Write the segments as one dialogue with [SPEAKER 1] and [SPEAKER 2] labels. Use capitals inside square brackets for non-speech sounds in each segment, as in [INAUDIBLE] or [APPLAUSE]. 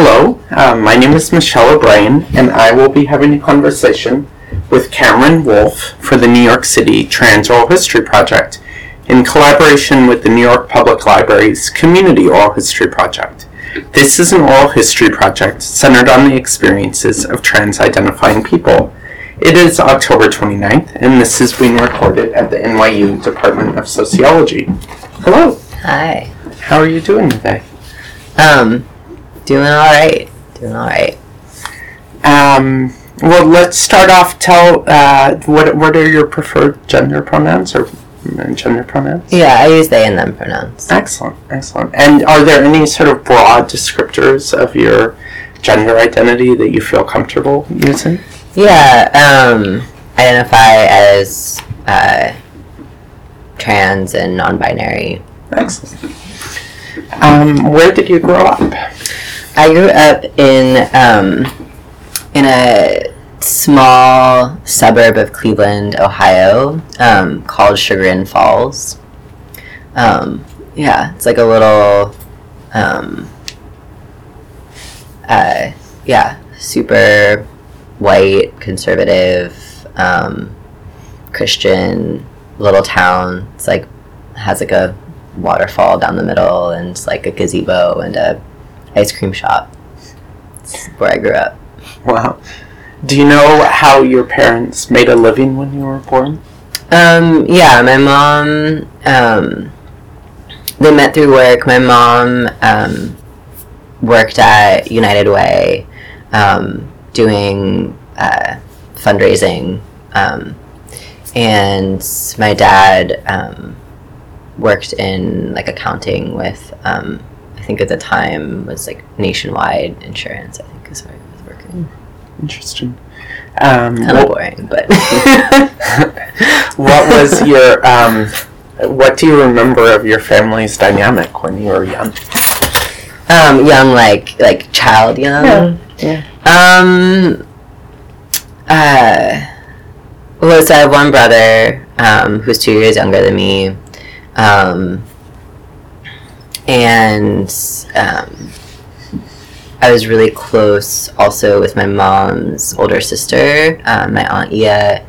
[SPEAKER 1] Hello, uh, my name is Michelle O'Brien, and I will be having a conversation with Kamryn Wolf for the New York City Trans Oral History Project in collaboration with the New York Public Library's Community Oral History Project. This is an oral history project centered on the experiences of trans identifying people. It is October 29th, and this is being recorded at the NYU Department of Sociology. Hello,
[SPEAKER 2] Hi.
[SPEAKER 1] how are you doing today?
[SPEAKER 2] Um, doing all right. Doing all right.
[SPEAKER 1] Um, well, let's start off. Tell uh, what what are your preferred gender pronouns or gender pronouns?
[SPEAKER 2] Yeah, I use they and them pronouns.
[SPEAKER 1] Excellent, excellent. And are there any sort of broad descriptors of your gender identity that you feel comfortable using?
[SPEAKER 2] Yeah. Um, identify as uh, trans and non-binary.
[SPEAKER 1] Excellent. Um, where did you grow up?
[SPEAKER 2] I grew up in um, in a small suburb of Cleveland, Ohio, um, called Chagrin Falls. Um, yeah, it's like a little, um, uh, yeah, super white, conservative, um, Christian little town. It's like has like a waterfall down the middle and it's like a gazebo and a ice cream shop. It's where I grew up.
[SPEAKER 1] Wow. Do you know how your parents made a living when you were born?
[SPEAKER 2] Um, yeah, my mom, um, they met through work. My mom, um, worked at United Way, um, doing, uh, fundraising, um, and my dad, um, worked in, like, accounting with, um, think at the time was, like, nationwide insurance, I think is where he was working.
[SPEAKER 1] Interesting. Um,
[SPEAKER 2] Kind of boring, but. [LAUGHS] [LAUGHS]
[SPEAKER 1] what was your um, what do you remember of your family's dynamic when you were young?
[SPEAKER 2] Um, young, like like child young.
[SPEAKER 1] Yeah.
[SPEAKER 2] Um. Uh. Well, so I have one brother um, who's two years younger than me, um, and um, I was really close also with my mom's older sister, um, my aunt Ia,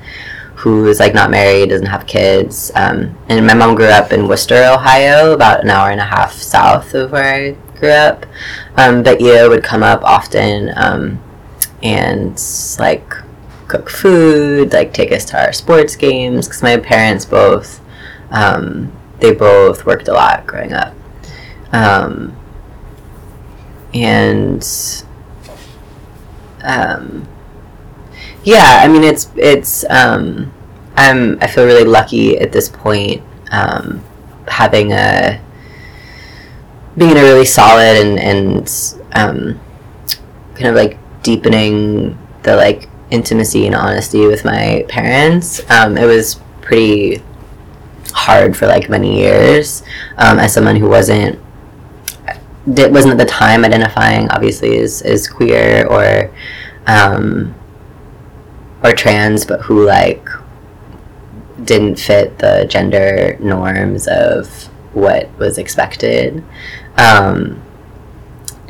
[SPEAKER 2] who is like not married, doesn't have kids, um, and my mom grew up in Wooster, Ohio, about an hour and a half south of where I grew up. Um, but Ia would come up often um, and like cook food, like take us to our sports games because my parents both um, they both worked a lot growing up. Um, and um, yeah, I mean it's it's um, I'm I feel really lucky at this point um, having a being in a really solid and and um, kind of like deepening the like intimacy and honesty with my parents. Um, it was pretty hard for like many years um, as someone who wasn't did, wasn't at the time identifying obviously as, as queer or um, or trans, but who like didn't fit the gender norms of what was expected. Um,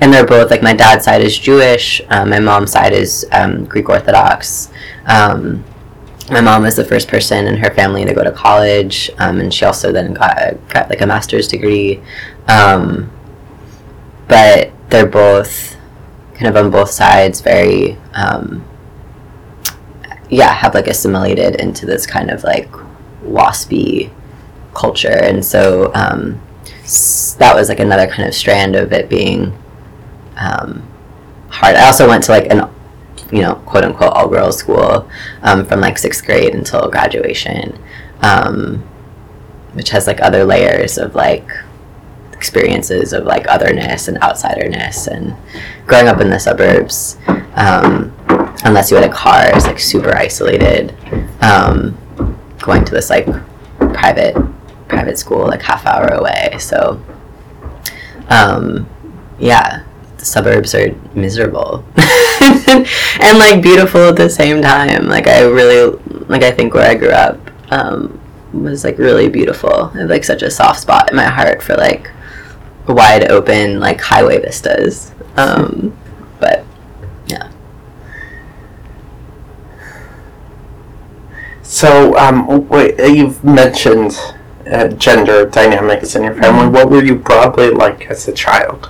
[SPEAKER 2] and they're both like my dad's side is Jewish, um, my mom's side is um, Greek Orthodox. Um, my mom was the first person in her family to go to college, um, and she also then got got like a master's degree. Um, but they're both kind of on both sides very um, yeah have like assimilated into this kind of like waspy culture. And so um, that was like another kind of strand of it being um, hard. I also went to like an you know quote unquote all girls school um, from like sixth grade until graduation um, which has like other layers of like experiences of like otherness and outsiderness and growing up in the suburbs um, unless you had a car is like super isolated um, going to this like private private school like half hour away. So um, yeah the suburbs are miserable [LAUGHS] and like beautiful at the same time. Like i really like i think where i grew up um, was like really beautiful. I have like such a soft spot in my heart for like wide open like highway vistas. Um, but yeah.
[SPEAKER 1] So um, uh, you've mentioned uh, gender dynamics in your family. Mm-hmm. What were you probably like as a child?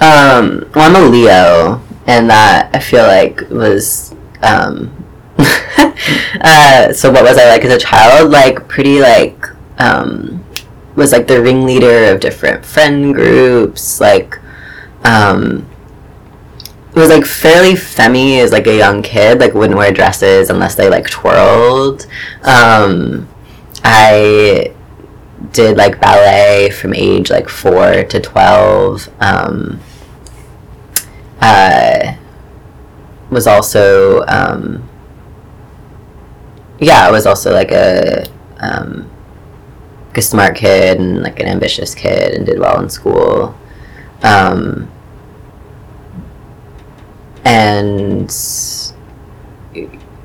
[SPEAKER 2] Um, well, I'm a Leo, and that I feel like was um, [LAUGHS] uh, so. What was I like as a child? Like pretty like um, was like the ringleader of different friend groups. Like um, it was like fairly femmy as like a young kid. Like wouldn't wear dresses unless they like twirled. Um, I did like ballet from age like four to twelve. Um, uh, was also um, yeah, I was also like a um, a smart kid and like an ambitious kid and did well in school. Um, and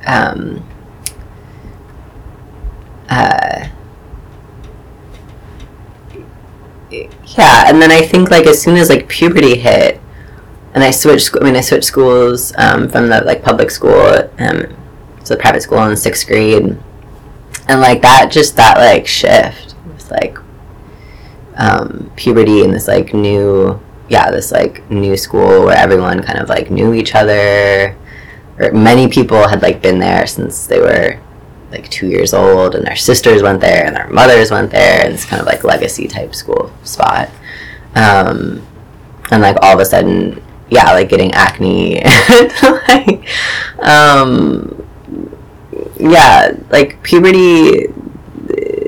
[SPEAKER 2] um, uh, yeah, and then I think like as soon as like puberty hit, and I switched. I mean, I switched schools um, from the like public school um, to the private school in sixth grade, and like that, just that like shift like um, puberty and this like new, yeah, this like new school where everyone kind of like knew each other, or many people had like been there since they were like two years old, and their sisters went there, and their mothers went there, and it's kind of like legacy type school spot. Um, and like all of a sudden, yeah, like getting acne, and [LAUGHS] like, um, yeah, like puberty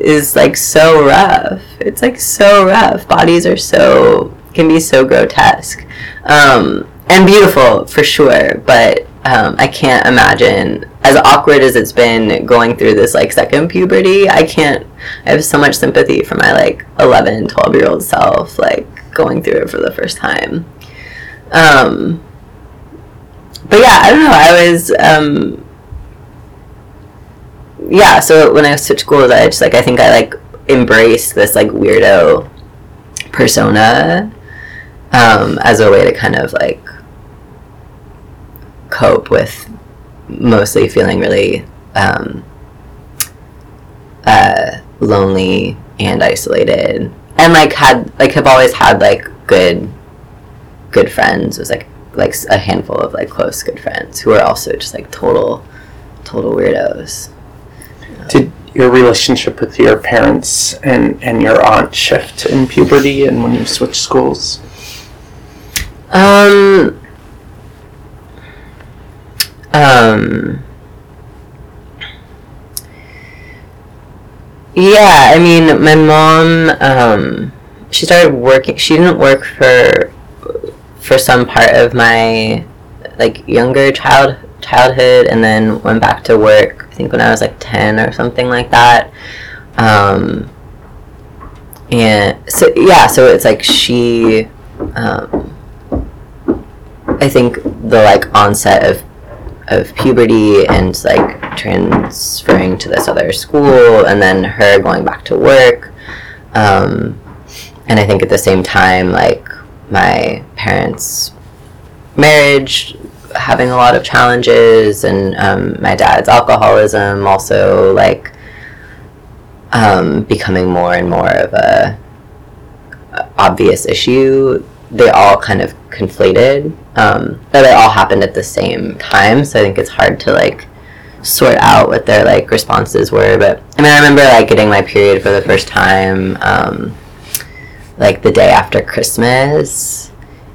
[SPEAKER 2] is like so rough. It's like so rough. Bodies are so can be so grotesque, um, and beautiful for sure. But um, I can't imagine as awkward as it's been going through this like second puberty. I can't. I have so much sympathy for my like 11, 12 year old self, like going through it for the first time. Um, but yeah, I don't know. I was um, yeah. So when I switched schools, I just like I think I like embraced this like weirdo persona um, as a way to kind of like cope with mostly feeling really um, uh, lonely and isolated and like had like have always had like good good friends it was like like a handful of like close good friends who are also just like total total weirdos
[SPEAKER 1] Did your relationship with your parents and, and your aunt shift in puberty and when you switched schools?
[SPEAKER 2] Um. Um. Yeah, I mean, my mom. Um, she started working. She didn't work for for some part of my like younger child childhood, and then went back to work. I think when I was like ten or something like that. Um, and so yeah, so it's like she. Um, I think the like onset of of puberty and like transferring to this other school and then her going back to work um, and I think at the same time like my parents marriage having a lot of challenges and um, my dad's alcoholism also like um, becoming more and more of a, obvious issue. They all kind of conflated um, but they all happened at the same time so i think it's hard to like sort out what their like responses were but i mean i remember like getting my period for the first time um, like the day after christmas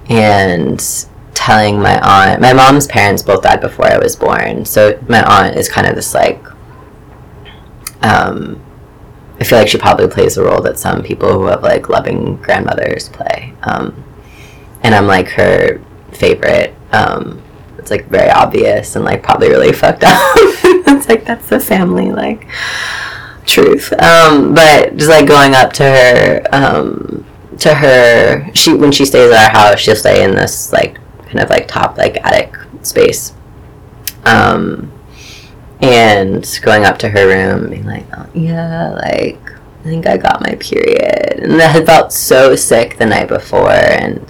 [SPEAKER 2] and telling my aunt my mom's parents both died before i was born so my aunt is kind of this like um, I feel like she probably plays the role that some people who have like loving grandmothers play. Um, and I'm like her favorite. Um, it's like very obvious and like probably really [LAUGHS] fucked up. it's like that's the family like truth. Um, but just like going up to her, um, to her, she when she stays at our house, she'll stay in this like kind of like top like attic space. Um, and going up to her room being like, oh, yeah, like, I think I got my period. And I had felt so sick the night before. And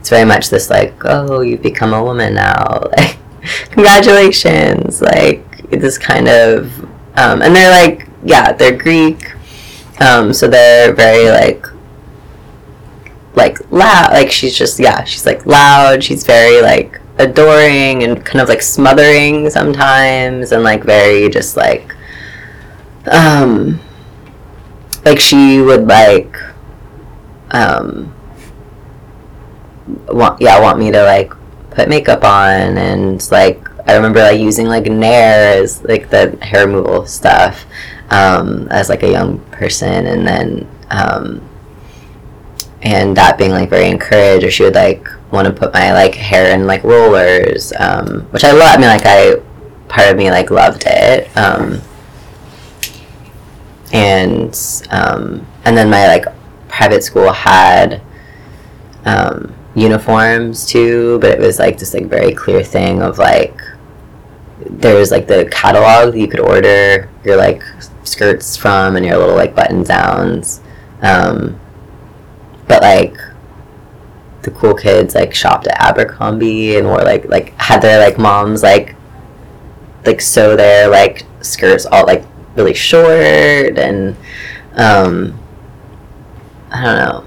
[SPEAKER 2] it's very much this, like, oh, you've become a woman now. [LAUGHS] Like, congratulations. Like, this kind of um, and they're like yeah they're Greek, um, so they're very like like loud like she's just yeah she's like loud she's very like adoring and kind of like smothering sometimes and like very just like um like she would like um want yeah want me to like put makeup on and like I remember like using like Nair as like the hair removal stuff um, as like a young person and then um, and that being like very encouraged or she would like want to put my like hair in like rollers um, which I love I mean like I part of me like loved it um, and um, and then my like private school had um, uniforms too but it was like this like very clear thing of like there was like the catalog you could order your like skirts from and your little like button downs um, but like the cool kids like shopped at Abercrombie and wore like like had their like moms like like sew their like skirts all like really short and um I don't know.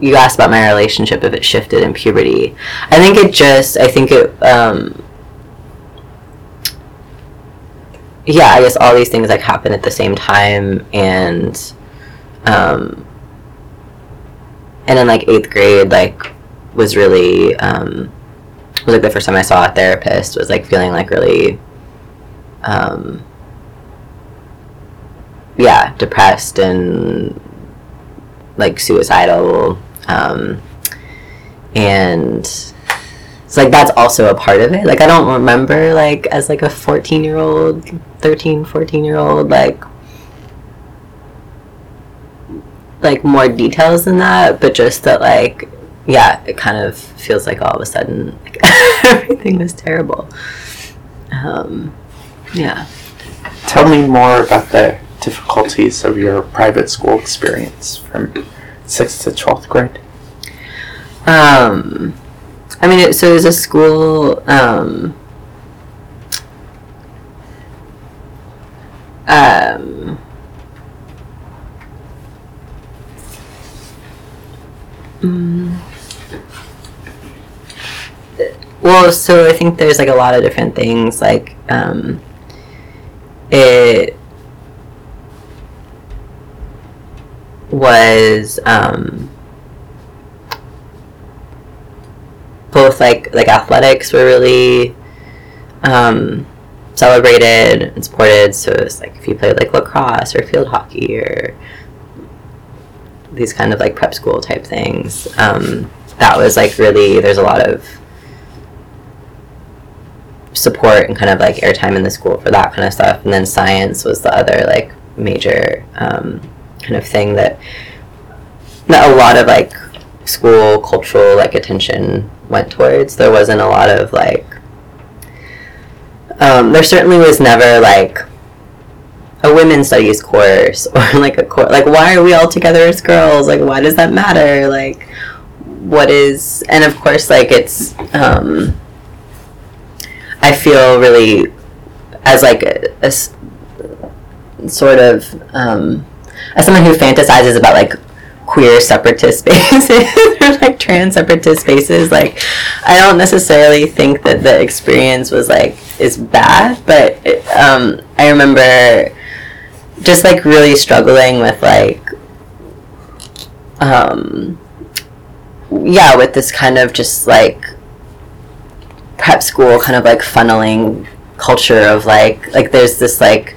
[SPEAKER 2] You asked about my relationship if it shifted in puberty. I think it just I think it um yeah I guess all these things like happen at the same time and um and in like eighth grade like was really um was like the first time I saw a therapist was like feeling like really um yeah depressed and like suicidal um and so like that's also a part of it. Like i don't remember like as like a 14 year old 13 14 year old like like more details than that but just that like yeah it kind of feels like all of a sudden like [LAUGHS] everything was terrible um yeah
[SPEAKER 1] Tell me more about the difficulties of your private school experience from 6th to 12th grade.
[SPEAKER 2] Um, I mean, it, so it was a school. Um, um, mm, well, so I think there's like a lot of different things. Like, um, it was um, both like like athletics were really um, celebrated and supported. So it was like if you played like lacrosse or field hockey or these kind of like prep school type things, um, that was like really there's a lot of support and kind of like airtime in the school for that kind of stuff. And then science was the other like major um, kind of thing that that a lot of like school cultural like attention went towards. There wasn't a lot of like um, there certainly was never like a women's studies course or [LAUGHS] like a course like why are we all together as girls? Like why does that matter? Like what is and of course like it's um, I feel really as like a sort of um, as someone who fantasizes about like queer separatist [LAUGHS] spaces or like trans separatist spaces like i don't necessarily think that the experience was like is bad but it, um, i remember just like really struggling with like um, yeah with this kind of just like prep school kind of like funneling culture of like like there's this like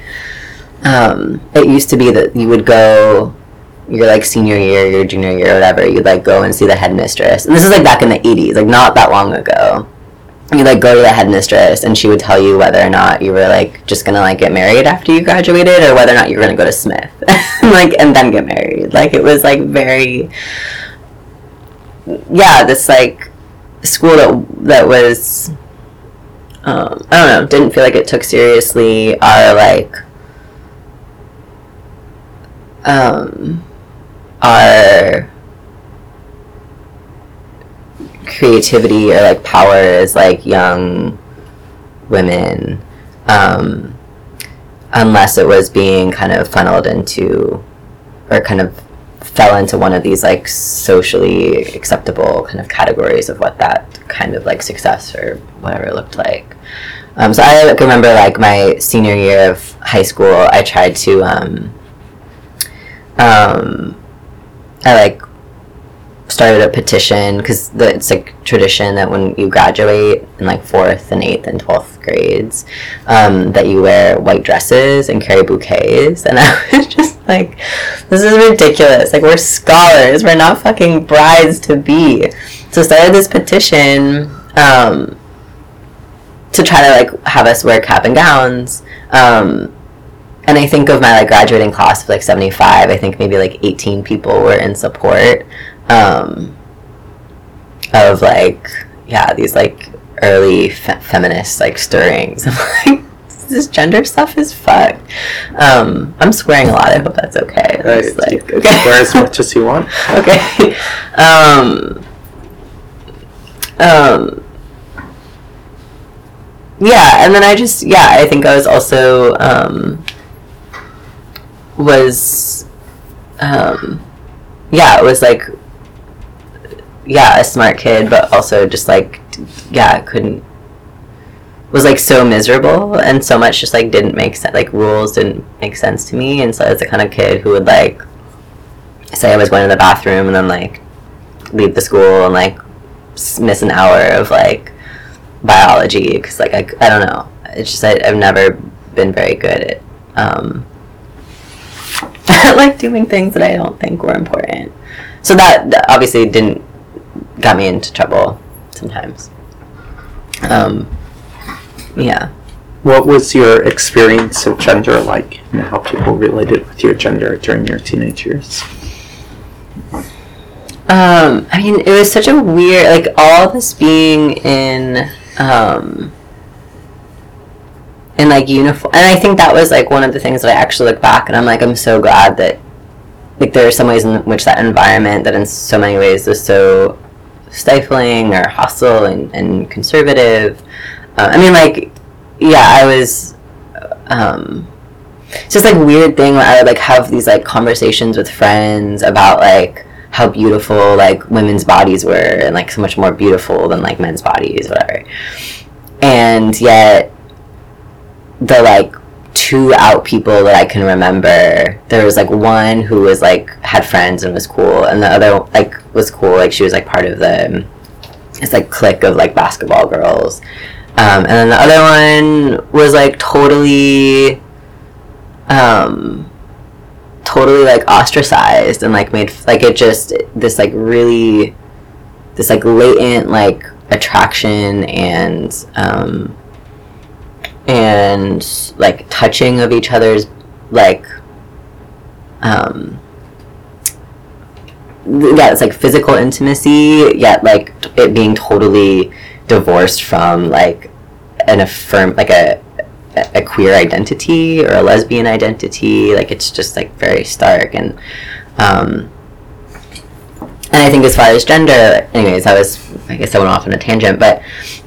[SPEAKER 2] um, it used to be that you would go your like senior year, your junior year, whatever, you'd like go and see the headmistress. And this is like back in the eighties, like not that long ago. You like go to the headmistress and she would tell you whether or not you were like just gonna like get married after you graduated or whether or not you were gonna go to Smith. [LAUGHS] like and then get married. Like it was like very yeah, this like school that that was um, I don't know, didn't feel like it took seriously our like um, our creativity or like power as like young women um, unless it was being kind of funneled into or kind of fell into one of these like socially acceptable kind of categories of what that kind of like success or whatever looked like. Um, so I like, remember like my senior year of high school, I tried to um, um, I like started a petition because it's like tradition that when you graduate in like fourth and eighth and twelfth grades, um, that you wear white dresses and carry bouquets, and [LAUGHS] I was just like, this is ridiculous. Like we're scholars, we're not fucking brides to be. So I started this petition. Um, to try to like have us wear cap and gowns um, and I think of my like graduating class of like 75, I think maybe like 18 people were in support um, of like, yeah, these like early fe- feminist like stirrings. [LAUGHS] I'm like, this gender stuff is fucked. Um, I'm swearing a lot. I hope that's okay. It's like,
[SPEAKER 1] can swear as much as you want. [LAUGHS]
[SPEAKER 2] okay. Um, um, yeah, and then I just yeah, I think I was also um, was um, yeah, it was like yeah, a smart kid, but also just like yeah, couldn't was like so miserable and so much just like didn't make sense like rules didn't make sense to me. And so I was the kind of kid who would like say I was going to the bathroom and then like leave the school and like miss an hour of like biology because like I, I don't know. It's just I, I've never been very good at um [LAUGHS] like doing things that I don't think were important. So that, that obviously didn't got me into trouble sometimes um yeah
[SPEAKER 1] What was your experience of gender like, and how people related with your gender during your teenage years?
[SPEAKER 2] Um, I mean, it was such a weird, like all this being in, um, in like uniform, and I think that was like one of the things that I actually look back and I'm like, I'm so glad that, like, there are some ways in which that environment that in so many ways was so stifling or hostile and, and conservative. Uh, I mean, like, yeah, I was, um, it's just like weird thing where I would like have these like conversations with friends about like how beautiful like women's bodies were and like so much more beautiful than like men's bodies whatever and yet the like two out people that I can remember. There was like one who was like had friends and was cool and the other like was cool like she was like part of the it's like clique of like basketball girls. Um, and then the other one was like totally um totally like ostracized and like made like it just this like really this like latent like attraction and um and like touching of each other's like um yeah it's like physical intimacy yet like it being totally divorced from like an affirm like a a queer identity or a lesbian identity like it's just like very stark and um and i think as far as gender anyways i was i guess i went off on a tangent but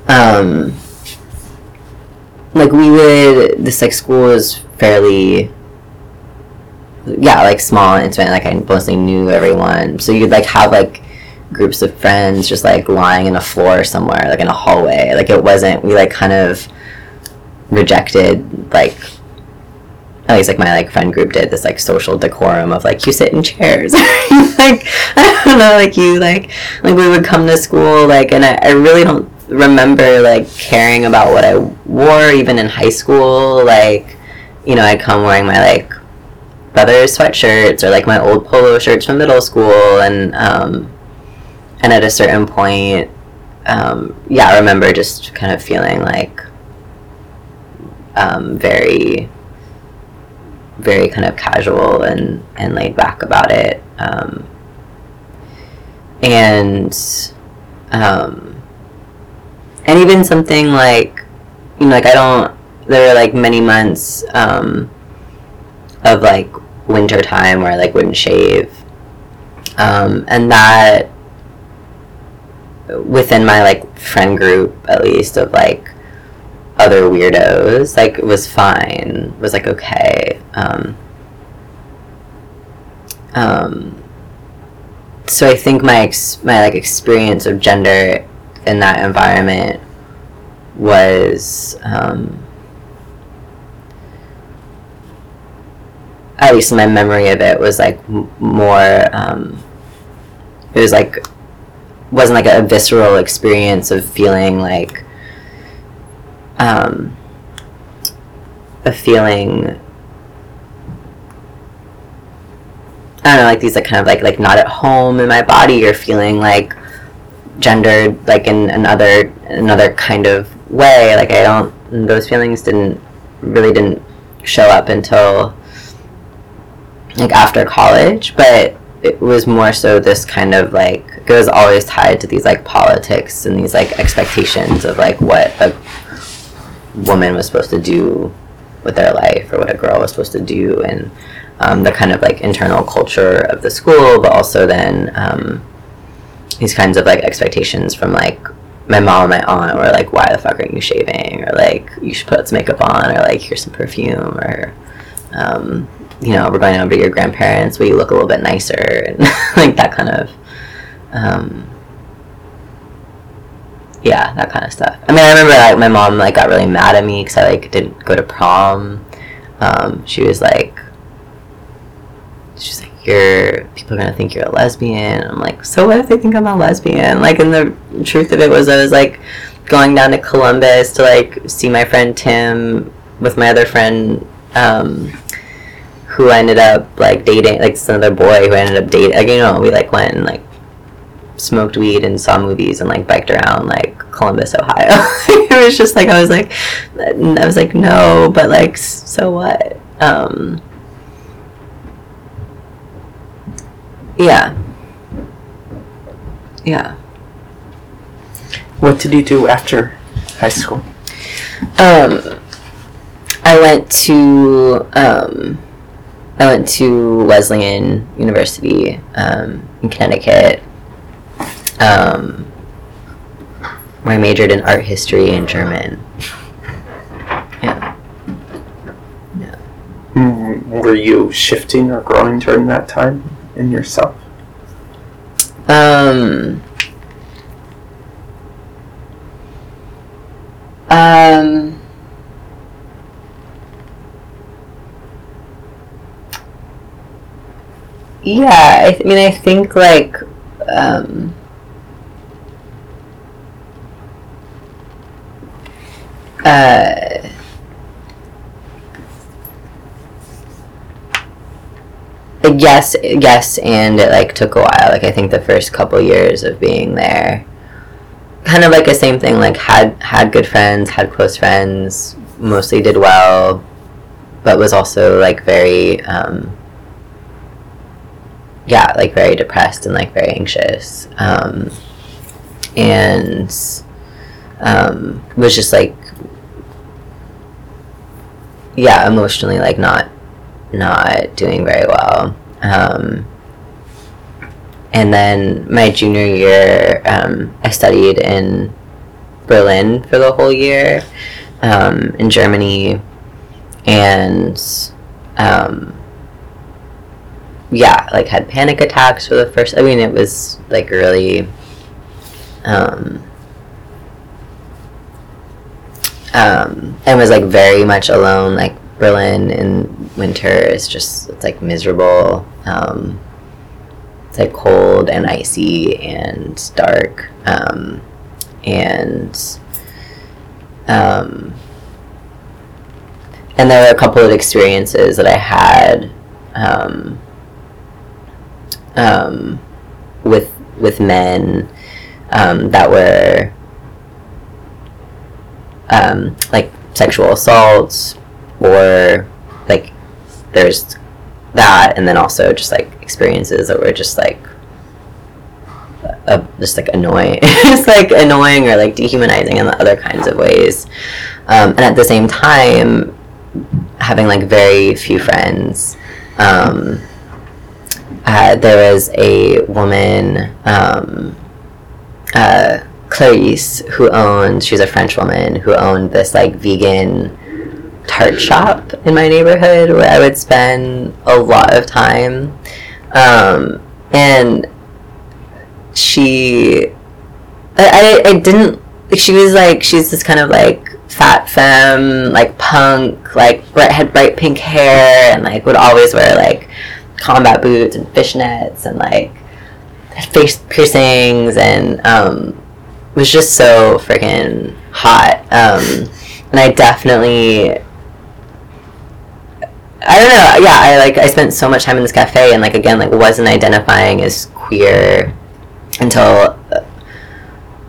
[SPEAKER 2] um like we would this like school was fairly yeah like small and intimate like i mostly knew everyone. So you'd like have like groups of friends just like lying in a floor somewhere like in a hallway. Like it wasn't we like kind of rejected like at least like my like friend group did this like social decorum of like you sit in chairs. [LAUGHS] Like [LAUGHS] I don't know like you like like we would come to school like and I, I really don't remember like caring about what I wore even in high school. Like you know I'd come wearing my like brother's sweatshirts or like my old polo shirts from middle school. And um and at a certain point um yeah I remember just kind of feeling like um, very very kind of casual and, and laid back about it. Um, and um, and even something like you know like I don't there were like many months um, of like winter time where I like wouldn't shave um, and that within my like friend group at least of like other weirdos. Like was fine. Was like okay. Um, um, so I think my ex- my like experience of gender in that environment was um, at least my memory of it was like more um, it was like wasn't like a visceral experience of feeling like um, a feeling I don't know, like these like kind of like like not at home in my body or feeling like gendered like in another another kind of way. Like I don't those feelings didn't really didn't show up until like after college, but it was more so this kind of like it was always tied to these like politics and these like expectations of like what a woman was supposed to do with their life or what a girl was supposed to do and um, the kind of like internal culture of the school, but also then um, these kinds of like expectations from like my mom and my aunt were like, why the fuck aren't you shaving? Or like, you should put some makeup on, or like, here's some perfume, or um, you know, we're going over to your grandparents, will you look a little bit nicer? [LAUGHS] And like that kind of, um, yeah, that kind of stuff. I mean, I remember like my mom like got really mad at me because I like didn't go to prom. Um, she was like, like, you're people are gonna think you're a lesbian. I'm like, so what if they think I'm a lesbian? Like, and the truth of it was, I was like going down to Columbus to like see my friend Tim with my other friend, um, who ended up like dating, like this other boy who ended up dating. Like, you know, we like went and like smoked weed and saw movies and like biked around like Columbus, Ohio. [LAUGHS] it was just like I was like, I was like, no, but like, so what? Um, Yeah. Yeah.
[SPEAKER 1] What did you do after high school?
[SPEAKER 2] Um, I went to um, I went to Wesleyan University um, in Connecticut. Um, where I majored in art history and German. Yeah.
[SPEAKER 1] Mm, Were you shifting or growing during that time in yourself?
[SPEAKER 2] Um. Um. Yeah, I, th- I mean, I think like, um, uh, like, yes, yes, and it like took a while. Like I think the first couple years of being there, kind of like the same thing. Like had had good friends, had close friends, mostly did well, but was also like very, um, yeah, like very depressed and like very anxious, um, and um, was just like, yeah, emotionally like not not doing very well. Um, and then my junior year, um, I studied in Berlin for the whole year, um, in Germany, and um, yeah, like had panic attacks for the first. I mean, it was like really. Um, um, and was like very much alone. Like Berlin in winter is just it's like miserable. Um, it's like cold and icy and dark, um, and um, and there were a couple of experiences that I had um, um, with with men um, that were like sexual assaults or like there's that and then also just like experiences that were just like uh, just like annoying [LAUGHS] it's like annoying or like dehumanizing in other kinds of ways. Um, and at the same time having like very few friends. Um, uh, there was a woman um, uh, Clarice, who owned, she was a French woman who owned this like vegan tart shop in my neighborhood where I would spend a lot of time. Um, and she, I, I, I didn't, she was like, she's this kind of like fat femme, like punk, like bright, had bright pink hair and like would always wear like combat boots and fishnets and like face piercings and um, was just so freaking hot. Um, and I definitely I don't know. Yeah, I like I spent so much time in this cafe and like again like wasn't identifying as queer until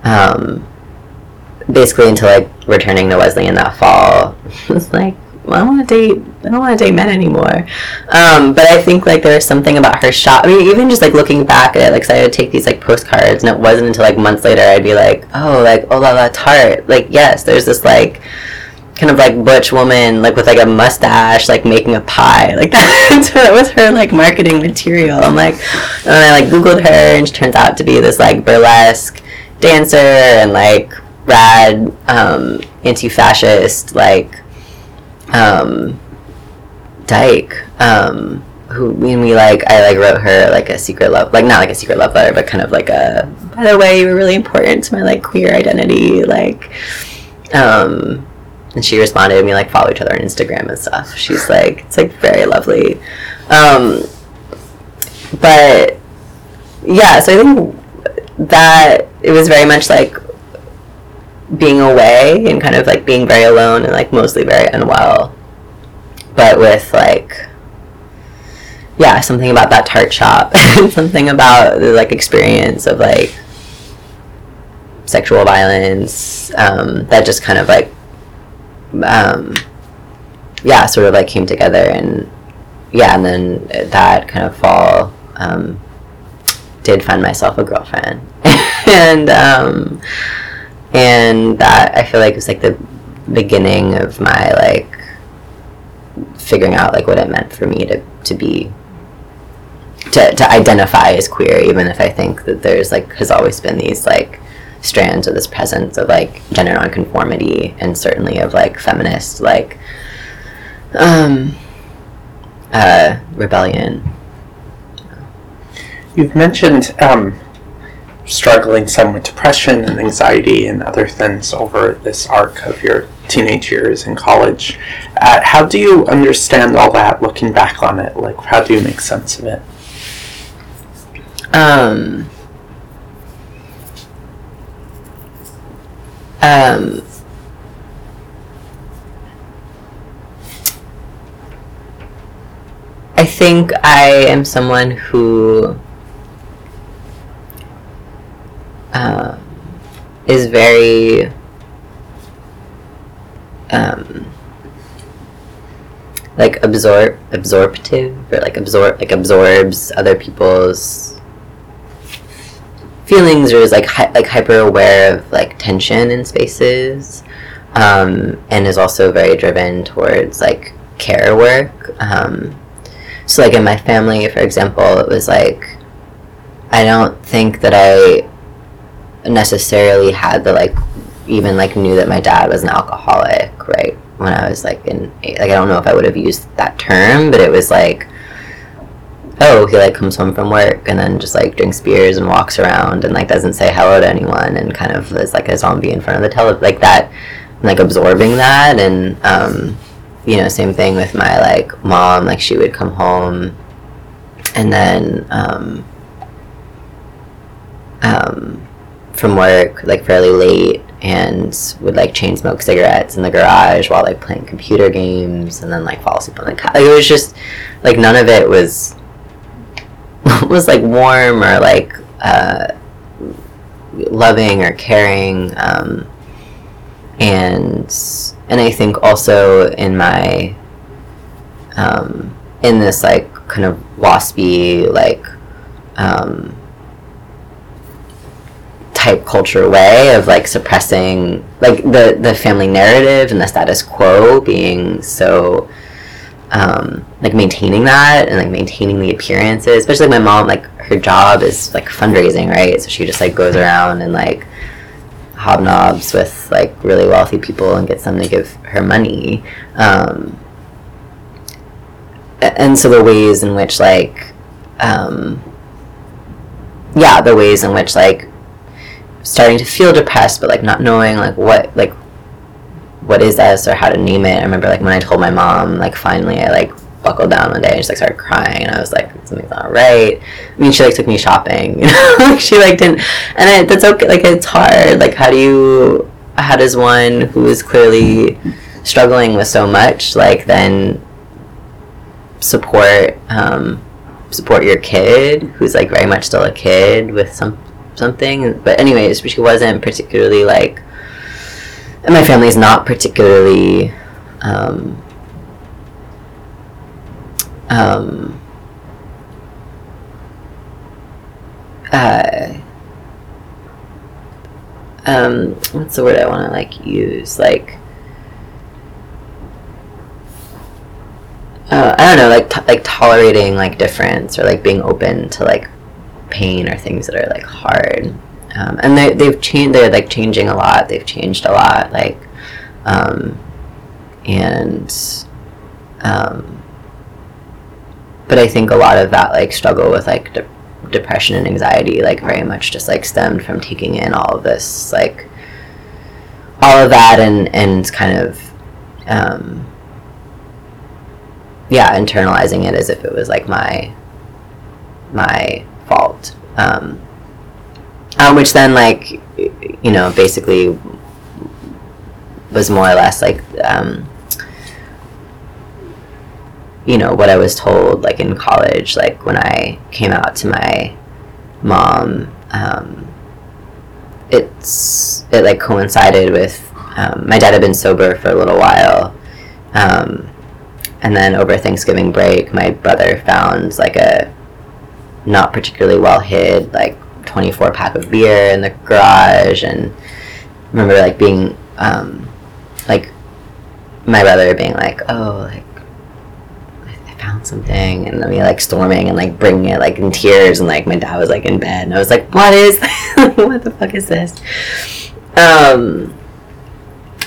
[SPEAKER 2] um basically until like returning to Wesleyan that fall. [LAUGHS] it's like well, I don't want to date. I don't want to date men anymore. Um, but I think like there was something about her shop. I mean, even just like looking back at it, like so I would take these like postcards, and it wasn't until like months later I'd be like, oh, like oh la la tart. Like yes, there's this like kind of like butch woman like with like a mustache like making a pie. Like [LAUGHS] that, that was her like marketing material. I'm like and i like googled her and she turns out to be this like burlesque dancer and like rad um, anti-fascist like um, dyke um, who when we like I like wrote her like a secret love like not like a secret love letter but kind of like a by the way you were really important to my like queer identity like um and she responded and we like follow each other on Instagram and stuff. She's like it's like very lovely. Um but yeah, so I think that it was very much like being away and kind of like being very alone and like mostly very unwell. But with like yeah, something about that tart shop [LAUGHS] something about the like experience of like sexual violence um, that just kind of like um, yeah, sort of like came together and yeah, and then that kind of fall um, did find myself a girlfriend, [LAUGHS] and um, and that I feel like was like the beginning of my like figuring out like what it meant for me to to be to, to identify as queer even if i think that there's like has always been these like strands of this presence of like gender nonconformity and certainly of like feminist like um uh rebellion
[SPEAKER 1] You've mentioned um, struggling some with depression and anxiety and other things over this arc of your teenage years in college. Uh, how do you understand all that looking back on it? Like, how do you make sense of it?
[SPEAKER 2] um um I think I am someone who um, is very um, like absorb absorptive or like absorb like absorbs other people's feelings or is like hy- like hyper aware of like tension in spaces um, and is also very driven towards like care work um, so like in my family for example it was like i don't think that i necessarily had the like even like knew that my dad was an alcoholic right when i was like in like i don't know if i would have used that term but it was like oh he like comes home from work and then just like drinks beers and walks around and like doesn't say hello to anyone and kind of is like a zombie in front of the tele like that like absorbing that and um you know, same thing with my like mom. Like she would come home, and then um, um, from work like fairly late, and would like chain smoke cigarettes in the garage while like playing computer games, and then like fall asleep on the couch. Like, it was just like none of it was [LAUGHS] was like warm or like uh, loving or caring. Um, and and I think also in my um, in this like kind of waspy like um, type culture way of like suppressing like the the family narrative and the status quo being so um, like maintaining that and like maintaining the appearances especially like my mom like her job is like fundraising right so she just like goes around and like hobnobs with like really wealthy people and gets them to give her money. Um, and so the ways in which like um, yeah the ways in which like starting to feel depressed but like not knowing like what like what is this or how to name it. I remember like when i told my mom like finally i like buckled down one day and just like started crying and i was like something's not right. I mean she like took me shopping [LAUGHS] you know like she like didn't and it, that's okay like it's hard like how do you how does one who is clearly struggling with so much like then support um, support your kid who's like very much still a kid with some something? But anyways she wasn't particularly like and my family is not particularly um, um, uh, um, what's the word I want to like use? Like, uh, I don't know, like like tolerating like difference or like being open to like pain or things that are like hard. Um, and they they've changed. They're like changing a lot. They've changed a lot. Like, um, and um, but I think a lot of that like struggle with like de- depression and anxiety like very much just like stemmed from taking in all of this like all of that and and kind of um, yeah internalizing it as if it was like my my fault um, um, which then like you know basically was more or less like um, you know what I was told like in college like when I came out to my mom um, it's it like coincided with um, my dad had been sober for a little while um, and then over Thanksgiving break my brother found like a not particularly well hid like 24 pack of beer in the garage and remember like being um, like my brother being like oh like I found something and then we like storming and like bringing it like in tears and like my dad was like in bed and I was like what is [LAUGHS] what the fuck is this? Um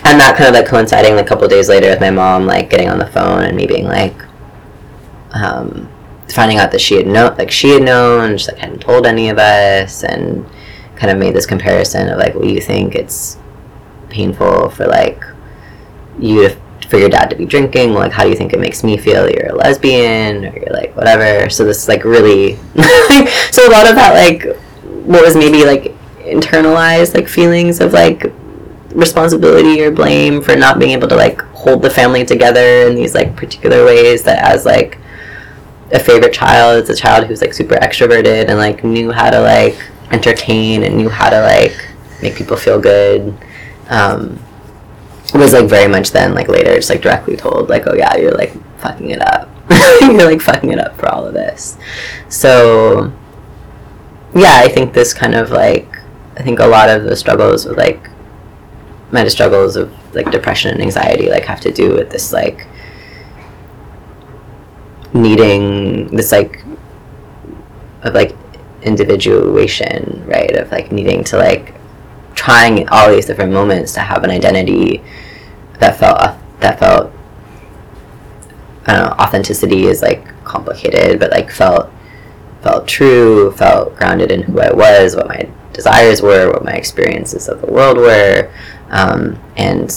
[SPEAKER 2] and that kind of like coinciding a couple days later with my mom like getting on the phone and me being like um finding out that she had known like she had known just like hadn't told any of us and kind of made this comparison of like well you think it's painful for like you to for your dad to be drinking like how do you think it makes me feel? You're a lesbian or you're like whatever. So this like really [LAUGHS] so a lot of that like what was maybe like internalized like feelings of like responsibility or blame for not being able to like hold the family together in these like particular ways that as like a favorite child it's a child who's like super extroverted and like knew how to like entertain and knew how to like make people feel good um, was like very much then like later just like directly told like oh yeah you're like fucking it up. [LAUGHS] You're like fucking it up for all of this. So yeah i think this kind of like i think a lot of the struggles with like my struggles of like depression and anxiety like have to do with this like needing this like of like individuation right? Of like needing to like trying all these different moments to have an identity that felt that felt authenticity is like complicated but like felt felt true felt grounded in who I was what my desires were what my experiences of the world were um, and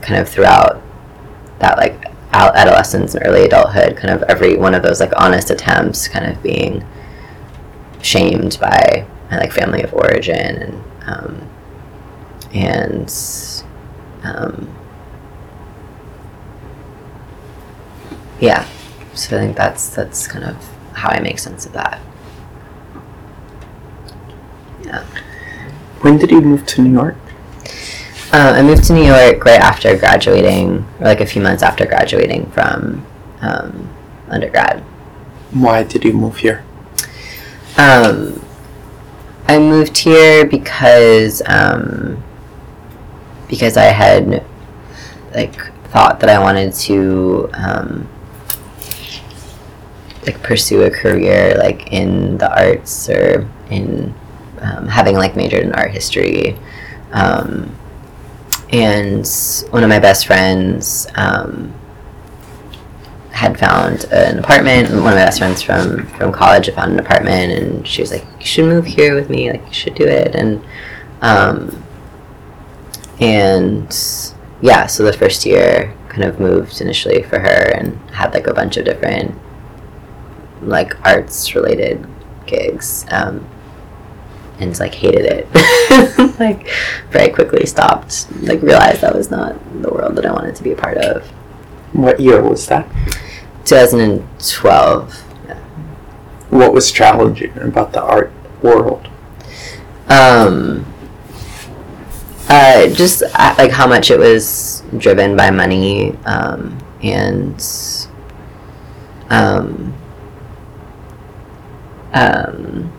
[SPEAKER 2] kind of throughout that like adolescence and early adulthood kind of every one of those like honest attempts kind of being shamed by my like family of origin and um, and um, yeah. So I think that's that's kind of how I make sense of that. Yeah.
[SPEAKER 1] When did you move to New York?
[SPEAKER 2] Uh, I moved to New York right after graduating, or like a few months after graduating from um, undergrad.
[SPEAKER 1] Why did you move here?
[SPEAKER 2] Um, I moved here because um, because I had like thought that I wanted to um, like pursue a career like in the arts or in um, having like majored in art history. Um, and one of my best friends um, had found an apartment. One of my best friends from from college had found an apartment, and she was like, "You should move here with me. Like, you should do it." And um, and yeah, so the first year kind of moved initially for her, and had like a bunch of different like arts related gigs. Um, and like hated it. [LAUGHS] like very quickly stopped. Like realized that was not the world that I wanted to be a part of.
[SPEAKER 1] What year was that?
[SPEAKER 2] 2012.
[SPEAKER 1] What was challenging about the art world?
[SPEAKER 2] Um, uh, just uh, like how much it was driven by money um, and um, um,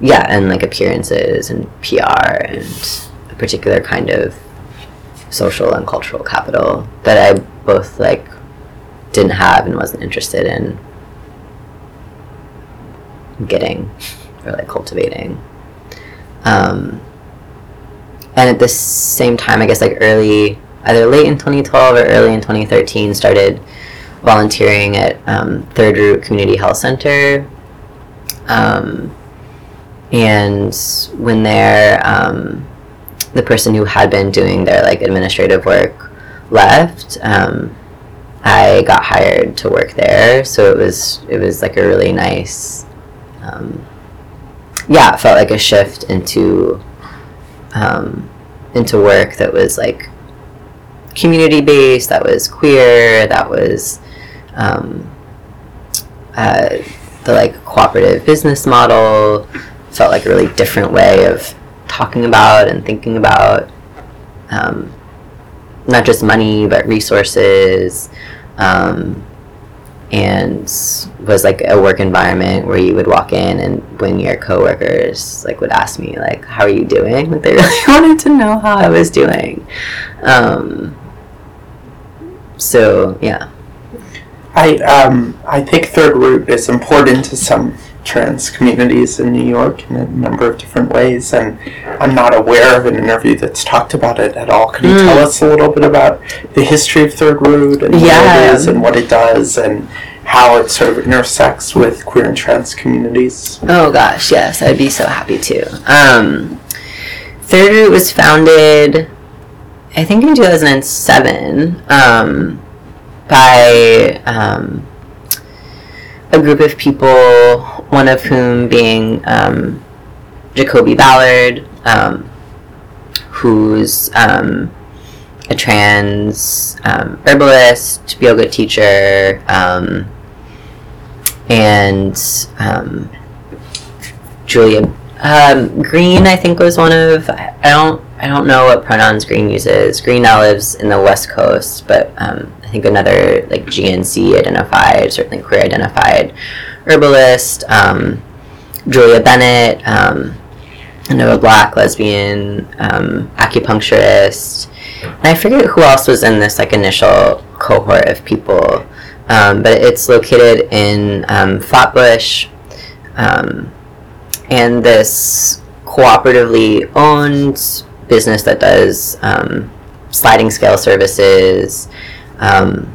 [SPEAKER 2] yeah, and like appearances and PR and a particular kind of social and cultural capital that I both like didn't have and wasn't interested in getting or like cultivating. Um, and at the same time, I guess like early, either late in 2012 or early in 2013, started volunteering at um, Third Root Community Health Center. Um, and when they're um, the person who had been doing their like administrative work left, um, I got hired to work there. So it was it was like a really nice, um, yeah, it felt like a shift into um, into work that was like community based, that was queer, that was um, uh, the like cooperative business model felt like a really different way of talking about and thinking about um, not just money but resources um, and was like a work environment where you would walk in and when your coworkers like would ask me like how are you doing? Like they [LAUGHS] really wanted to know how i was doing. Um, so yeah.
[SPEAKER 1] I um I think Third Root is important to some trans communities in New York in a number of different ways, and I'm not aware of an interview that's talked about it at all. Could you
[SPEAKER 2] Mm.
[SPEAKER 1] tell us a little bit about the history of Third Root and what it is and what it does and how it sort of intersects with queer and trans communities?
[SPEAKER 2] Oh gosh, yes, I'd be so happy to. Um, Third Root was founded, I think, in 2007 um, by um, a group of people, one of whom being um, Jacoby Ballard, um, who's um, a trans um, herbalist, yoga teacher, um, and um, Julia Green. I think was one of I don't I don't know what pronouns Green uses. Green now lives in the West Coast, but I think another like GNC identified, certainly queer identified herbalist. Um, Julia Bennett, um, another black lesbian um, acupuncturist. And I forget who else was in this like initial cohort of people, um, but it's located in um, Flatbush, and this cooperatively owned business that does sliding scale services, um,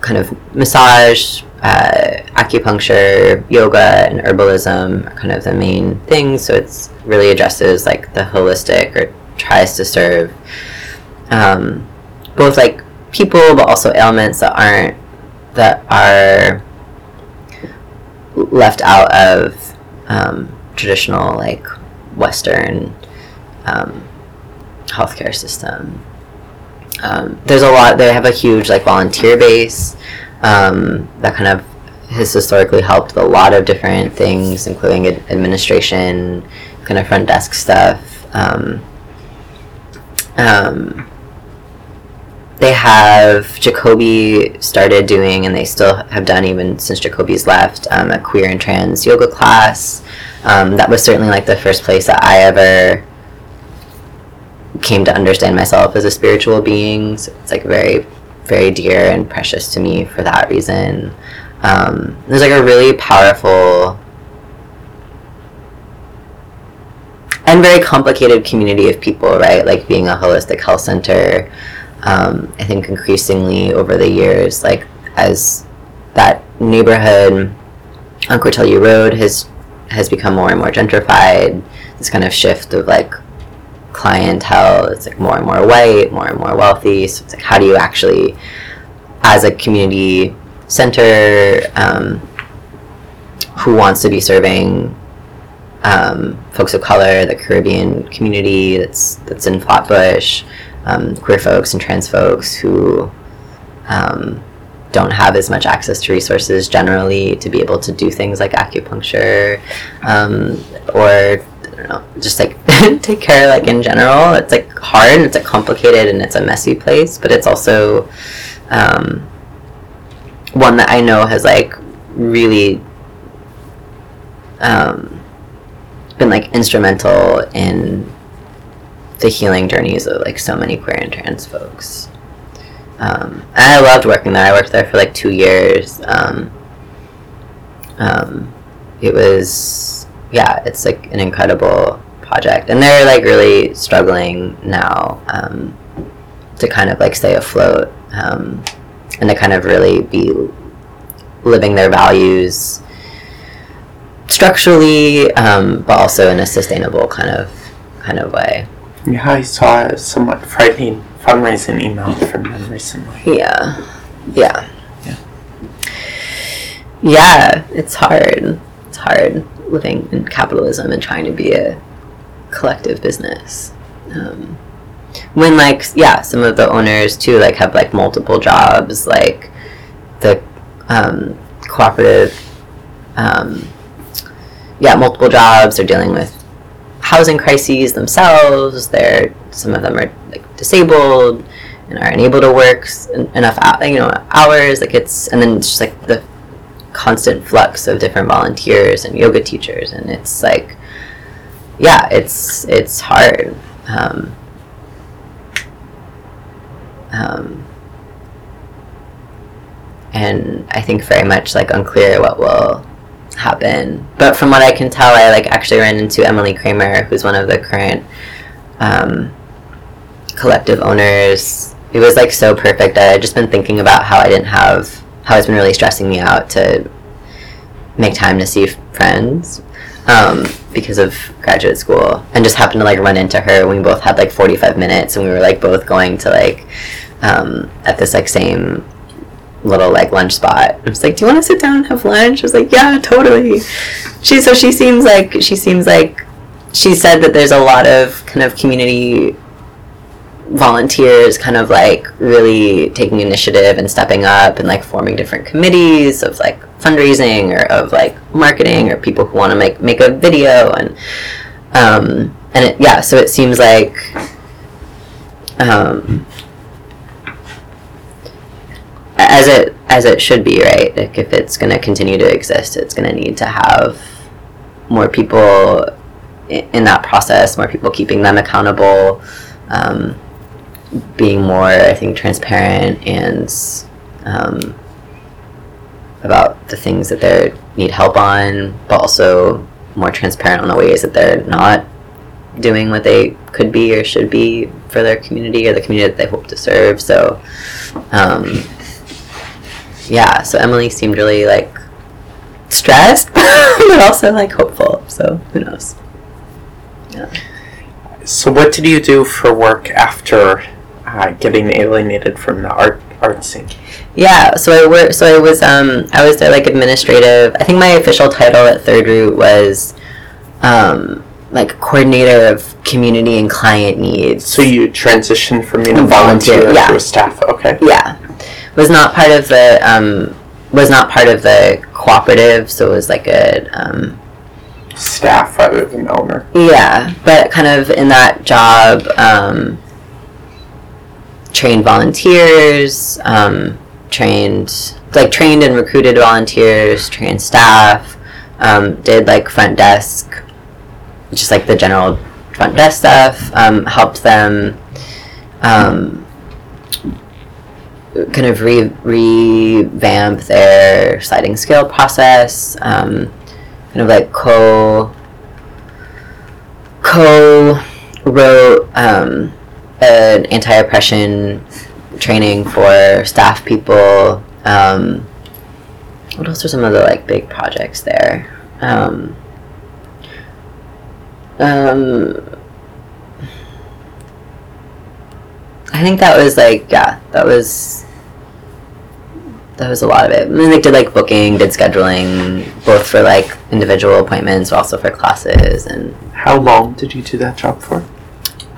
[SPEAKER 2] kind of massage, uh, acupuncture, yoga, and herbalism are kind of the main things. So it's really addresses like the holistic or tries to serve um, both like people, but also ailments that aren't that are left out of um, traditional like Western um, healthcare system. Um, there's a lot. They have a huge like volunteer base um, that kind of has historically helped a lot of different things, including ad- administration, kind of front desk stuff. Um, um, they have Jacoby started doing, and they still have done even since Jacoby's left, um, a queer and trans yoga class. Um, that was certainly like the first place that I ever came to understand myself as a spiritual being. So it's like very, very dear and precious to me for that reason. Um, there's like a really powerful and very complicated community of people, right? Like being a holistic health center. Um, I think increasingly over the years, like as that neighborhood on Cortelyou Road has has become more and more gentrified. This kind of shift of like clientele, it's like more and more white, more and more wealthy. So it's like, how do you actually, as a community center, um, who wants to be serving um, folks of color, the Caribbean community that's that's in Flatbush, um, queer folks and trans folks who um, don't have as much access to resources generally to be able to do things like acupuncture um, or don't know, just like [LAUGHS] take care like in general. It's like hard, it's like complicated, and it's a messy place, but it's also um, one that I know has like really um, been like instrumental in the healing journeys of like so many queer and trans folks. Um, and I loved working there. I worked there for like two years. Um, um, it was yeah, it's like an incredible project, and they're like really struggling now um, to kind of like stay afloat um, and to kind of really be living their values structurally, um, but also in a sustainable kind of kind of way.
[SPEAKER 1] Yeah, I saw a somewhat frightening fundraising email from them recently.
[SPEAKER 2] Yeah, yeah,
[SPEAKER 1] Yeah.
[SPEAKER 2] yeah. It's hard. It's hard living in capitalism and trying to be a collective business. Um, when like yeah, some of the owners too like have like multiple jobs. Like the um, cooperative, um, yeah, multiple jobs. They're dealing with housing crises themselves. They're some of them are like disabled and are unable to work en- enough you know hours. Like it's and then it's just like the constant flux of different volunteers and yoga teachers, and it's like yeah, it's it's hard. Um, um, and I think very much like unclear what will happen. But from what I can tell, I like actually ran into Emily Kramer, who's one of the current um, collective owners. It was like so perfect. I had just been thinking about how I didn't have it's been really stressing me out to make time to see friends um, because of graduate school, and just happened to like run into her. We both had like forty five minutes, and we were like both going to like um, at this like same little like lunch spot. I was like, "Do you want to sit down and have lunch?" I was like, "Yeah, totally." She so she seems like she seems like she said that there's a lot of kind of community volunteers kind of like really taking initiative and stepping up and like forming different committees of like fundraising or of like marketing or people who want to make make a video and um and it, yeah so it seems like um as it as it should be right? Like if it's going to continue to exist it's going to need to have more people in that process more people keeping them accountable um, being more i think transparent and um, about the things that they need help on but also more transparent on the ways that they're not doing what they could be or should be for their community or the community that they hope to serve so um, yeah, so Emily seemed really like stressed, [LAUGHS] but also like hopeful. So who knows? Yeah.
[SPEAKER 1] So, what did you do for work after uh, getting alienated from the art art scene?
[SPEAKER 2] Yeah. So I work. So I was um I was like administrative. I think my official title at Third Root was um like coordinator of community and client needs.
[SPEAKER 1] So you transitioned from being a
[SPEAKER 2] Volunteer,
[SPEAKER 1] volunteer
[SPEAKER 2] yeah.
[SPEAKER 1] to a staff. Okay.
[SPEAKER 2] yeah was not part of the um was not part of the cooperative. So it was like a um
[SPEAKER 1] Staff rather than owner.
[SPEAKER 2] Yeah, but kind of in that job, um, trained volunteers, um, trained like trained and recruited volunteers, trained staff, um, did like front desk, just like the general front desk stuff. Um, helped them. Um, kind of re- revamp their sliding scale process, um, kind of like co co-wrote um, an anti-oppression training for staff people. Um, what else are some of the like big projects there? Um, um, I think that was like yeah, that was that was a lot of it. And then they did like booking, did scheduling, both for like individual appointments, but also for classes, and
[SPEAKER 1] How long did you do that job for?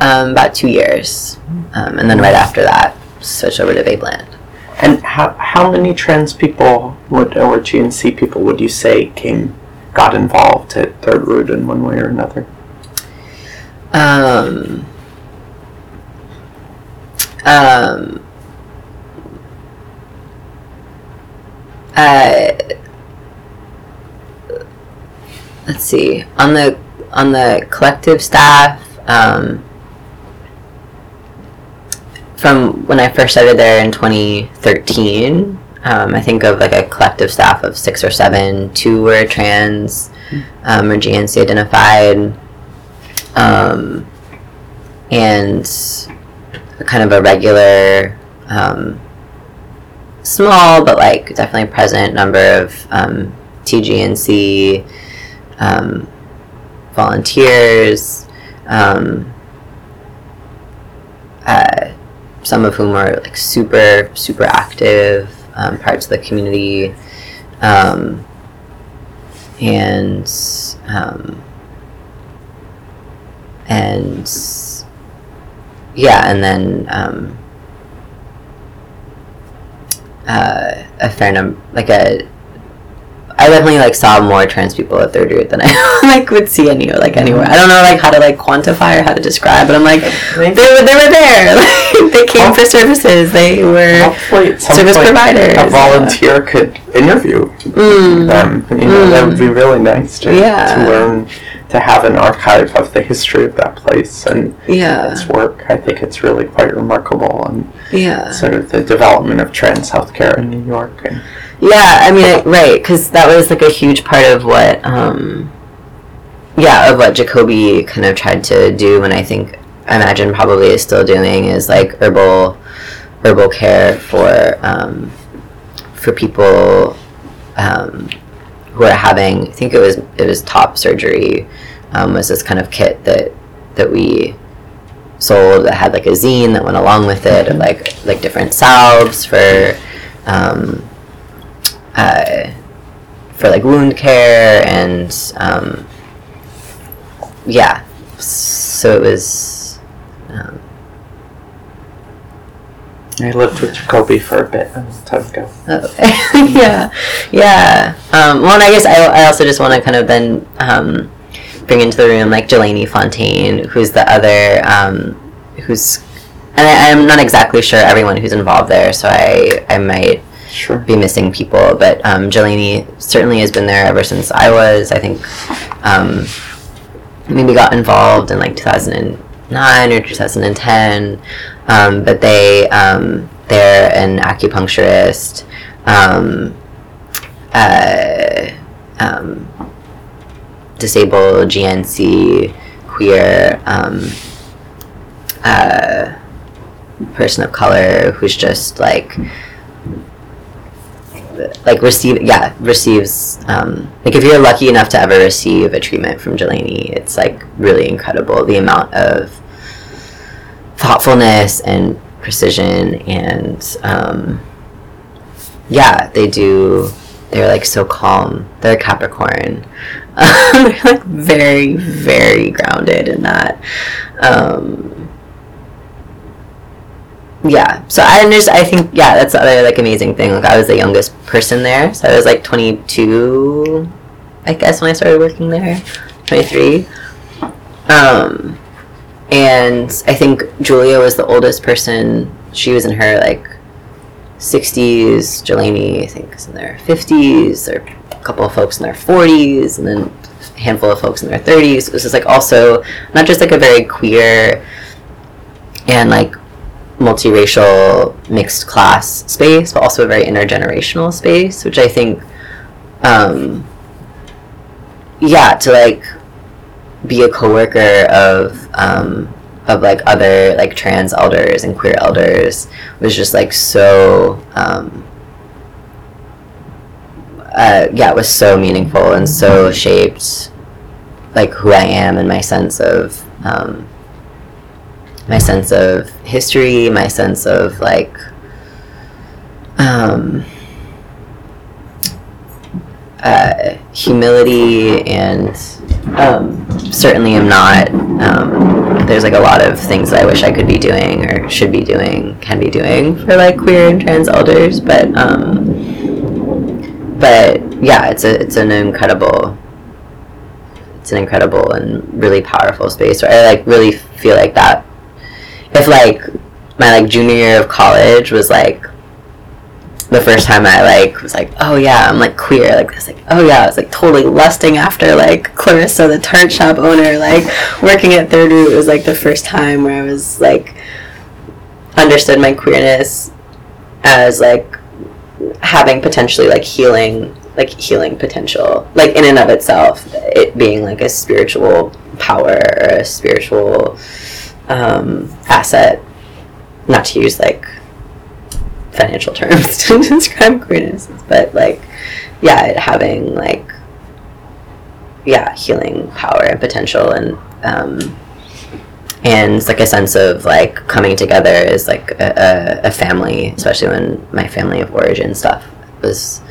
[SPEAKER 2] Um, about two years, um, and then right after that, switched over to Babeland.
[SPEAKER 1] And how, how many trans people would, or GNC people would you say came, got involved at Third Root in one way or another?
[SPEAKER 2] Um, um, uh, let's see on the on the collective staff. Um, from when I first started there in 2013, um, I think of like a collective staff of six or seven. Two were trans um, or GNC identified um, and kind of a regular, um, small but like definitely present number of um, TGNC um, volunteers, um, uh, some of whom are like super super active um, parts of the community, um, and um, and yeah, and then um, uh, a fair number, like a. I definitely like saw more trans people at third root than I [LAUGHS] like would see any like anywhere. I don't know like how to like quantify or how to describe, but I'm like they were they were there. [LAUGHS] Like, they came for services. They were
[SPEAKER 1] Hopefully,
[SPEAKER 2] service
[SPEAKER 1] point,
[SPEAKER 2] providers.
[SPEAKER 1] a volunteer could interview
[SPEAKER 2] Mm.
[SPEAKER 1] them. You know, that would be really nice to,
[SPEAKER 2] Yeah.
[SPEAKER 1] to learn to have an archive of the history of that place and
[SPEAKER 2] Yeah,
[SPEAKER 1] its work. I think it's really quite remarkable and
[SPEAKER 2] yeah.
[SPEAKER 1] sort of the development of trans healthcare in New York. And
[SPEAKER 2] Yeah, I mean, I, right, because that was like a huge part of what, um, yeah, of what Jacoby kind of tried to do, and I think, I imagine probably is still doing is like herbal, herbal care for, um, for people, um, who are having. I think it was it was top surgery, um, was this kind of kit that that we sold that had like a zine that went along with it, and like like different salves for. Um, uh, for like wound care and um, yeah. So it was um,
[SPEAKER 1] I lived with Jacoby for a bit a long time ago.
[SPEAKER 2] oh, [LAUGHS] yeah. Yeah. Um, well and I guess I, I also just want to kind of then um, bring into the room like Jelani Fontaine who's the other um, who's and I, I'm not exactly sure everyone who's involved there so I, I might
[SPEAKER 1] Sure.
[SPEAKER 2] be missing people, but um, Jelani certainly has been there ever since I was. I think um, maybe got involved in like 2009 or 2010, um, but they um, they're an acupuncturist. Um, uh, um, disabled GNC queer um, uh, person of color who's just like like receive yeah receives um, like if you're lucky enough to ever receive a treatment from Jelani, it's like really incredible the amount of thoughtfulness and precision and um, yeah they do they're like so calm. They're Capricorn. [LAUGHS] They're like very very grounded in that. Um, yeah so i just i think yeah that's the other like amazing thing like i was the youngest person there so i was like 22 i guess when i started working there 23 um and i think julia was the oldest person she was in her like 60s jelani i think is in their 50s there a couple of folks in their 40s and then a handful of folks in their 30s it was just like also not just like a very queer and like multiracial mixed class space, but also a very intergenerational space, which I think, um, yeah, to like be a coworker of um, of like other like trans elders and queer elders was just like so um, uh, yeah it was so meaningful and so shaped like who I am and my sense of um, my sense of history my sense of like um, uh, humility and um, certainly am not. Um, there's like a lot of things that I wish I could be doing or should be doing, can be doing for like queer and trans elders, but um, but yeah, it's a it's an incredible it's an incredible and really powerful space where I like really feel like that if like my like junior year of college was like the first time I like was like, oh yeah, I'm like queer. Like this, like oh yeah, I was like totally lusting after like Clarissa, the tart shop owner, like working at Third Root was like the first time where I was like understood my queerness as like having potentially like healing like healing potential like in and of itself it being like a spiritual power or a spiritual um, asset not to use like financial terms [LAUGHS] to describe queerness, but like, yeah, having like, yeah, healing power and potential, and um, and like a sense of like coming together as like a, a family, especially when my family of origin stuff was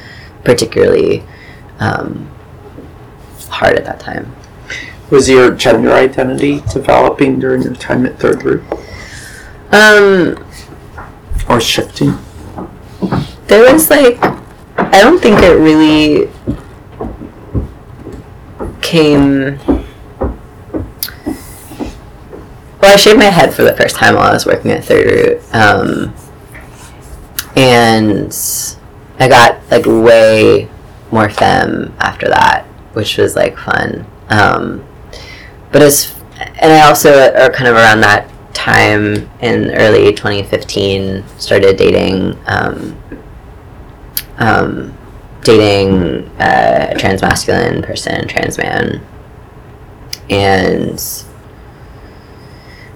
[SPEAKER 2] particularly um, hard at that time.
[SPEAKER 1] Was your gender identity developing during your time at Third Root
[SPEAKER 2] Um,
[SPEAKER 1] or shifting?
[SPEAKER 2] there was like I don't think it really came well I shaved my head for the first time while I was working at Third Root um, and I got like way more femme after that which was like fun um, but it's and I also are kind of around that time in early 2015 started dating um, um, dating a trans masculine person, trans man, and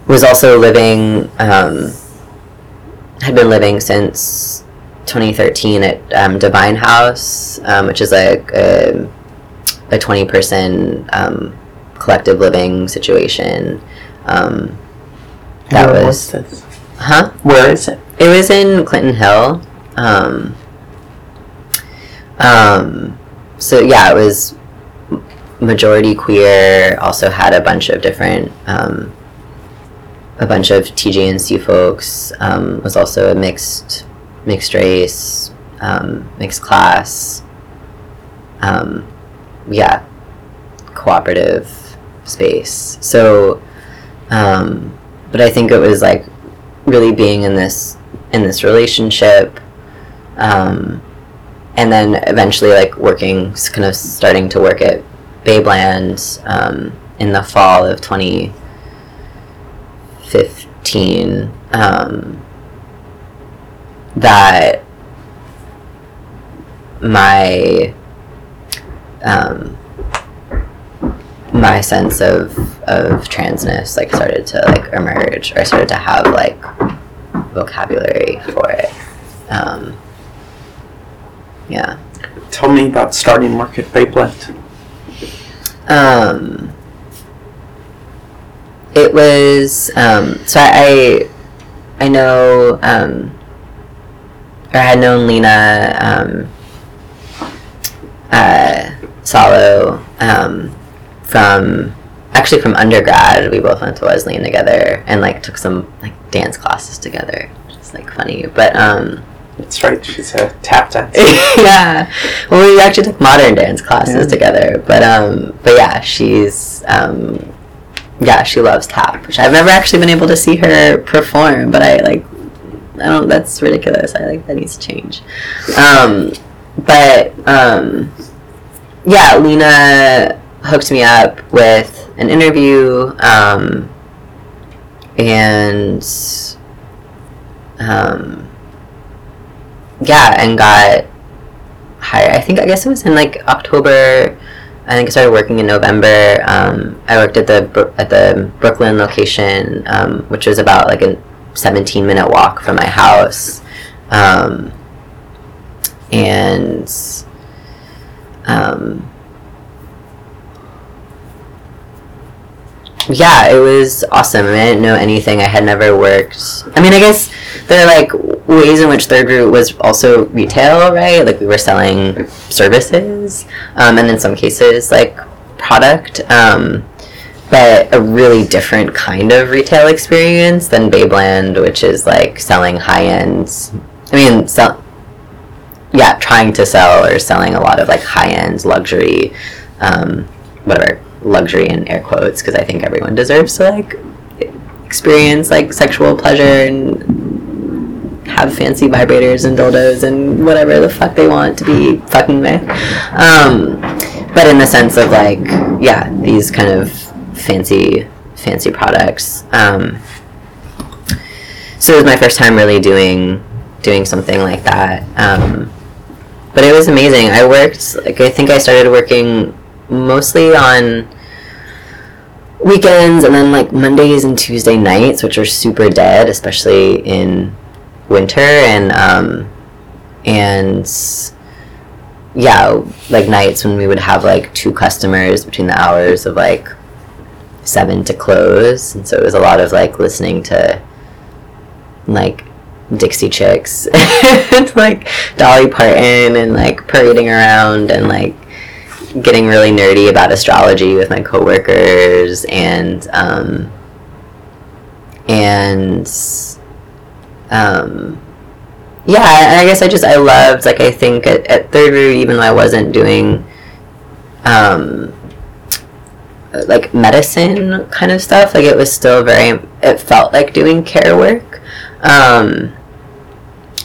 [SPEAKER 2] was also living, um, had been living since 2013 at um, Divine House, um, which is like a, a 20 person um, collective living situation. Um, that
[SPEAKER 1] Where
[SPEAKER 2] was,
[SPEAKER 1] this?
[SPEAKER 2] huh?
[SPEAKER 1] Where is it?
[SPEAKER 2] It was in Clinton Hill. Um, um, so yeah, it was majority queer. Also had a bunch of different, um, a bunch of TGNC folks. Um, was also a mixed, mixed race, um, mixed class. Um, yeah, cooperative space. So, um, but I think it was like really being in this in this relationship um, and then eventually like working kind of starting to work at Babeland um, in the fall of 2015 um, that my um, my sense of of transness like started to like emerge or I started to have like vocabulary for it um, yeah
[SPEAKER 1] Tell me about starting work at Babeland.
[SPEAKER 2] um, it was um, so I I know um, or I had known Lena um, uh, Salo um, from actually from undergrad. We both went to Wesleyan together and like took some like dance classes together, which is like funny. But um,
[SPEAKER 1] That's right. She's a tap dancer. [LAUGHS]
[SPEAKER 2] yeah. Well, we actually took modern dance classes
[SPEAKER 1] Yeah.
[SPEAKER 2] together, but um, but yeah, she's um, yeah, she loves tap, which I've never actually been able to see her perform, but I like, I don't. That's ridiculous. I like that needs to change. Um, but um, yeah, Lena hooked me up with an interview, um, and um, yeah, and got hired. I think I guess it was in like October I think I started working in November. Um, I worked at the at the Brooklyn location, um, which was about like a 17 minute walk from my house, um, and um, yeah, it was awesome. I, didn't know anything. I had never worked. I mean, I guess there are like ways in which Third Root was also retail, right? Like we were selling services, um, and in some cases, like product. Um, but a really different kind of retail experience than Babeland, which is like selling high ends. I mean, sell, yeah, trying to sell or selling a lot of like high end luxury, um, whatever luxury in air quotes because I think everyone deserves to like experience like sexual pleasure and have fancy vibrators and dildos and whatever the fuck they want to be fucking with. Um, but in the sense of like, yeah, these kind of fancy, fancy products. Um, so it was my first time really doing doing something like that. Um, but it was amazing. I worked like I think I started working mostly on weekends and then like Mondays and Tuesday nights, which are super dead, especially in winter and um, and yeah, like nights when we would have like two customers between the hours of like seven to close, and so it was a lot of like listening to like Dixie Chicks [LAUGHS] and like Dolly Parton and like parading around and like getting really nerdy about astrology with my coworkers and um, and um, yeah, I, I guess I just I loved like I think at, at Third Root even though I wasn't doing um, like medicine kind of stuff like it was still very it felt like doing care work um,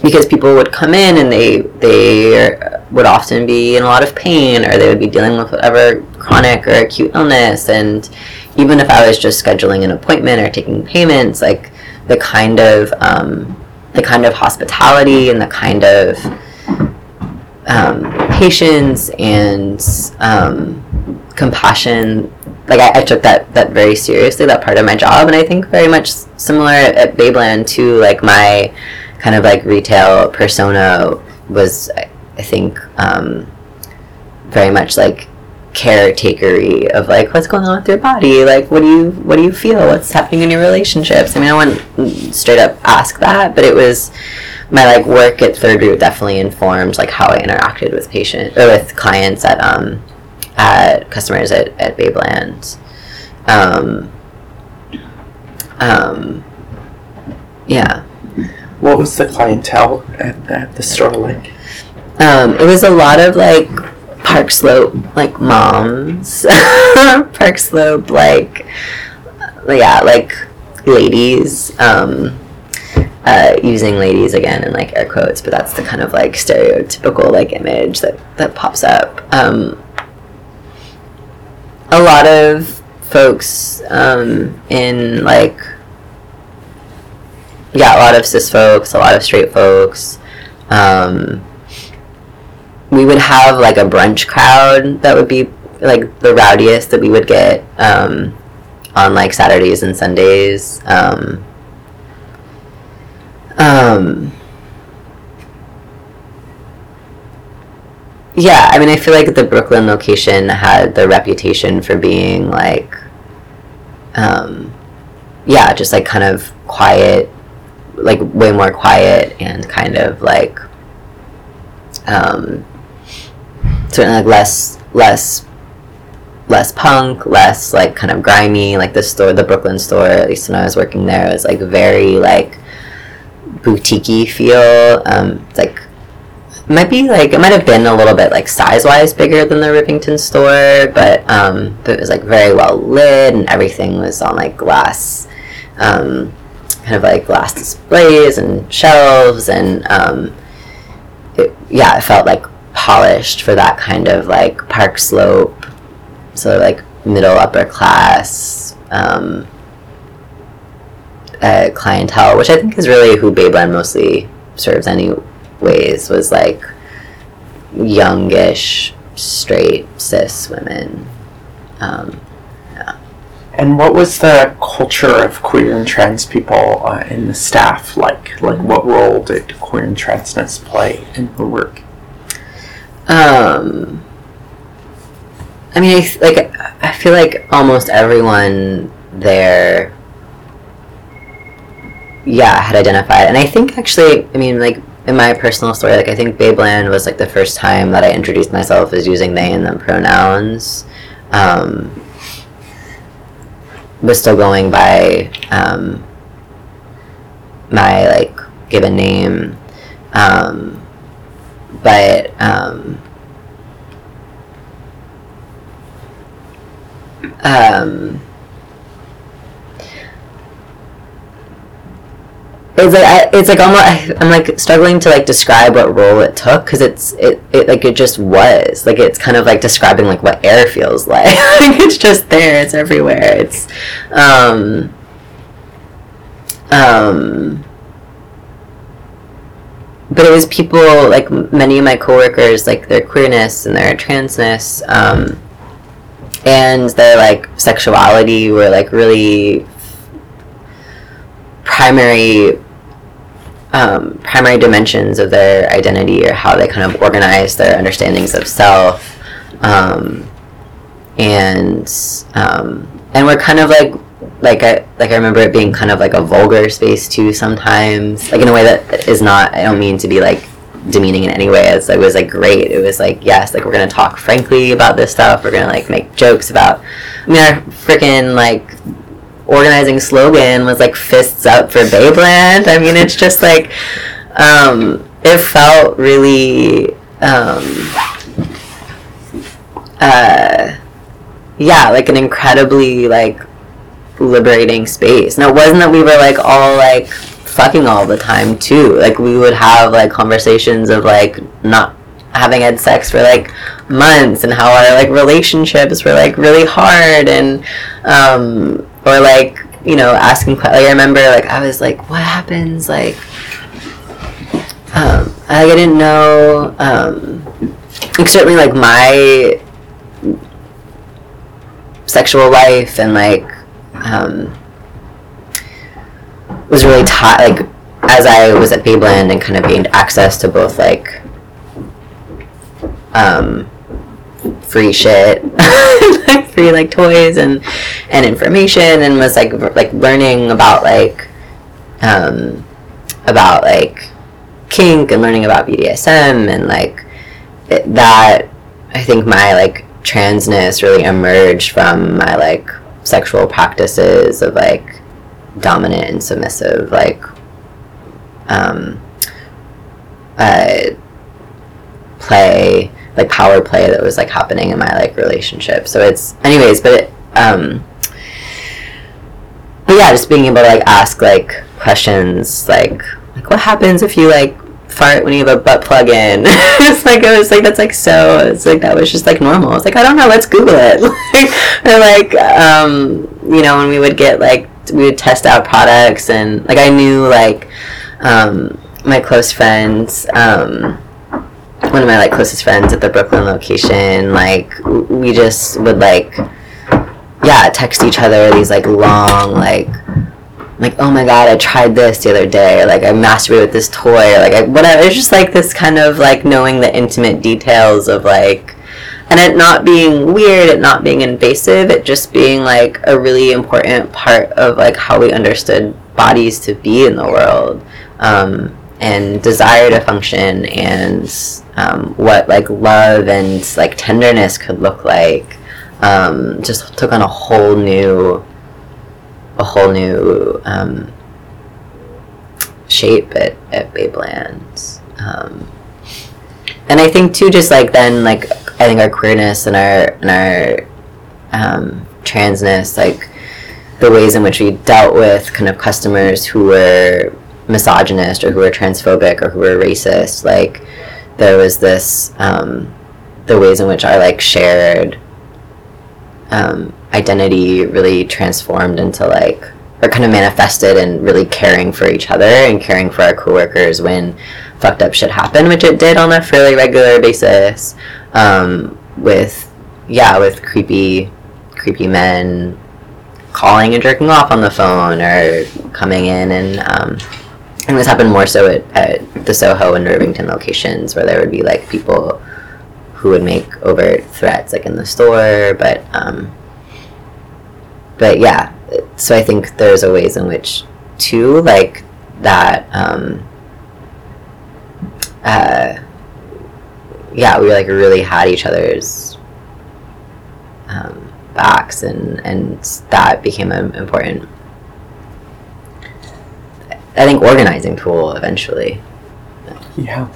[SPEAKER 2] because people would come in and they they would often be in a lot of pain or they would be dealing with whatever chronic or acute illness. And even if I was just scheduling an appointment or taking payments like the kind of um, the kind of hospitality and the kind of um, patience and um, compassion like I, I, took that that very seriously that part of my job. And I think very much similar at Babeland to like my kind of like retail persona was I think um, very much like caretakery of like what's going on with your body? Like what do you what do you feel? What's happening in your relationships? I mean i wouldn't straight up ask that but it was my like work at third root definitely informed like how i interacted with patient or with clients at um at customers at, at babeland. Um um yeah.
[SPEAKER 1] What was the clientele at, at the store like
[SPEAKER 2] um, it was a lot of like Park Slope, like moms, [LAUGHS] Park Slope, like yeah, like ladies. Um, uh, using ladies again in like air quotes, but that's the kind of like stereotypical like image that that pops up. Um, a lot of folks um, in like yeah, a lot of cis folks, a lot of straight folks. Um, we would have like a brunch crowd that would be like the rowdiest that we would get um, on like Saturdays and Sundays. Um, um, yeah, I mean, I feel like the Brooklyn location had the reputation for being like, um, yeah, just like kind of quiet, like way more quiet and kind of like, um, certainly like less less less punk, less like kind of grimy. Like the store, the Brooklyn store, at least when I was working there, it was like very like boutiquey feel. Um, it's like it might be like it might have been a little bit like size wise bigger than the Rivington store, but um, but it was like very well lit and everything was on like glass. Um, kind of like glass displays and shelves and um, it, yeah, it felt like polished for that kind of like park slope, so like middle upper class um, uh, clientele, which I think is really who Babeland mostly serves. Anyways, was like youngish straight cis women. Um,
[SPEAKER 1] And what was the culture of queer and trans people uh, in the staff like? Like, what role did queer and transness play in your work?
[SPEAKER 2] Um, I mean, I, like I feel like almost everyone there, yeah, had identified, and I think actually, I mean, like in my personal story, like I think Babeland was like the first time that I introduced myself as using they and them pronouns. Um, was still going by um, my like given name, um, but um, um, it's like I, it's like almost I'm like struggling to like describe what role it took because it's it, it like it just was. Like it's kind of like describing like what air feels [LAUGHS] like. Like it's just there. It's everywhere. It's um um but it was people like many of my coworkers like their queerness and their transness um and their like sexuality were like really primary um, primary dimensions of their identity or how they kind of organize their understandings of self um, and um, and we're kind of like like I like I remember it being kind of like a vulgar space too sometimes. Like in a way that is not I don't mean to be like demeaning in any way. It's it was like great. It was like yes like we're gonna talk frankly about this stuff. We're gonna like make jokes about I mean our freaking like organizing slogan was like fists up for Babeland. I mean, it's just like um, it felt really um, uh, yeah, like an incredibly like liberating space. And it wasn't that we were like all like fucking all the time too. Like we would have like conversations of like not having had sex for like months and how our like relationships were like really hard and um or like you know asking like I remember like I was like what happens like um I didn't know um like certainly like my sexual life and like um was really taught like as I was at Babeland and kind of gained access to both like um free shit [LAUGHS] like free like toys and and information and was like r- like learning about like um about like kink and learning about BDSM and like it, that I think my like transness really emerged from my like sexual practices of like dominant and submissive like um uh play like power play that was like happening in my like relationship. So it's anyways but it, um but yeah just being able to like ask like questions like like what happens if you like fart when you have a butt plug in. [LAUGHS] It's like it was like that's like so it's like that was just like normal. It's like i don't know let's google it. [LAUGHS] Or like um you know when we would get like we would test out products and like i knew like um my close friends um one of my like closest friends at the Brooklyn location, like we just would like yeah, text each other these like long like like oh my god, I tried this the other day, like I masturbated with this toy, like I, whatever. It's just like this kind of like knowing the intimate details of like and it not being weird, it not being invasive, it just being like a really important part of like how we understood bodies to be in the world. Um, and desire to function and um, what like love and like tenderness could look like um, just took on a whole new a whole new um, shape at, at Babeland um, and I think too just like then like I think our queerness and our and our um, transness like the ways in which we dealt with kind of customers who were misogynist or who were transphobic or who were racist like there was this um, the ways in which our like shared um, identity really transformed into like or kind of manifested in really caring for each other and caring for our coworkers when fucked up shit happened which it did on a fairly regular basis um, with yeah with creepy creepy men calling and jerking off on the phone or coming in and um, and this happened more so at, at the Soho and Rivington locations where there would be like people who would make overt threats like in the store but um, but yeah so I think there's a ways in which too like that um, uh, yeah we like really had each other's um, backs and and that became an important I think organizing tool eventually.
[SPEAKER 1] Yeah.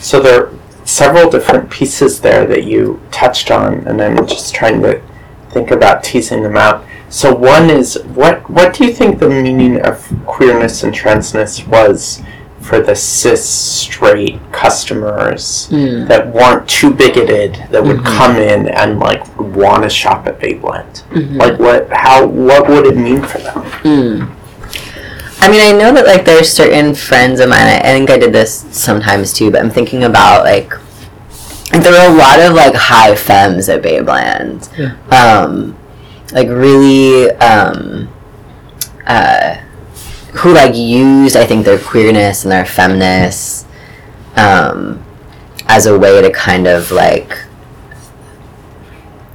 [SPEAKER 1] So there several different pieces there that you touched on, and I'm just trying to think about teasing them out. So one is what what do you think the meaning of queerness and transness was for the cis straight customers
[SPEAKER 2] Mm.
[SPEAKER 1] that weren't too bigoted that would
[SPEAKER 2] Mhm.
[SPEAKER 1] come in and like want to shop at Babeland?
[SPEAKER 2] Mhm.
[SPEAKER 1] Like what how what would it mean for them?
[SPEAKER 2] Mm. I mean, I know that like there's certain friends of mine. I, I think I did this sometimes too, but I'm thinking about like, there were a lot of like high femmes at Babeland, um, like really, um, uh, who like used I think their queerness and their feminist, um, as a way to kind of like,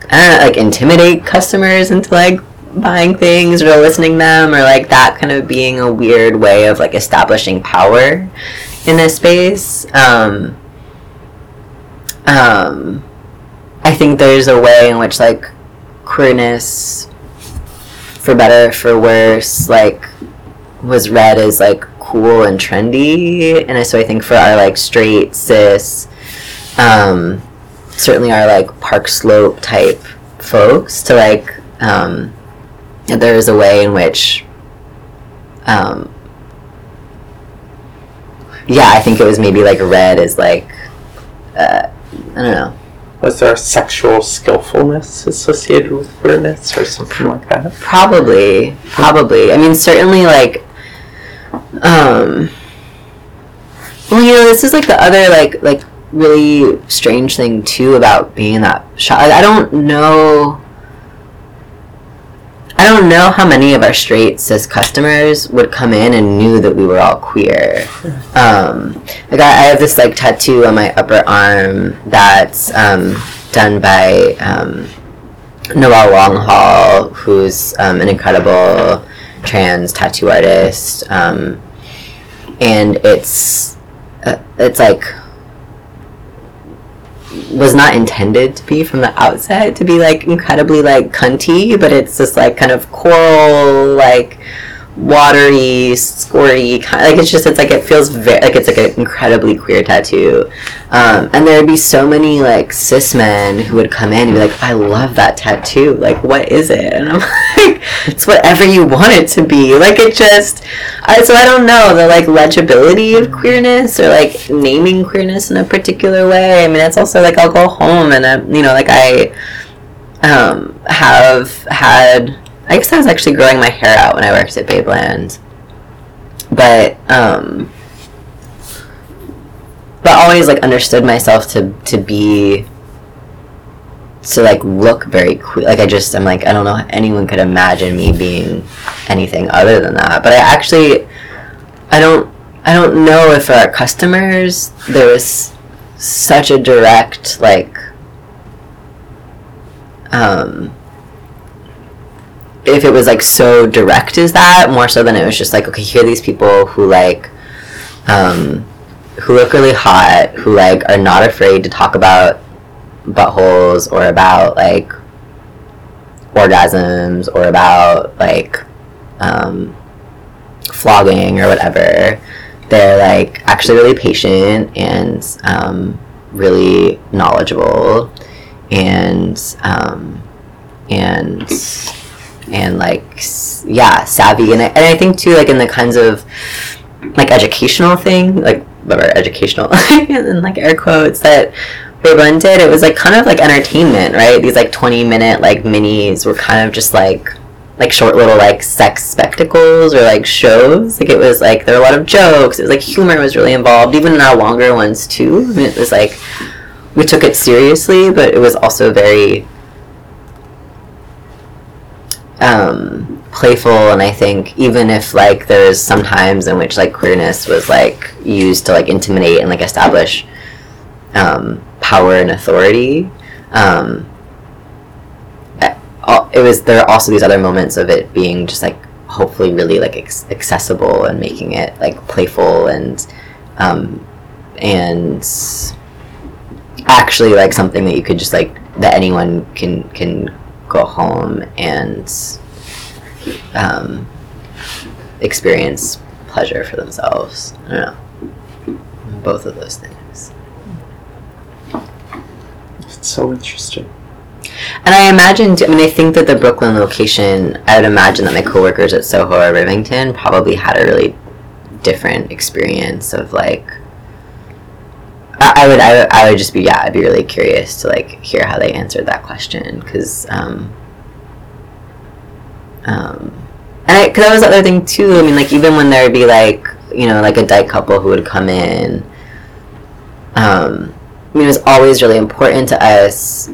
[SPEAKER 2] I don't know, like intimidate customers into like buying things or listening them or like that kind of being a weird way of like establishing power in this space. Um um i think there's a way in which like queerness for better for worse like was read as like cool and trendy. And so i think for our like straight cis um certainly our like park slope type folks to like um there is a way in which um yeah i think it was maybe like red is like uh, i don't know.
[SPEAKER 1] Was there sexual skillfulness associated with queerness or something like that?
[SPEAKER 2] probably. Probably. I mean certainly like um well you know this is like the other like like really strange thing too about being in that shop i don't know I don't know how many of our straight cis customers would come in and knew that we were all queer. [LAUGHS] Um, like I, I have this like tattoo on my upper arm that's um, done by um, Noel'le Longhaul, who's um, an incredible trans tattoo artist, um, and it's uh, it's like was not intended to be from the outset to be like incredibly like cunty, but it's this like kind of coral like watery, squirty kind. Like it's just it's like it feels very like it's like an incredibly queer tattoo. Um, and there would be so many like cis men who would come in and be like, "I love that tattoo. Like, what is it?" And I'm [LAUGHS] like, "It's whatever you want it to be." Like it just. I, so I don't know the like legibility of queerness or like naming queerness in a particular way. I mean, it's also like I'll go home and uh, you know like I um, have had. I guess I was actually growing my hair out when I worked at Babeland, but um, but always like understood myself to to be to like look very queer. Like I just I'm like I don't know how anyone could imagine me being anything other than that. But I actually I don't I don't know if our customers there was such a direct like um if it was like so direct as that more so than it was just like okay here are these people who like um who look really hot who like are not afraid to talk about buttholes or about like orgasms or about like um flogging or whatever. They're like actually really patient and um, really knowledgeable and um, and and like yeah savvy. And I, and I think too like in the kinds of like educational thing like whatever educational [LAUGHS] and like air quotes that Babeland did it was like kind of like entertainment right? These like 20 minute like minis were kind of just like like short little like sex spectacles or like shows. Like it was like there were a lot of jokes. It was like humor was really involved even in our longer ones too. I mean, it was like we took it seriously, but it was also very um, playful. And I think even if like there's some times in which like queerness was like used to like intimidate and like establish um, power and authority. Um, it was there are also these other moments of it being just like hopefully really like ex- accessible and making it like playful and um, and actually like something that you could just like that anyone can can go home and um, experience pleasure for themselves. I don't know. Both of those things.
[SPEAKER 1] It's so interesting.
[SPEAKER 2] And I imagine, I mean, I think that the Brooklyn location, I would imagine that my coworkers at Soho or Rivington probably had a really different experience of like, I, I would, I I would just be, yeah, I'd be really curious to like hear how they answered that question because, um, um, and I, cause that was the other thing too. I mean, like even when there would be like, you know, like a dyke couple who would come in, um, I mean, it was always really important to us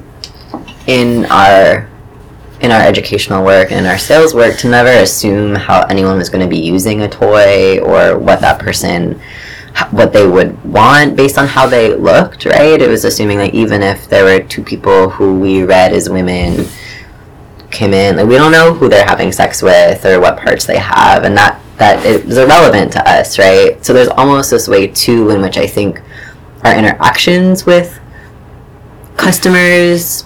[SPEAKER 2] in our in our educational work and in our sales work to never assume how anyone was going to be using a toy or what that person what they would want based on how they looked right? It was assuming that even if there were two people who we read as women came in like we don't know who they're having sex with or what parts they have and that that is irrelevant to us right? So there's almost this way too in which i think our interactions with customers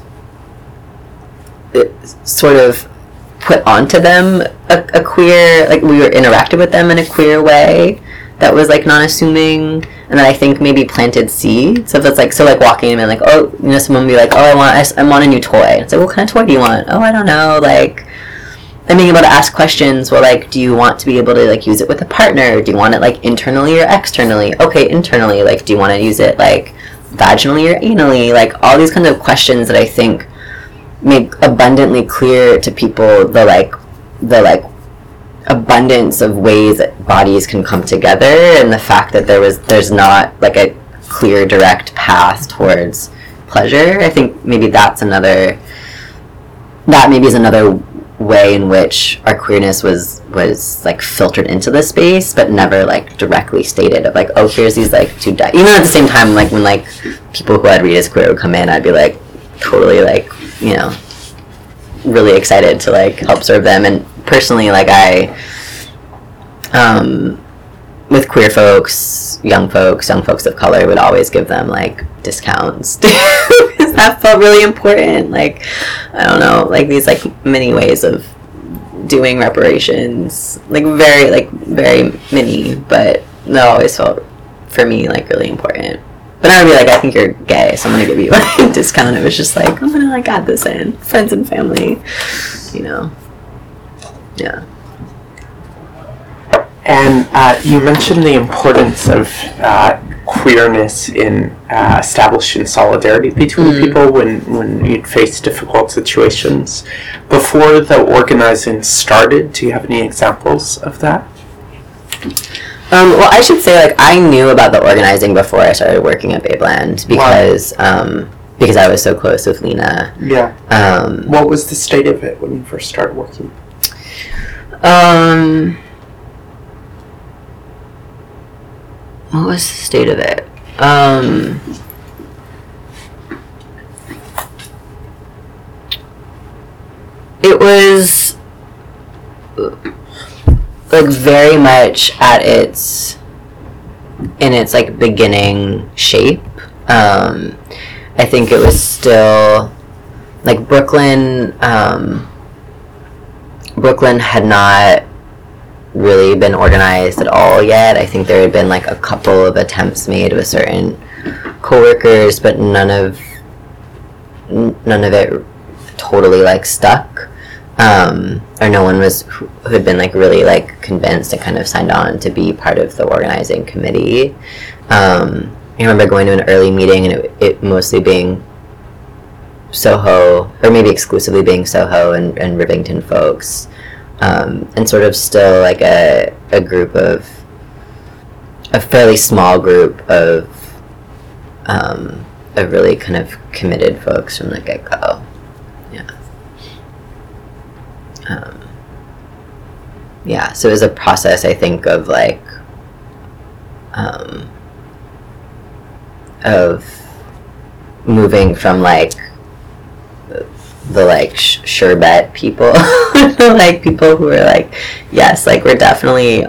[SPEAKER 2] sort of put onto them a, a queer like we were interacted with them in a queer way that was like non-assuming and then i think maybe planted seeds. So if it's like so like walking in and like oh you know someone would be like oh i want I, I want a new toy. It's like what kind of toy do you want? Oh i don't know like and being able to ask questions well like do you want to be able to like use it with a partner? Do you want it like internally or externally? Okay internally like do you want to use it like vaginally or anally? Like all these kinds of questions that i think make abundantly clear to people the like the like abundance of ways that bodies can come together and the fact that there was there's not like a clear direct path towards pleasure i think maybe that's another that maybe is another way in which our queerness was was like filtered into the space but never like directly stated of like oh here's these like two di-. even at the same time like when like people who i'd read as queer would come in i'd be like totally like you know really excited to like help serve them. And personally like i um with queer folks young folks young folks of color would always give them like discounts. [LAUGHS] That felt really important. Like i don't know like these like many ways of doing reparations. Like very like very many. But that always felt for me like really important but I would be like, I think you're gay, so I'm gonna give you [LAUGHS] a discount. It was just like, I'm gonna like add this in, friends and family, you know. Yeah.
[SPEAKER 1] And uh, you mentioned the importance of uh, queerness in uh, establishing solidarity between
[SPEAKER 2] Mm.
[SPEAKER 1] people when, when you'd face difficult situations. Before the organizing started, do you have any examples of that?
[SPEAKER 2] Um, well, I should say like I knew about the organizing before I started working at Babeland because um, because I was so close with Lena.
[SPEAKER 1] Yeah.
[SPEAKER 2] Um,
[SPEAKER 1] What was the state of it when you first started working?
[SPEAKER 2] um, what was the state of it? Um, it was like very much at its in its like beginning shape. Um, I think it was still like Brooklyn. Um, Brooklyn had not really been organized at all yet. I think there had been like a couple of attempts made with certain coworkers, but none of none of it totally like stuck. Um, or no one was who had been like really like convinced and kind of signed on to be part of the organizing committee. Um, I remember going to an early meeting and it, it mostly being Soho, or maybe exclusively being Soho and, and Rivington folks, um, and sort of still like a, a group of, a fairly small group of um, of really kind of committed folks from the get go. Yeah. Um, yeah, so it was a process, I think, of like, um, of moving from like the like sh- sherbet people to [LAUGHS] like people who are like, yes, like we're definitely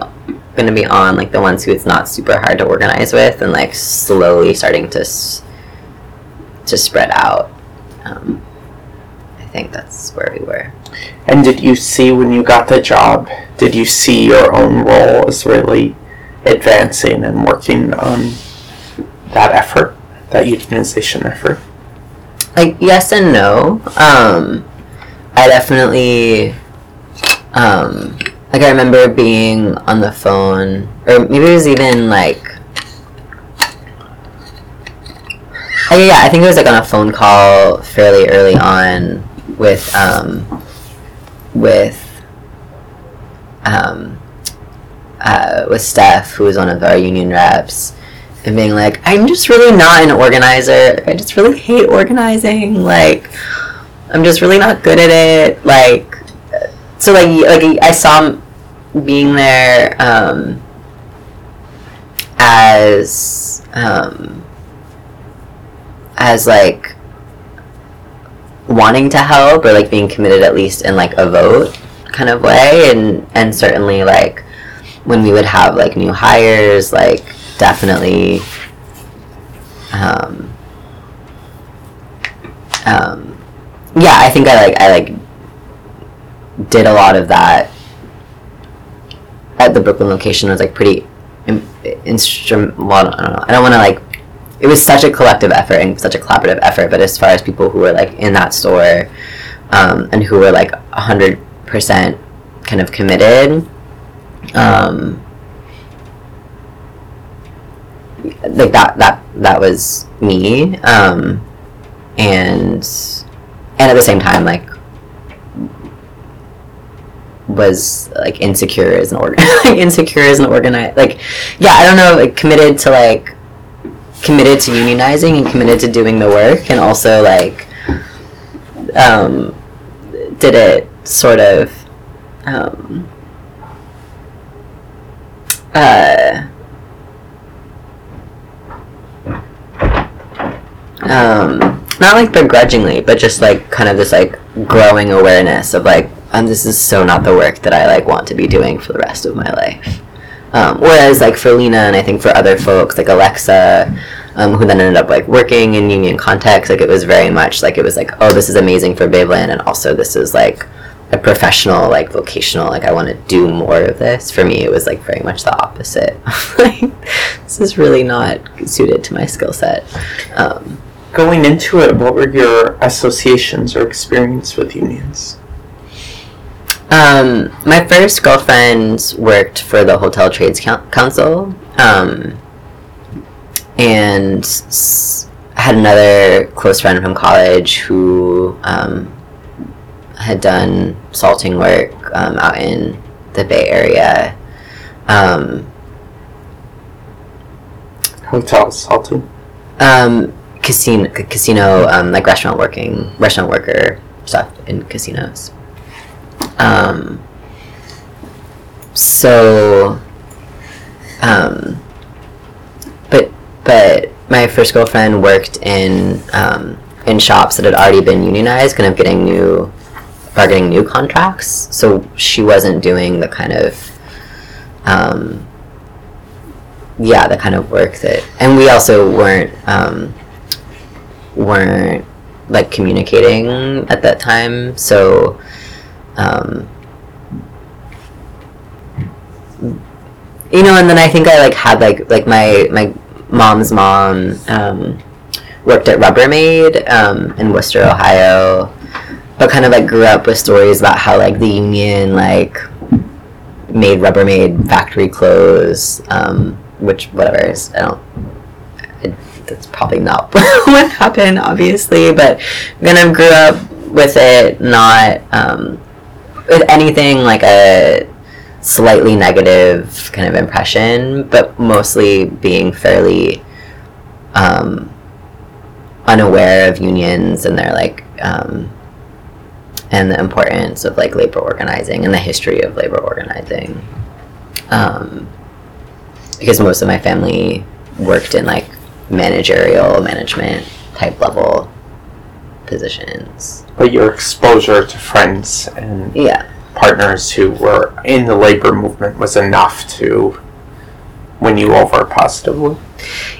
[SPEAKER 2] going to be on like the ones who it's not super hard to organize with, and like slowly starting to s- to spread out. Um, I think that's where we were.
[SPEAKER 1] And did you see when you got the job, did you see your own role as really advancing and working on that effort, that unionization effort?
[SPEAKER 2] like yes and no. Um, I definitely, um, like I remember being on the phone, or maybe it was even like, yeah, I think it was like on a phone call fairly early on with um, with um, uh, with Steph, who was one of our union reps and being like, I'm just really not an organizer. I just really hate organizing. Like, I'm just really not good at it. Like, so like like I saw being there um, as um, as like wanting to help or like being committed at least in like a vote kind of way. And and certainly like when we would have like new hires like definitely um, um, yeah i think i like i like did a lot of that at the brooklyn location. Was like pretty in, instrument well, i don't know. I don't want to like it was such a collective effort and such a collaborative effort but as far as people who were like in that store um, and who were like 100% kind of committed um, like that that that was me um and and at the same time like was like insecure as an organ [LAUGHS] insecure as an organized like yeah i don't know like committed to like committed to unionizing and committed to doing the work and also like um did it sort of um uh um, not like begrudgingly, but just like kind of this like growing awareness of like, and this is so not the work that I like want to be doing for the rest of my life. Um, whereas like for Lena and I think for other folks like Alexa, um, who then ended up like working in union context, like it was very much like it was like, oh, this is amazing for Babeland, and also this is like a professional, like vocational, like I want to do more of this. For me, it was like very much the opposite. [LAUGHS] like this is really not suited to my skill set. Um,
[SPEAKER 1] Going into it, what were your associations or experience with unions?
[SPEAKER 2] Um, my first girlfriend worked for the Hotel Trades Council, um, and s- had another close friend from college who um, had done salting work um, out in the Bay Area. Um,
[SPEAKER 1] Hotels, Salton.
[SPEAKER 2] um, casino, casino, um, like restaurant working, restaurant worker stuff in casinos. Um, so, um, but but my first girlfriend worked in um, in shops that had already been unionized, kind of getting new, bargaining new contracts. So she wasn't doing the kind of um, yeah, the kind of work that, and we also weren't um, weren't like communicating at that time. So, um, you know, and then I think I like had like like my my mom's mom um, worked at Rubbermaid um, in Wooster, Ohio, but kind of like grew up with stories about how like the union like made Rubbermaid factory close, um, which whatever is I don't. It, that's probably not [LAUGHS] what happened, obviously, but kind of grew up with it, not um, with anything like a slightly negative kind of impression, but mostly being fairly um, unaware of unions and their like um, and the importance of like labor organizing and the history of labor organizing. Um, because most of my family worked in like managerial management type level positions.
[SPEAKER 1] But your exposure to friends and
[SPEAKER 2] Yeah.
[SPEAKER 1] partners who were in the labor movement was enough to win you over positively.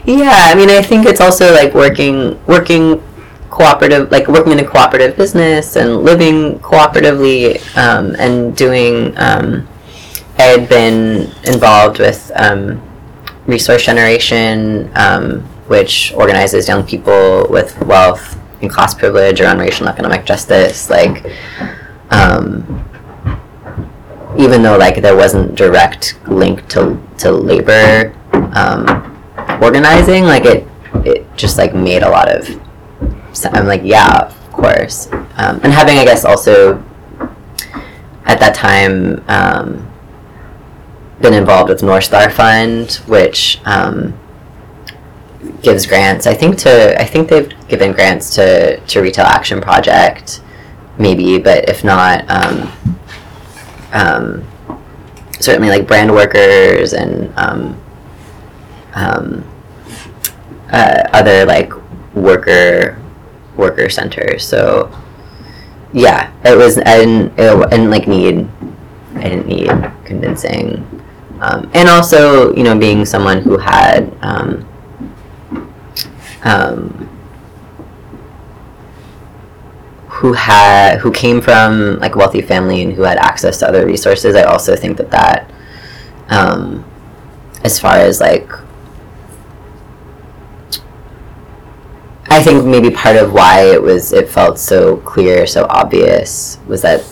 [SPEAKER 2] Yeah, I mean, I think it's also like working working cooperative, like working in a cooperative business and living cooperatively um, and doing. Um, I had been involved with um, Resource Generation, um, which organizes young people with wealth and class privilege around racial and economic justice. Like, um, even though like there wasn't direct link to to labor um, organizing, like it it just like made a lot of. sen- I'm like, yeah, of course, um, and having I guess also at that time um, been involved with North Star Fund, which um, gives grants. I think to I think they've given grants to to Retail Action Project, maybe, but if not. Um, um, certainly like Brandworkers and um, um, uh, other like worker worker centers. So yeah, it was I didn't it, I didn't like need I didn't need convincing, um, and also you know being someone who had um, who had who came from like a wealthy family and who had access to other resources i also think that that um, as far as like i think maybe part of why it was it felt so clear so obvious was that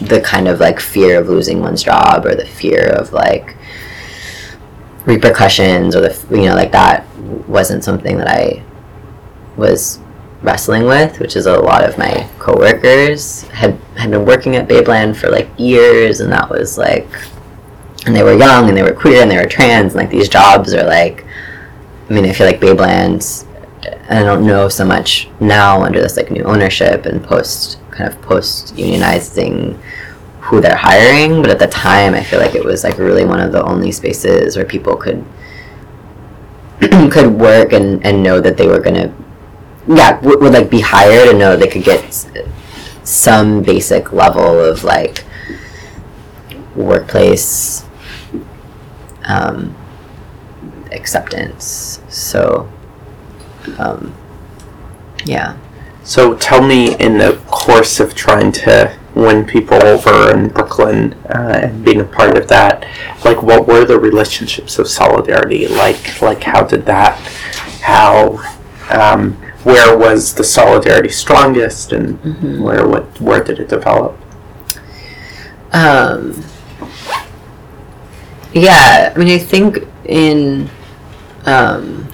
[SPEAKER 2] the kind of like fear of losing one's job or the fear of like repercussions or the you know like that wasn't something that i was wrestling with, which is a lot of my coworkers had had been working at Babeland for like years, and that was like, and they were young and they were queer and they were trans, and like these jobs are like, I mean, I feel like Babeland, I don't know so much now under this like new ownership and post kind of post unionizing who they're hiring, but at the time, I feel like it was like really one of the only spaces where people could [CLEARS THROAT] could work and, and know that they were gonna yeah would, would like be hired and know they could get some basic level of like workplace um, acceptance. So um, yeah.
[SPEAKER 1] So tell me, in the course of trying to win people over in Brooklyn uh, and being a part of that, like what were the relationships of solidarity like? Like how did that? How? Um, where was the solidarity strongest, and where what where did it develop?
[SPEAKER 2] Um, yeah, I mean, I think in um,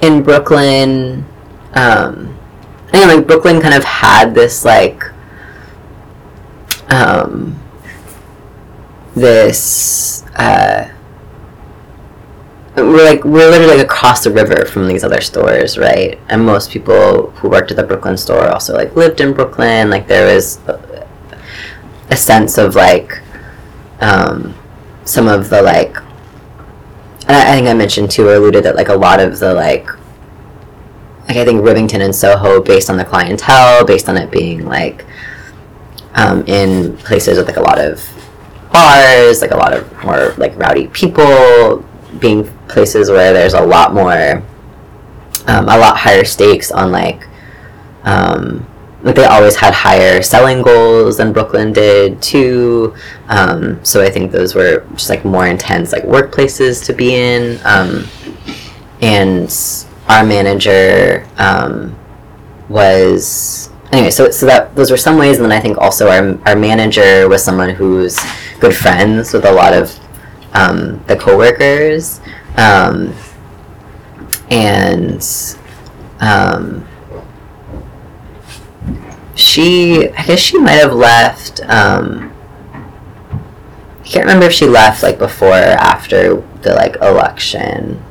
[SPEAKER 2] in Brooklyn, um, I think like Brooklyn kind of had this like um, this. Uh, we're like we're literally like across the river from these other stores, right? And most people who worked at the Brooklyn store also like lived in Brooklyn. Like there was a, a sense of like um, some of the like. I, I think I mentioned too or alluded that like a lot of the like. Like I think Rivington and Soho, based on the clientele, based on it being like um, in places with like a lot of bars, like a lot of more like rowdy people, being places where there's a lot more, um, a lot higher stakes on like, um, like they always had higher selling goals than Brooklyn did too. Um, so I think those were just like more intense like workplaces to be in. Um, and our manager um, was anyway. So so that those were some ways, and then I think also our our manager was someone who's good friends with a lot of um, the coworkers, um, and um, she I guess she might have left. Um, I can't remember if she left like before or after the like election.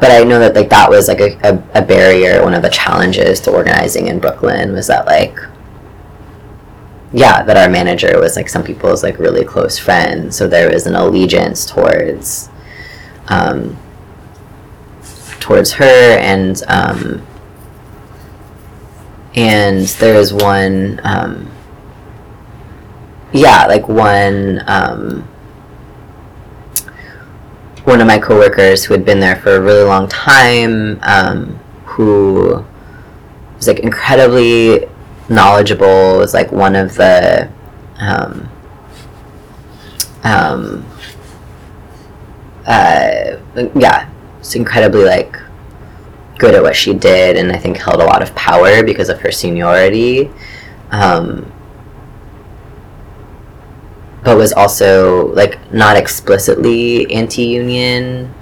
[SPEAKER 2] But I know that like that was like a, a, a barrier. One of the challenges to organizing in Brooklyn was that like yeah, that our manager was like some people's like really close friend, so there was an allegiance towards um, towards her and um, and there was one um, yeah like one um, one of my coworkers who had been there for a really long time um, who was like incredibly knowledgeable was like one of the um, um, uh, yeah it's incredibly like good at what she did and i think held a lot of power because of her seniority. Um, but was also like not explicitly anti-union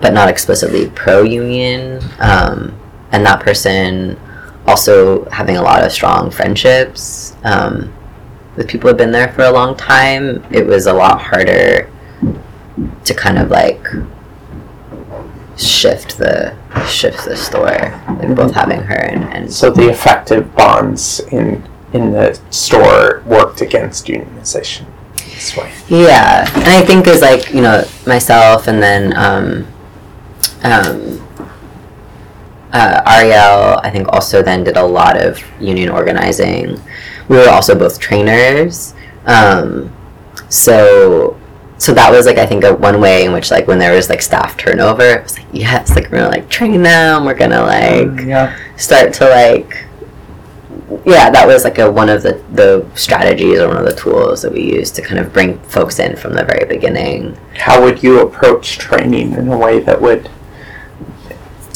[SPEAKER 2] but not explicitly pro-union um, and that person also having a lot of strong friendships um, with people who have been there for a long time it was a lot harder to kind of like shift the shift the store like both having her and, and
[SPEAKER 1] So the effective bonds in in the store worked against unionization. This way.
[SPEAKER 2] Yeah, and I think as like you know myself, and then um, um, uh, Ariel, I think also then did a lot of union organizing. We were also both trainers, um, so so that was like I think a one way in which like when there was like staff turnover, it was like yes, like we're gonna like train them, we're gonna like
[SPEAKER 1] yeah.
[SPEAKER 2] start to like yeah that was like a one of the the strategies or one of the tools that we used to kind of bring folks in from the very beginning
[SPEAKER 1] How would you approach training in a way that would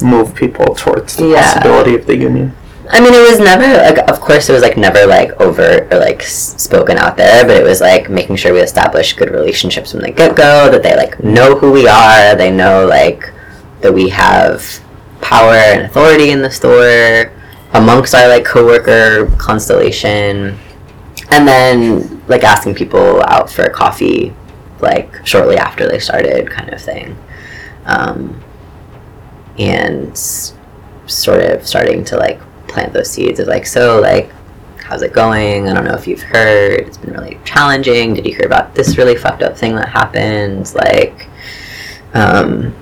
[SPEAKER 1] move people towards the
[SPEAKER 2] Yeah.
[SPEAKER 1] possibility of the union?
[SPEAKER 2] i mean it was never like of course it was like never like overt or like spoken out there but it was like making sure we established good relationships from the get-go that they like know who we are they know like that we have power and authority in the store amongst our like coworker constellation and then like asking people out for coffee like shortly after they started kind of thing. Um, and sort of starting to like plant those seeds of like so like how's it going? I don't know if you've heard. It's been really challenging. Did you hear about this really fucked up thing that happened? Like um,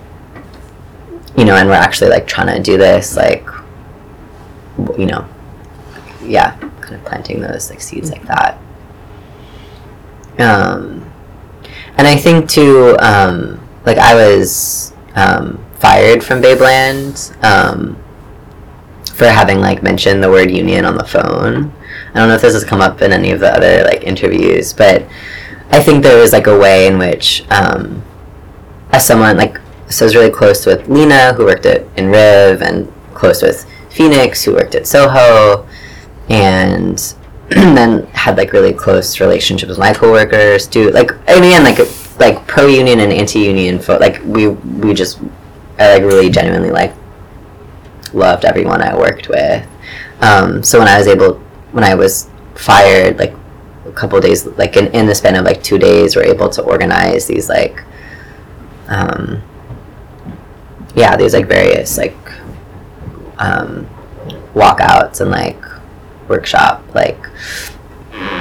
[SPEAKER 2] you know and we're actually like trying to do this like you know yeah kind of planting those like seeds like that. Um, and i think too um, like i was um, fired from babeland um, for having like mentioned the word union on the phone. I don't know if this has come up in any of the other like interviews but i think there was like a way in which um, as someone like so I was really close with Lena, who worked at in Riv, and close with Phoenix, who worked at Soho, and [CLEARS THROAT] then had like really close relationships with my coworkers too. Like mean, like like pro union and anti union. Fo- like we we just I like really genuinely like loved everyone I worked with. Um, so when I was able, when I was fired, like a couple days, like in, in the span of like two days, we're able to organize these like um, yeah, these like various like um, walkouts and like workshop like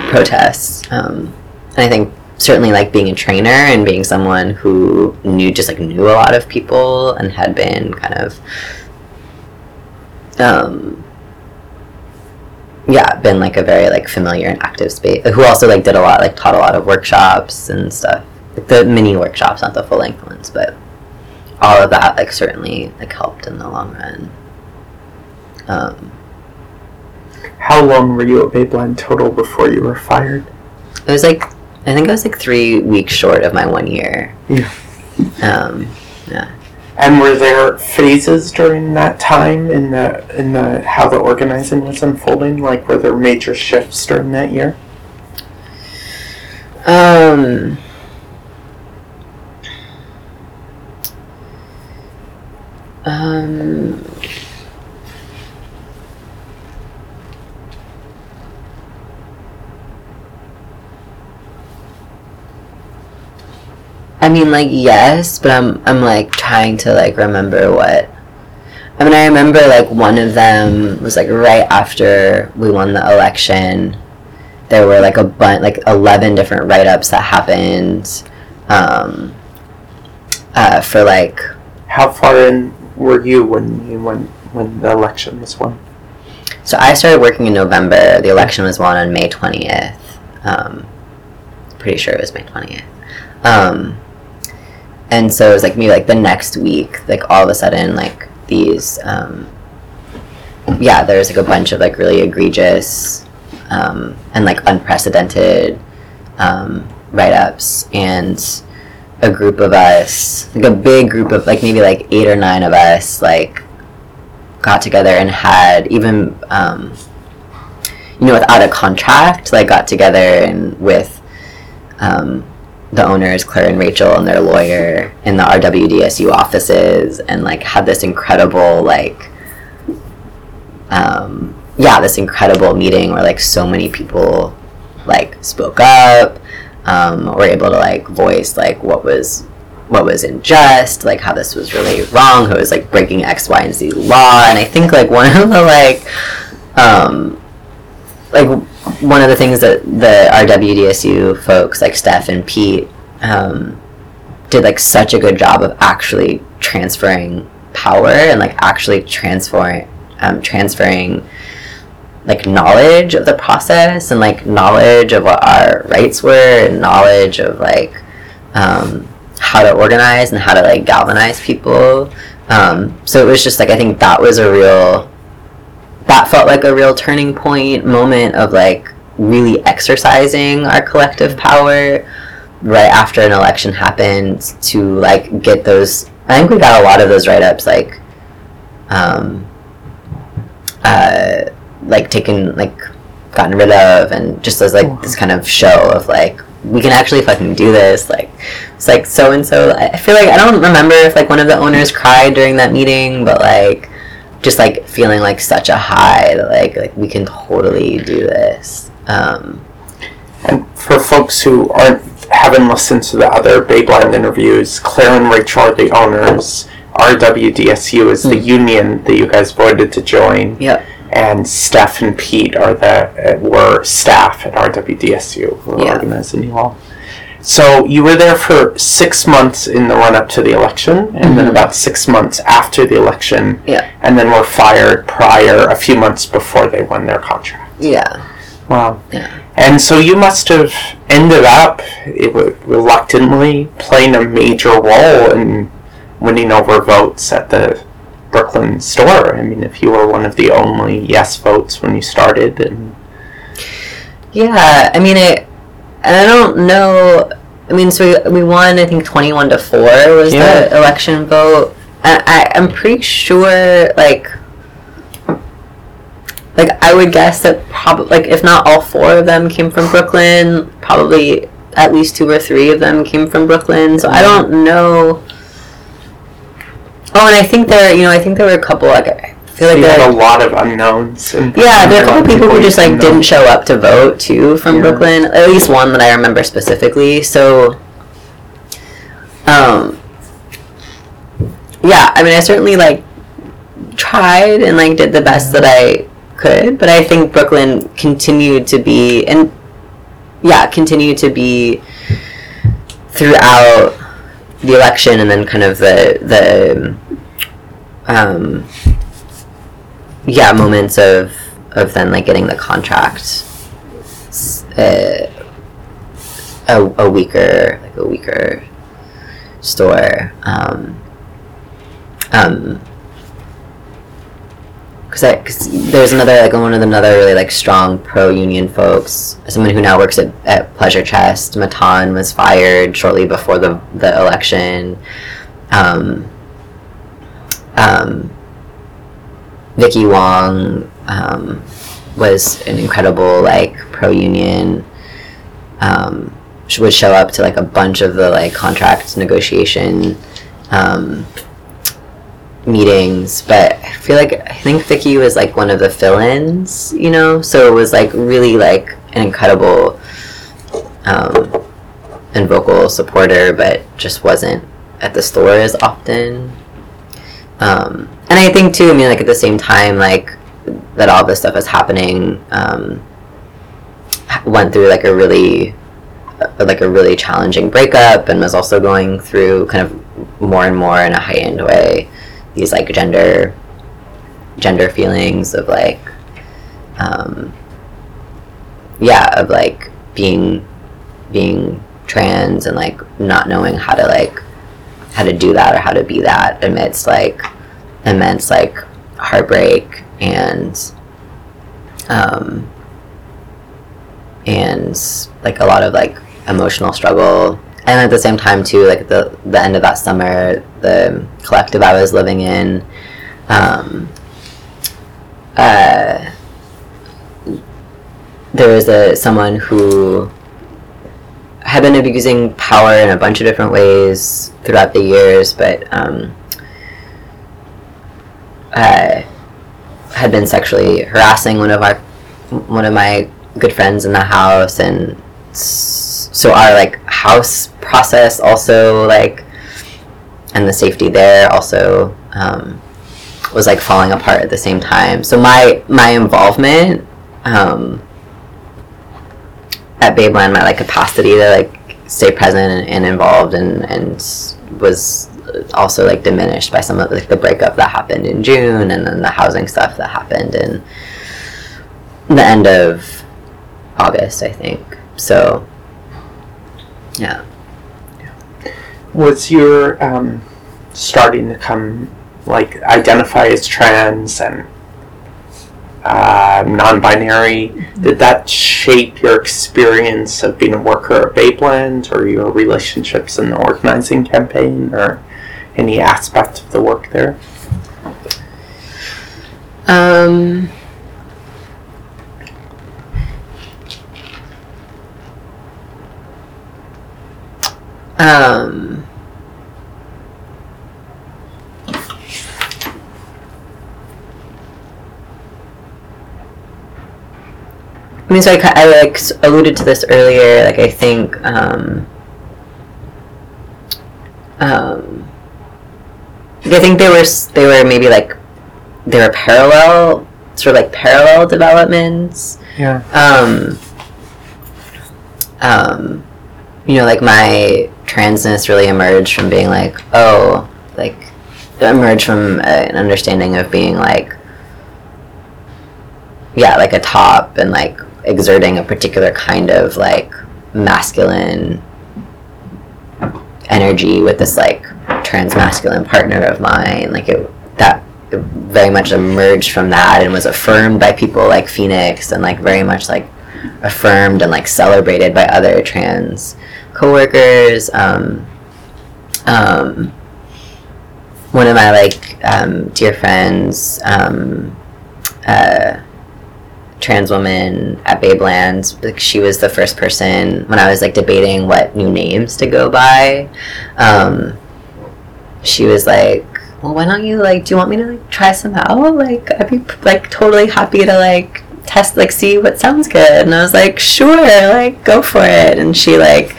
[SPEAKER 2] protests. Um, and I think certainly like being a trainer and being someone who knew just like knew a lot of people and had been kind of um, yeah, been like a very like familiar and active space. Who also like did a lot, like taught a lot of workshops and stuff. Like the mini workshops, not the full length ones, but all of that like certainly like helped in the long run. Um,
[SPEAKER 1] How long were you at Babeland total before you were fired?
[SPEAKER 2] it was like I think it was like three weeks short of my one year.
[SPEAKER 1] Yeah.
[SPEAKER 2] Um, yeah.
[SPEAKER 1] And were there phases during that time in the in the how the organizing was unfolding? Like were there major shifts during that year?
[SPEAKER 2] Um. Um. I mean, like yes, but I'm I'm like trying to like remember what. I mean, I remember like one of them was like right after we won the election. There were like a bunch, like eleven different write ups that happened, um, uh, for like
[SPEAKER 1] How far in were you when you went when the election was won?
[SPEAKER 2] So I started working in November. The election was won on May twentieth. Um, pretty sure it was May twentieth. Um, and so it was like maybe like the next week, like all of a sudden, like these, um, yeah, there was like a bunch of like really egregious um, and like unprecedented um, write ups and a group of us, like a big group of like maybe like eight or nine of us, like got together and had even um, you know without a contract like got together and with um, the owners claire and rachel and their lawyer in the rwdsu offices and like had this incredible like um, yeah this incredible meeting where like so many people like spoke up um, were able to like voice like what was what was unjust, like how this was really wrong, who was like breaking X, Y, and Z law. And I think like one of the like, um, like one of the things that the RWDSU folks like Steph and Pete um, did like such a good job of actually transferring power and like actually transferring um, transferring like knowledge of the process and like knowledge of what our rights were and knowledge of like um, how to organize and how to like galvanize people. Um, so it was just like I think that was a real that felt like a real turning point moment of like really exercising our collective power right after an election happened to like get those I think we got a lot of those write ups like um uh like taken like gotten rid of and just as like this kind of show of like we can actually fucking do this like it's like so and so i feel like i don't remember if like one of the owners cried during that meeting but like just like feeling like such a high that like like we can totally do this um
[SPEAKER 1] And for folks who aren't haven't listened to the other Babeland interviews, Claire and Rachel are the owners. RWDSU is the union that you guys voted to join,
[SPEAKER 2] yep
[SPEAKER 1] and Steph and Pete are the uh, were staff at RWDSU who are
[SPEAKER 2] Yeah.
[SPEAKER 1] organizing you all. So you were there for six months in the run up to the election, and then
[SPEAKER 2] Mhm.
[SPEAKER 1] about six months after the election,
[SPEAKER 2] Yeah.
[SPEAKER 1] and then were fired prior a few months before they won their contract.
[SPEAKER 2] yeah
[SPEAKER 1] Wow.
[SPEAKER 2] Yeah.
[SPEAKER 1] And so you must have ended up reluctantly playing a major role in winning over votes at the Brooklyn store. I mean, if you were one of the only yes votes when you started, and
[SPEAKER 2] Yeah, I mean it, and I don't know. I mean, so we, we won. I think twenty-one to four was
[SPEAKER 1] Yeah.
[SPEAKER 2] the election vote. And I, I'm pretty sure, like, like I would guess that probably, like, if not all four of them came from Brooklyn, probably at least two or three of them came from Brooklyn. So I mm-hmm. don't know. Oh, and I think there, you know, I think there were a couple. Like, I feel like there.
[SPEAKER 1] had a lot of unknowns. And
[SPEAKER 2] Yeah, there are a couple people who just like
[SPEAKER 1] didn't
[SPEAKER 2] show up to vote too from
[SPEAKER 1] Yeah.
[SPEAKER 2] Brooklyn. At least one that I remember specifically. So, um, yeah, I mean, I certainly like tried and like did the best that I could, but I think Brooklyn continued to be and yeah, continued to be throughout the election and then kind of the the um yeah moments of of then like getting the contract uh, a, a weaker like a weaker store um um because cause there's another like one of the another really like strong pro union folks someone who now works at, at pleasure chest. Matan was fired shortly before the the election. Um um Vicky Wong um, was an incredible like pro union. Um, she would show up to like a bunch of the like contract negotiation um, meetings, but I feel like I think Vicky was like one of the fill-ins, you know. So it was like really like an incredible, um, and vocal supporter, but just wasn't at the store as often. Um, and I think too, I mean, like at the same time, like that all this stuff is happening, um, went through like a really, uh, like a really challenging breakup, and was also going through kind of more and more in a heightened way these like gender, gender feelings of like, um, yeah, of like being, being trans and like not knowing how to like how to do that or how to be that amidst like immense like heartbreak and um and like a lot of like emotional struggle. And at the same time too like the the end of that summer the collective i was living in um uh there was a someone who had been abusing power in a bunch of different ways throughout the years, but um, uh, had been sexually harassing one of our one of my good friends in the house, and so our like house process also like and the safety there also um, was like falling apart at the same time. So my my involvement. Um, at Babeland, my like capacity to like stay present and, and involved and and was also like diminished by some of like the breakup that happened in June and then the housing stuff that happened in the end of August, I think. So, yeah.
[SPEAKER 1] Was your um, starting to come like identify as trans and uh, non-binary? Did that shape your experience of being a worker at Babeland, or your relationships in the organizing campaign, or any aspect of the work there?
[SPEAKER 2] Um. Um. I mean, so I, I like alluded to this earlier. Like, I think, um, um, I think they were they were maybe like they were parallel, sort of like parallel developments.
[SPEAKER 1] Yeah.
[SPEAKER 2] Um, um, you know, like my transness really emerged from being like, oh, like emerged from an understanding of being like, yeah, like a top and like exerting a particular kind of like masculine energy with this like trans masculine partner of mine. Like it that it very much emerged from that and was affirmed by people like Phoenix and like very much like affirmed and like celebrated by other trans coworkers. Um, um, one of my like um, dear friends, um, uh, trans woman at Babeland, like she was the first person when I was like debating what new names to go by. Um, she was like, "Well, why don't you like? Do you want me to like try some out? Like, I'd be like totally happy to like test, like see what sounds good." And I was like, "Sure, like go for it." And she like.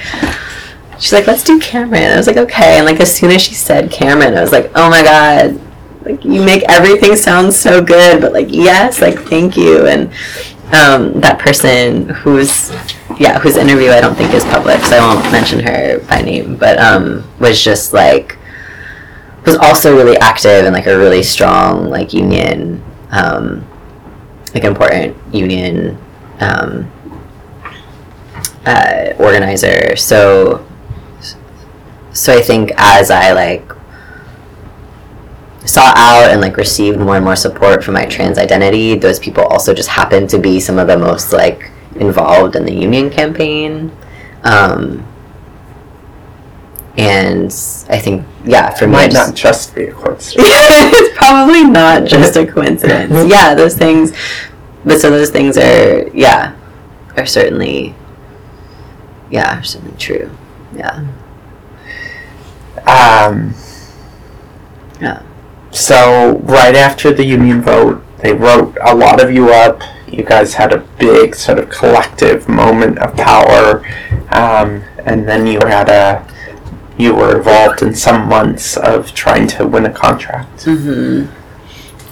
[SPEAKER 2] She's like, let's do Kamryn. I was like, okay. And like, as soon as she said Kamryn, I was like, oh my god, like you make everything sound so good. But like, yes, like thank you. And um, that person who's yeah, whose interview I don't think is public, so I won't mention her by name, but um, was just like was also really active and like a really strong like union, um, like important union um, uh, organizer. So so I think as I like sought out and like received more and more support for my trans identity, those people also just happened to be some of the most like involved in the union campaign. Um, and I think yeah, for
[SPEAKER 1] It
[SPEAKER 2] me,
[SPEAKER 1] might
[SPEAKER 2] just-
[SPEAKER 1] not just be a coincidence. [LAUGHS]
[SPEAKER 2] it's probably not [LAUGHS] just a coincidence. [LAUGHS] Yeah, those things. But so those things are yeah, are certainly yeah, are certainly true. Yeah.
[SPEAKER 1] Um,
[SPEAKER 2] Yeah.
[SPEAKER 1] So right after the union vote, they wrote a lot of you up. You guys had a big sort of collective moment of power, um, and then you had a you were involved in some months of trying to win a contract.
[SPEAKER 2] Mm-hmm.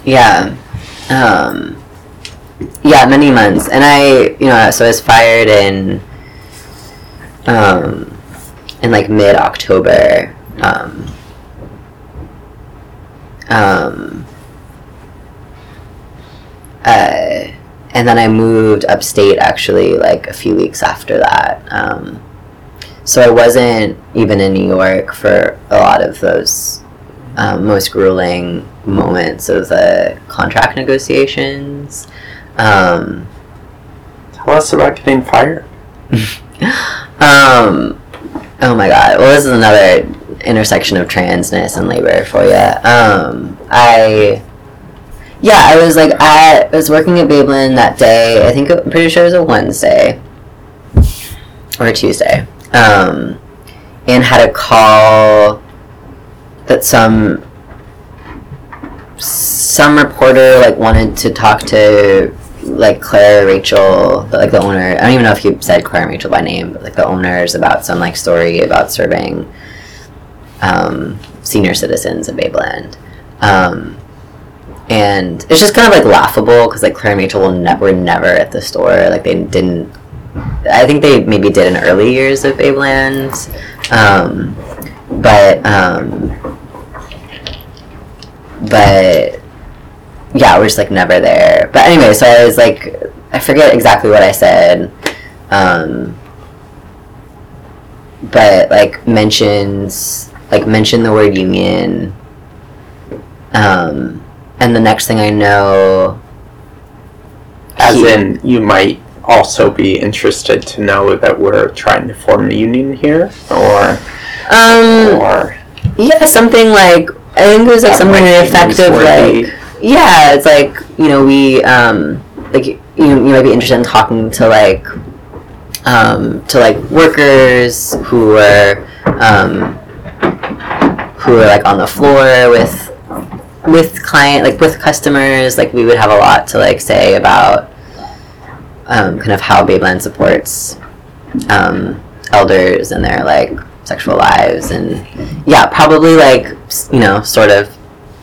[SPEAKER 2] Yeah. Um, yeah, many months. And I, you know, so I was fired in, um, in like mid October. Um, um, uh, and then I moved upstate actually like a few weeks after that. Um, so I wasn't even in New York for a lot of those um, most grueling moments of the contract negotiations. Um,
[SPEAKER 1] Tell us about getting fired. [LAUGHS]
[SPEAKER 2] um, oh my god. Well, this is another intersection of transness and labor for you. Um, I, yeah, I was like, I was working at Babeland that day. I think I'm pretty sure it was a Wednesday or a Tuesday. Um, and had a call that some some reporter like wanted to talk to like Claire Rachel, like the owner. I don't even know if he said Claire and Rachel by name, but like the owners about some like story about serving um, senior citizens in Babeland. Um, and it's just kind of like laughable because like Claire and Rachel will ne- were never at the store. Like they didn't. I think they maybe did in early years of Babeland, um, but um, but yeah, we're just like never there. But anyway, so I was like, I forget exactly what I said, um, but like mentions like mention the word union, um, and the next thing I know,
[SPEAKER 1] As
[SPEAKER 2] he-
[SPEAKER 1] in, you might also be interested to know that we're trying to form a union here, or
[SPEAKER 2] um,
[SPEAKER 1] or
[SPEAKER 2] yeah, something like I think it was like something to
[SPEAKER 1] might
[SPEAKER 2] effect of like yeah, it's like you know we um like you you might be interested in talking to like um to like workers who are um who were like on the floor with with client like with customers like we would have a lot to like say about um, kind of how Babeland supports um, elders and their like sexual lives and yeah probably like you know sort of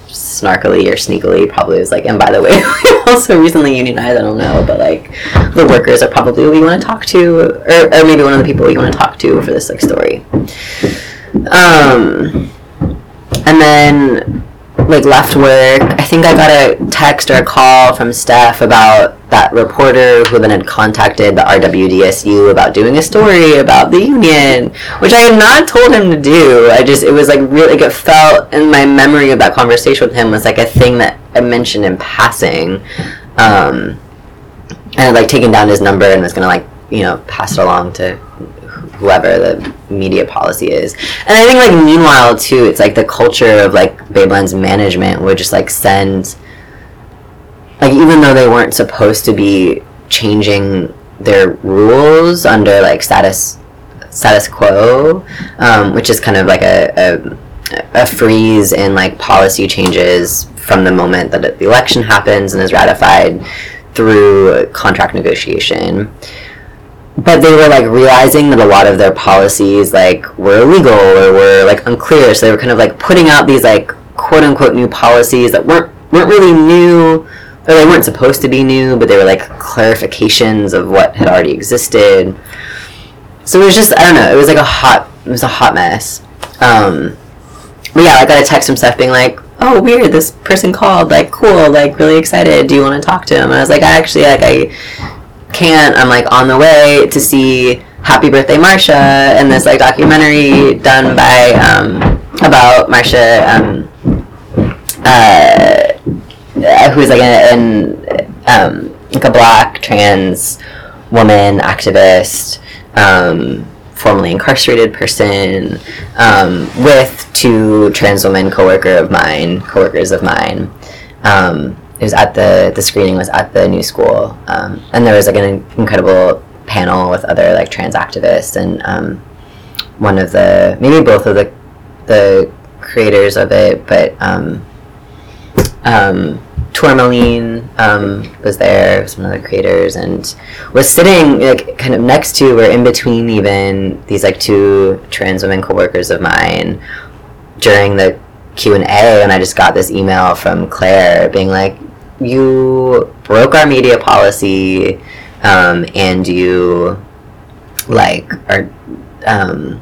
[SPEAKER 2] snarkily or sneakily probably was like and by the way [LAUGHS] we also recently unionized I don't know but like the workers are probably who we want to talk to or, or maybe one of the people we want to talk to for this like story. Um and then like left work. I think i got a text or a call from steph about that reporter who then had contacted the rwdsu about doing a story about the union which i had not told him to do. I just it was like really like it felt in my memory of that conversation with him was like a thing that i mentioned in passing. Um and I'd, like taken down his number and was gonna like you know pass it along to whoever the media policy is. And I think like meanwhile too, it's like the culture of like Babeland's management would just like send like even though they weren't supposed to be changing their rules under like status status quo, um, which is kind of like a, a a freeze in like policy changes from the moment that the election happens and is ratified through contract negotiation but they were like realizing that a lot of their policies like were illegal or were like unclear. So they were kind of like putting out these like quote unquote new policies that weren't weren't really new or they weren't supposed to be new but they were like clarifications of what had already existed. So it was just i don't know it was like a hot it was a hot mess. Um but yeah i got a text from Steph being like oh weird this person called like cool like really excited. Do you want to talk to him? And i was like i actually like i can't i'm like on the way to see happy birthday marsha and this like documentary done by um about marsha um uh who's like an, um like a black trans woman activist um formerly incarcerated person um, with two trans women coworker of mine coworkers of mine. Um, it was at the the screening was at the new school um, and there was like an incredible panel with other like trans activists and um, one of the maybe both of the the creators of it but um, um, Tourmaline um, was there, some other creators, and was sitting like kind of next to or in between even these like two trans women coworkers of mine during the Q and A, and I just got this email from Claire being like, "You broke our media policy, um, and you like are." Um,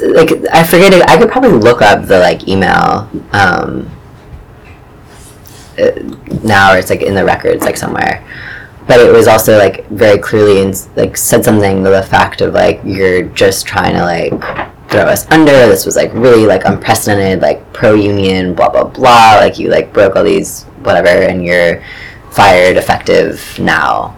[SPEAKER 2] like I forget. I could probably look up the like email um, uh, now, or it's like in the records like somewhere. But it was also like very clearly and like said something to the fact of like you're just trying to like throw us under. This was like really like unprecedented, like pro union, blah blah blah. Like you like broke all these whatever, and you're fired effective now.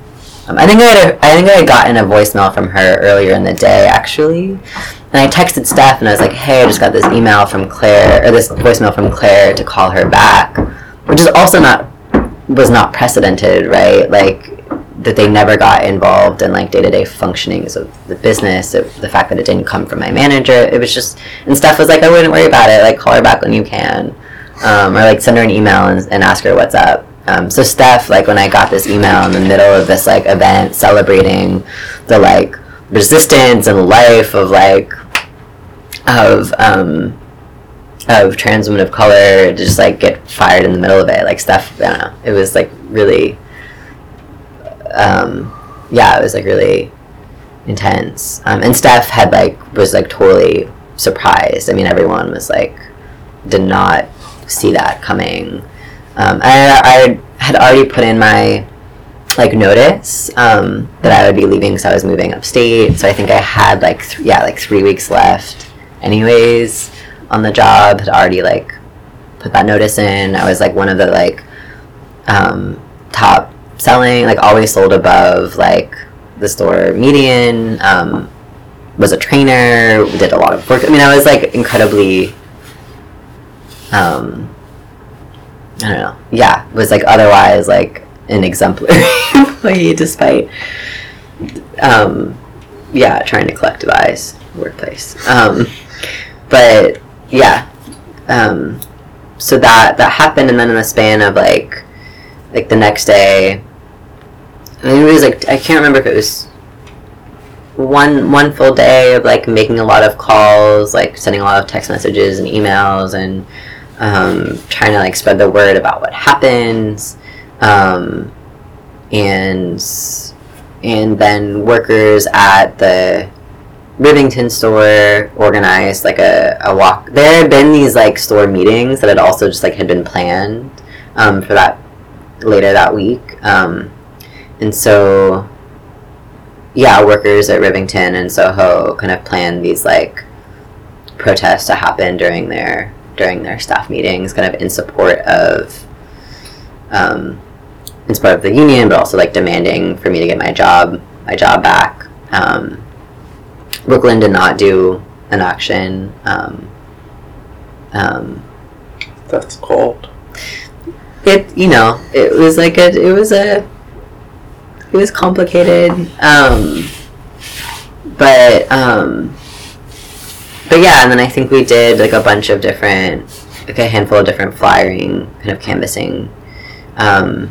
[SPEAKER 2] Um, I think I had a, I think I had gotten a voicemail from her earlier in the day actually, and I texted Steph and I was like, hey, I just got this email from Claire or this voicemail from Claire to call her back, which is also not was not precedented, right? Like that they never got involved in like day to day functionings of the business. It, the fact that it didn't come from my manager, it was just and Steph was like, I wouldn't worry about it. Like call her back when you can, um, or like send her an email and, and ask her what's up. Um, so Steph, like when I got this email in the middle of this like event celebrating the like resistance and life of like of um, of trans women of color to just like get fired in the middle of it. Like Steph, I don't know. It was like really, um, yeah, it was like really intense. Um, and Steph had like was like totally surprised. I mean, everyone was like did not see that coming. Um, I, I had already put in my like notice um, that I would be leaving, so I was moving upstate. So I think I had like th- yeah like three weeks left, anyways, on the job. Had already like put that notice in. I was like one of the like um, top selling, like always sold above like the store median. Um, was a trainer. Did a lot of work. I mean, I was like incredibly. Um, I don't know. Yeah, was like otherwise like an exemplary [LAUGHS] employee despite um, yeah trying to collectivize workplace um, but yeah um, so that that happened and then in the span of like like the next day I mean, it was like I can't remember if it was one one full day of like making a lot of calls like sending a lot of text messages and emails and um, trying to like spread the word about what happens um, and and then workers at the Rivington store organized like a, a walk. There had been these like store meetings that had also just like had been planned um, for that later that week, um, and so yeah, workers at Rivington and Soho kind of planned these like protests to happen during their during their staff meetings, kind of in support of um, in support of the union, but also like demanding for me to get my job my job back. Um, Brooklyn did not do an action. Um, um,
[SPEAKER 1] That's cold.
[SPEAKER 2] it you know it was like a it was a it was complicated um but um but yeah and then i think we did like a bunch of different like a handful of different flyering kind of canvassing um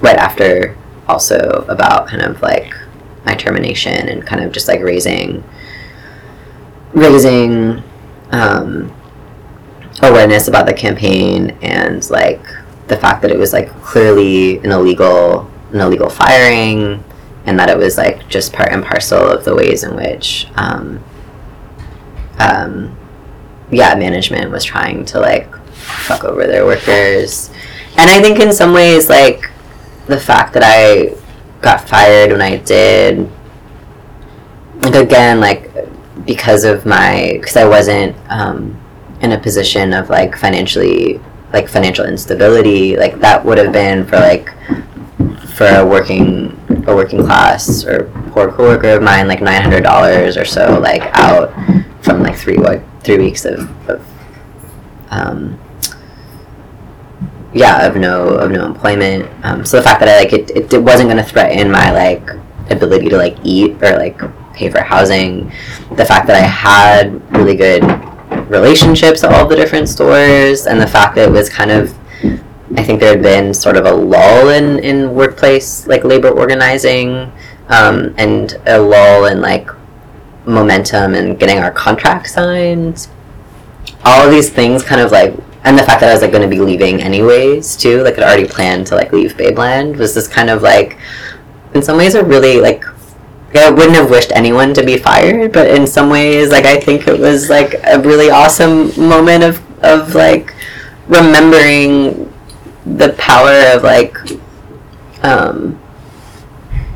[SPEAKER 2] right after also about kind of like my termination and kind of just like raising raising um awareness about the campaign and like the fact that it was like clearly an illegal an illegal firing and that it was like just part and parcel of the ways in which um, um, yeah management was trying to like fuck over their workers. And i think in some ways like the fact that i got fired when i did like again like because of my because i wasn't um, in a position of like financially like financial instability like that would have been for like for a working a working class or poor coworker of mine like nine hundred dollars or so like out from like three like three weeks of, of um, yeah of no of no employment. Um, so the fact that I like it, it, it wasn't going to threaten my like ability to like eat or like pay for housing. The fact that I had really good relationships at all the different stores and the fact that it was kind of I think there had been sort of a lull in, in workplace like labor organizing um, and a lull in like momentum and getting our contract signed. All of these things kind of like and the fact that I was like going to be leaving anyways too, like I'd already planned to like leave Babeland was this kind of like in some ways a really like I wouldn't have wished anyone to be fired, but in some ways like I think it was like a really awesome moment of of like remembering the power of like um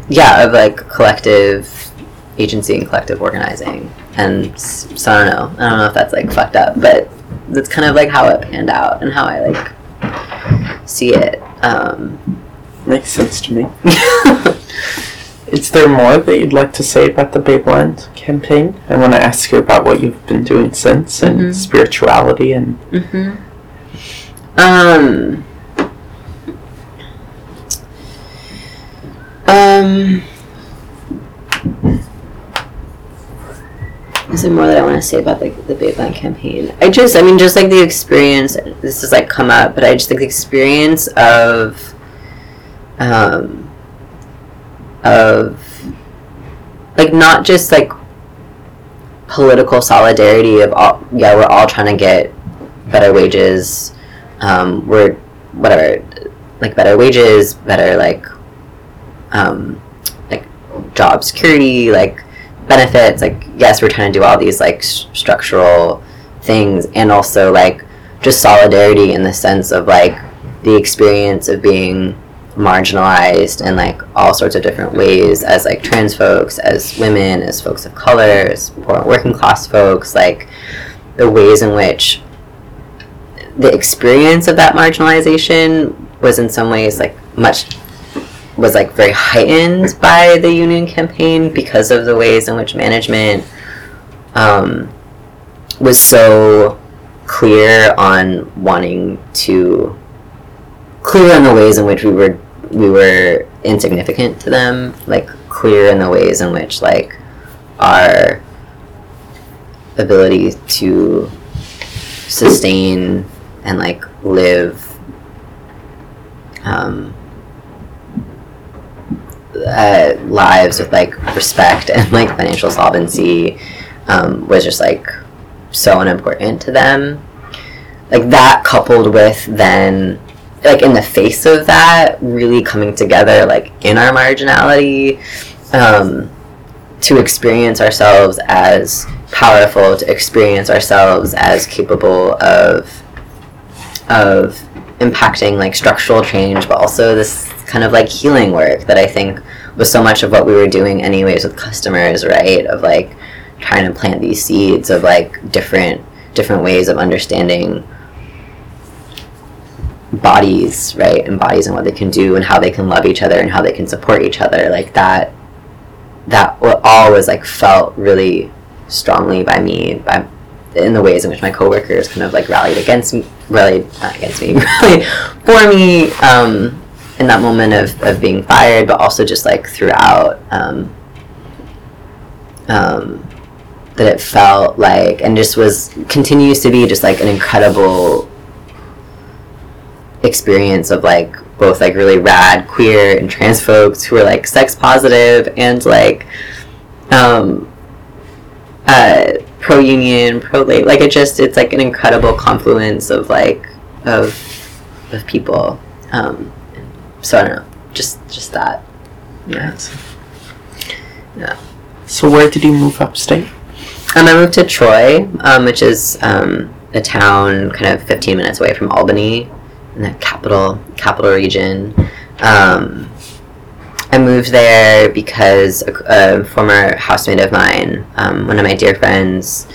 [SPEAKER 2] yeah of like collective agency and collective organizing and so i don't know i don't know if that's like fucked up but that's kind of like how it panned out and how i like see it um
[SPEAKER 1] Makes sense to me. [LAUGHS] Is there more that you'd like to say about the Babeland campaign? I want to ask you about what you've been doing since and
[SPEAKER 2] Mhm.
[SPEAKER 1] spirituality and
[SPEAKER 2] Mm-hmm. Um. Um. Is there more that I want to say about the the Babeland campaign? I just, I mean, just like the experience. This has like come up, but I just think the experience of, um, of, like not just like political solidarity of all. Yeah, we're all trying to get better wages. Um, we're whatever, like better wages, better like, um, like job security, like benefits. Like yes, we're trying to do all these like structural things, and also like just solidarity in the sense of like the experience of being marginalized in like all sorts of different ways as like trans folks as women as folks of color as poor working class folks like the ways in which the experience of that marginalization was in some ways like much was like very heightened by the union campaign because of the ways in which management um, was so clear on wanting to clear on the ways in which we were we were insignificant to them like clear in the ways in which like our ability to sustain and like live um, uh, lives with like respect and like financial solvency um, was just like so unimportant to them. Like that coupled with then like in the face of that really coming together like in our marginality um, to experience ourselves as powerful to experience ourselves as capable of of impacting like structural change but also this kind of like healing work that i think was so much of what we were doing anyways with customers right? Of like trying to plant these seeds of like different different ways of understanding bodies right? And bodies and what they can do and how they can love each other and how they can support each other. Like that that all was like felt really strongly by me by in the ways in which my coworkers kind of like rallied against me rallied not against me [LAUGHS] rallied for me um, in that moment of, of being fired but also just like throughout um, um, that it felt like and just was continues to be just like an incredible experience of like both like really rad queer and trans folks who are like sex positive and like um uh pro union pro labor like it just it's like an incredible confluence of like of of people um so i don't know just just that yeah Yeah.
[SPEAKER 1] So where did you move upstate?
[SPEAKER 2] Um, I moved to Troy, um, which is um, a town kind of 15 minutes away from Albany, in the capital capital region. Um, I moved there because a, a former housemate of mine, um, one of my dear friends,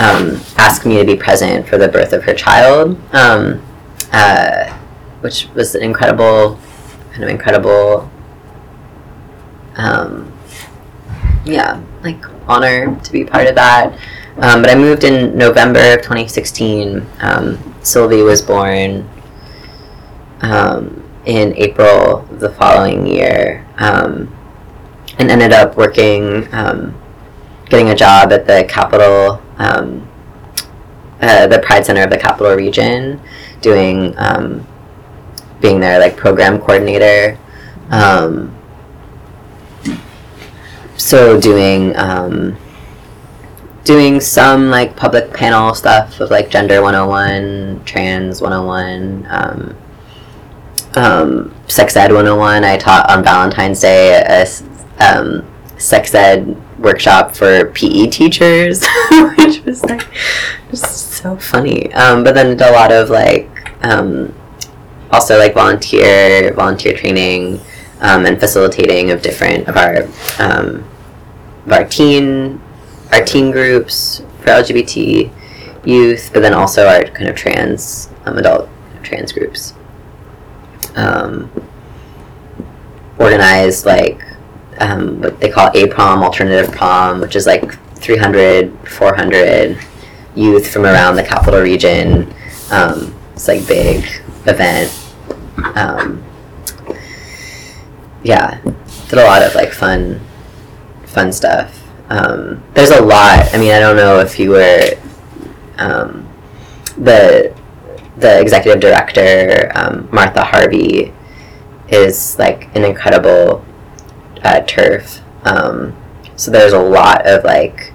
[SPEAKER 2] um, asked me to be present for the birth of her child, um, uh, which was an incredible, kind of incredible um, yeah, like honor to be part of that. Um, but I moved in November of 2016. Um, Sylvie was born um, in April the following year um, and ended up working, um, getting a job at the capital, um, uh, the Pride Center of the Capital Region, doing um, being their like program coordinator. Um, so doing um, doing some like public panel stuff of like gender 101 trans 101 um, um, sex ed 101 i taught on valentine's day a, um, sex ed workshop for pe teachers [LAUGHS] which was like just so funny um, but then a lot of like um, also like volunteer volunteer training um, and facilitating of different of our um, of our teen our teen groups for LGBT youth, but then also our kind of trans um, adult trans groups. Um, organized like um, what they call a prom alternative prom, which is like 300, 400 youth from around the capital region. Um, it's like big event. Um, yeah, did a lot of like fun, fun stuff. Um, there's a lot. I mean, I don't know if you were um, the the executive director, um, Martha Harvey, is like an incredible uh, TERF. Um, so there's a lot of like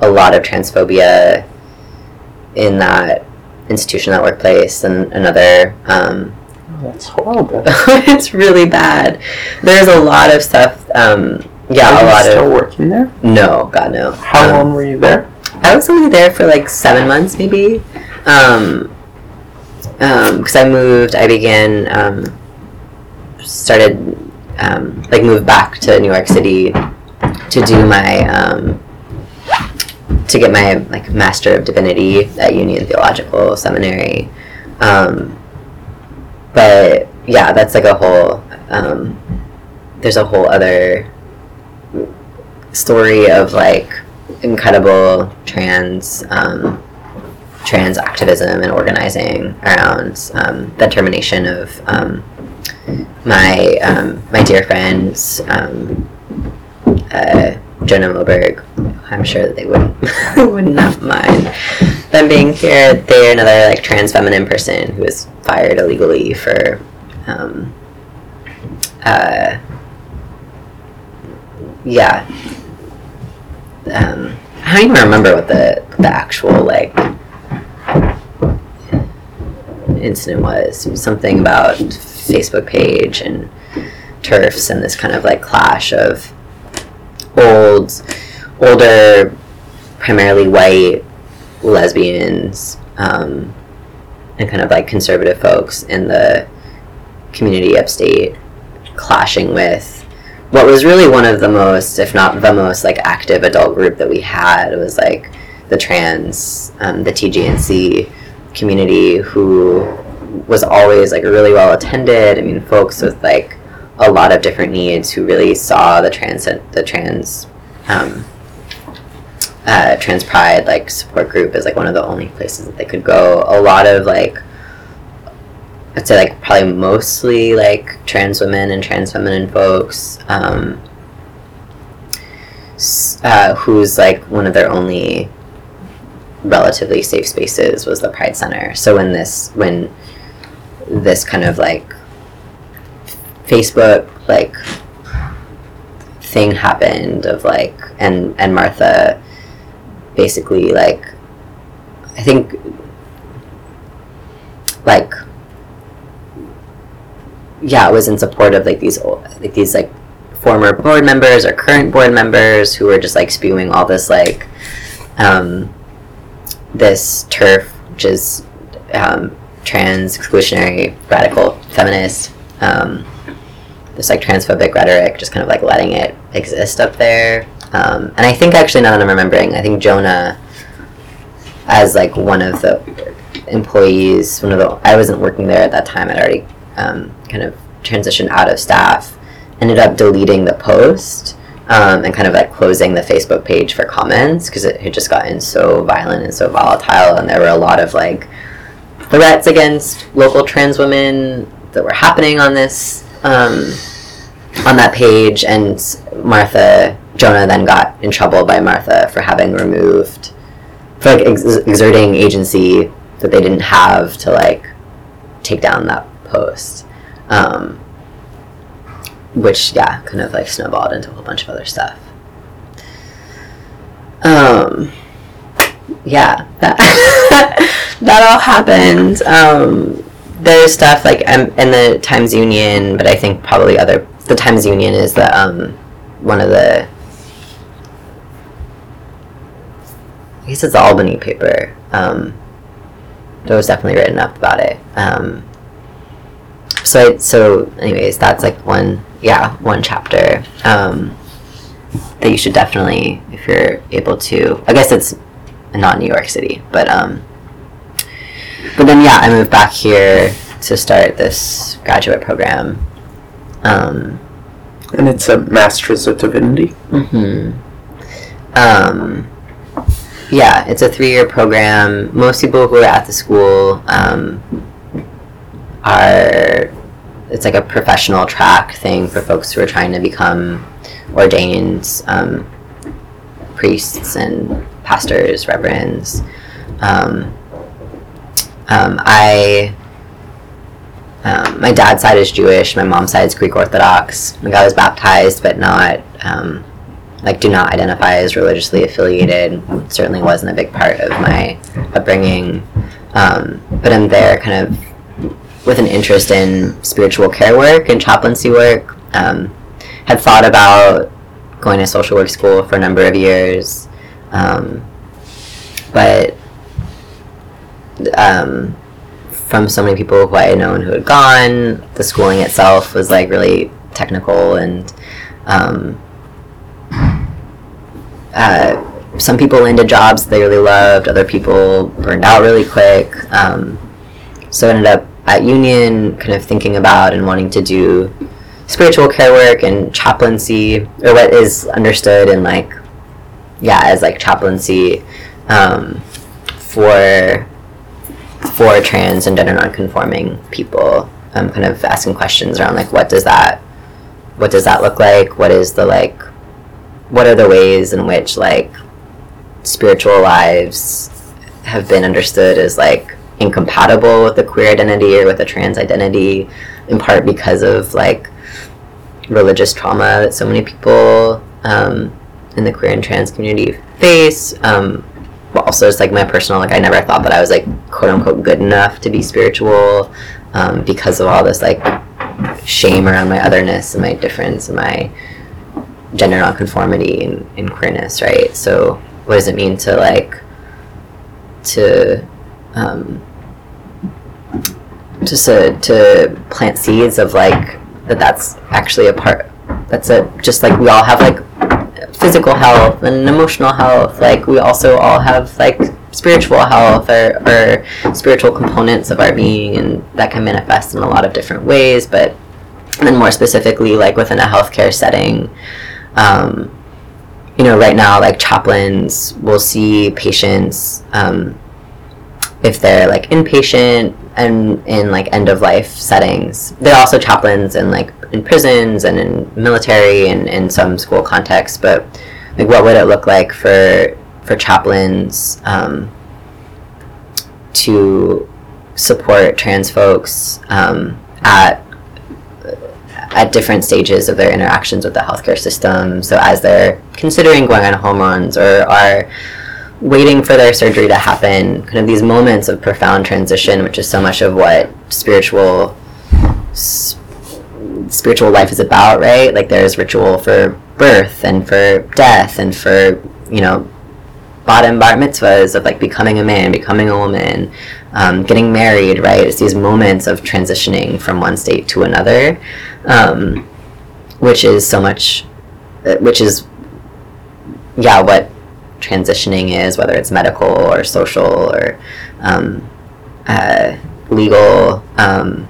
[SPEAKER 2] a lot of transphobia in that institution, that workplace, and another. Um,
[SPEAKER 1] Oh, that's horrible. [LAUGHS]
[SPEAKER 2] it's really bad. There's a lot of stuff. Um, yeah,
[SPEAKER 1] Are
[SPEAKER 2] a
[SPEAKER 1] you
[SPEAKER 2] lot
[SPEAKER 1] still
[SPEAKER 2] of
[SPEAKER 1] working there?
[SPEAKER 2] no, God no.
[SPEAKER 1] How
[SPEAKER 2] Um,
[SPEAKER 1] long were you there?
[SPEAKER 2] I was only there for like seven months, maybe. Um, because I moved, I began, um, started, um, like moved back to New York City to do my, um, to get my like Master of Divinity at Union Theological Seminary. Um, but yeah, that's like a whole. Um, there's a whole other story of like incredible trans um, trans activism and organizing around um, the termination of um, my um, my dear friends um, uh, Jonah Moberg. I'm sure that they wouldn't [LAUGHS] would not [LAUGHS] mind them being here. They're another like trans feminine person who was fired illegally for um, uh, yeah um, I don't even remember what the the actual like incident was. It was something about Facebook page and TERFs and this kind of like clash of old, older, primarily white lesbians um, and kind of like conservative folks in the community upstate clashing with what was really one of the most, if not the most, like active adult group that we had was like the trans, um, the TGNC community who was always like really well attended. I mean, folks with like a lot of different needs who really saw the trans the trans um, uh, trans pride like support group as like one of the only places that they could go. A lot of like I'd say like probably mostly like trans women and trans feminine folks, um, uh, who's like one of their only relatively safe spaces was the Pride Center. So when this when this kind of like Facebook like thing happened of like and and Martha basically like I think like yeah, it was in support of like these old, like these like former board members or current board members who were just like spewing all this like um, this TERF, which is um, trans exclusionary radical feminist. Um, this like transphobic rhetoric, just kind of like letting it exist up there. Um, and I think actually now that I'm remembering, I think Jonah, as like one of the employees, one of the I wasn't working there at that time. I'd already um, kind of transitioned out of staff. Ended up deleting the post um, and kind of like closing the Facebook page for comments because it had just gotten so violent and so volatile, and there were a lot of like threats against local trans women that were happening on this um, on that page, and Martha Jonah then got in trouble by Martha for having removed for like ex- exerting agency that they didn't have to like take down that post. Um, which yeah, kind of like snowballed into a whole bunch of other stuff. Um, yeah, that [LAUGHS] that all happened. Um, there's stuff like um, in the Times Union, but I think probably other. The Times Union is the um, one of the. I guess it's the Albany paper. Um, that was definitely written up about it. Um, so so anyways, that's like one yeah one chapter um, that you should definitely if you're able to. I guess it's not New York City, but um, but then yeah, I moved back here to start this graduate program. Um,
[SPEAKER 1] And it's a Master's of Divinity.
[SPEAKER 2] hmm Um, yeah, it's a three-year program. Most people who are at the school um, are. It's like a professional track thing for folks who are trying to become ordained um, priests and pastors, reverends. Um, um, I. Um, my dad's side is Jewish. My mom's side is Greek Orthodox. My God was baptized, but not um, like do not identify as religiously affiliated. Certainly wasn't a big part of my upbringing. Um, but I'm there kind of with an interest in spiritual care work and chaplaincy work. Um, had thought about going to social work school for a number of years, um, but um, from so many people who I had known who had gone, the schooling itself was like really technical and um, uh, some people landed jobs they really loved, other people burned out really quick. Um, so I ended up at Union kind of thinking about and wanting to do spiritual care work and chaplaincy, or what is understood in like, yeah, as like chaplaincy um, for for trans and gender nonconforming people. Um, kind of asking questions around like what does that what does that look like? What is the like what are the ways in which like spiritual lives have been understood as like incompatible with the queer identity or with a trans identity in part because of like religious trauma that so many people um, in the queer and trans community face um, but also it's like my personal like i never thought that i was like quote unquote good enough to be spiritual um, because of all this like shame around my otherness and my difference and my gender nonconformity and, and queerness, right? So what does it mean to like to um, just to, to plant seeds of like that that's actually a part that's a just like we all have like physical health and emotional health like we also all have like spiritual health or, or spiritual components of our being and that can manifest in a lot of different ways but then more specifically like within a healthcare setting. Um, you know right now like chaplains will see patients um, if they're like inpatient and in like end of life settings they're also chaplains in like in prisons and in military and in some school contexts but like what would it look like for for chaplains um, to support trans folks um, at at different stages of their interactions with the healthcare system. So as they're considering going on hormones or are waiting for their surgery to happen, kind of these moments of profound transition, which is so much of what spiritual spiritual life is about, right? Like there's ritual for birth and for death and for you know bottom bar mitzvahs of like becoming a man, becoming a woman, um, getting married, right? It's these moments of transitioning from one state to another, um, which is so much, uh, which is, yeah, what transitioning is, whether it's medical or social or um, uh, legal. Um,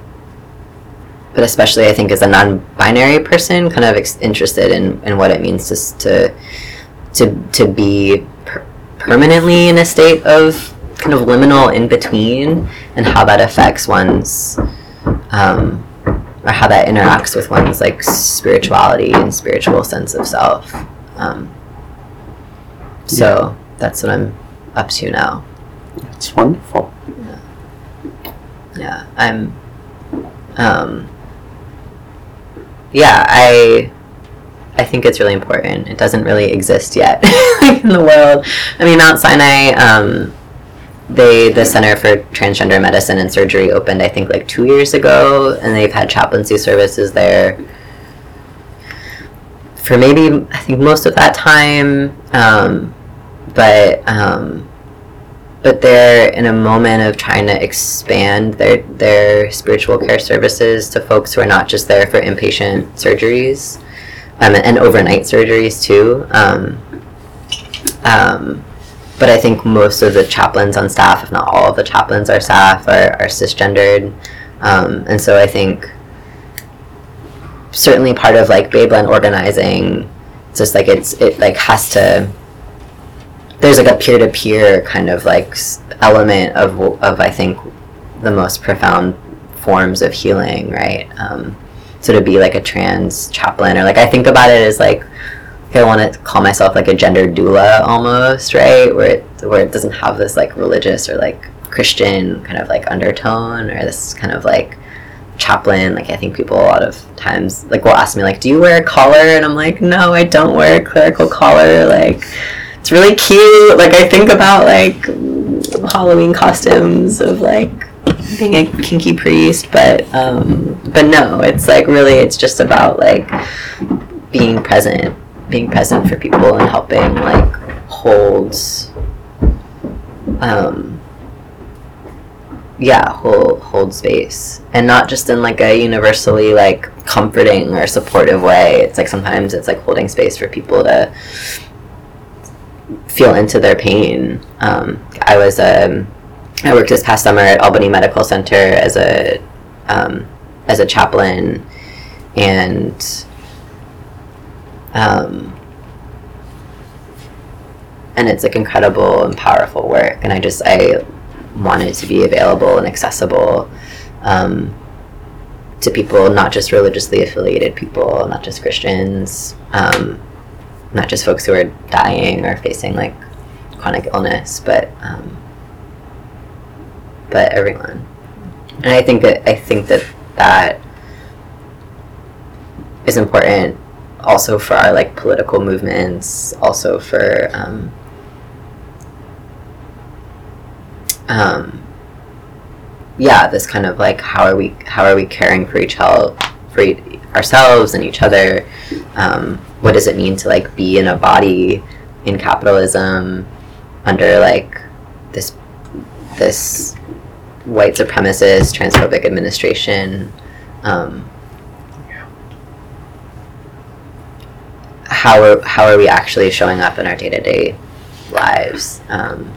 [SPEAKER 2] but especially, I think, as a non-binary person, kind of ex- interested in, in what it means to to to to be per- permanently in a state of kind of liminal in between and how that affects one's um, or how that interacts with one's like spirituality and spiritual sense of self um, so that's what i'm up to now
[SPEAKER 1] It's wonderful.
[SPEAKER 2] yeah i'm um, yeah, I I think it's really important. It doesn't really exist yet [LAUGHS] in the world. I mean, Mount Sinai, um, they the Center for Transgender Medicine and Surgery opened, I think, like two years ago, and they've had chaplaincy services there for maybe I think most of that time. Um, but um, but they're in a moment of trying to expand their their spiritual care services to folks who are not just there for inpatient surgeries um, and overnight surgeries too. Um, um, but I think most of the chaplains on staff, if not all of the chaplains are staff, are, are cisgendered. Um, and so I think certainly part of like Babeland organizing, it's just like it's it like has to. There's like a peer to peer kind of like element of of I think the most profound forms of healing, right? Um, so to be like a trans chaplain or like I think about it as like I want to call myself like a gender doula almost, right? Where it where it doesn't have this like religious or like Christian kind of like undertone or this kind of like chaplain. Like I think people a lot of times like will ask me like, "Do you wear a collar?" And I'm like, "No, I don't wear a clerical collar." Like it's really cute. Like I think about like Halloween costumes of like being a kinky priest, but um, but no, it's like really it's just about like being present, being present for people and helping like hold um yeah, hold hold space. And not just in like a universally like comforting or supportive way. It's like sometimes it's like holding space for people to feel into their pain. Um, I was um, I worked this past summer at Albany Medical Center as a um, as a chaplain, and um, and it's like incredible and powerful work. And I just I wanted to be available and accessible um, to people, not just religiously affiliated people, not just Christians, um, not just folks who are dying or facing like chronic illness, but um, but everyone. And I think that I think that that is important also for our like political movements, also for um, um, yeah, this kind of like how are we how are we caring for each other, for e- ourselves and each other? Um, what does it mean to like be in a body in capitalism under like this this white supremacist transphobic administration? Um, how are how are we actually showing up in our day to day lives? Um,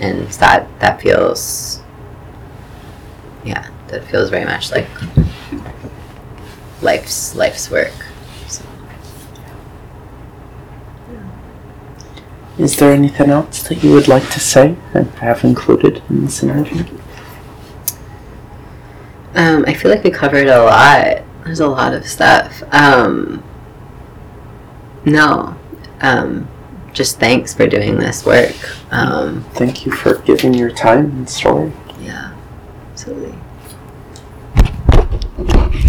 [SPEAKER 2] and that that feels yeah that feels very much like life's life's work so.
[SPEAKER 1] Is there anything else that you would like to say and have included in this interview?
[SPEAKER 2] um, i feel like we covered a lot. There's a lot of stuff. Um, no. Um, just thanks for doing this work. Um,
[SPEAKER 1] Thank you for giving your time and story.
[SPEAKER 2] yeah absolutely.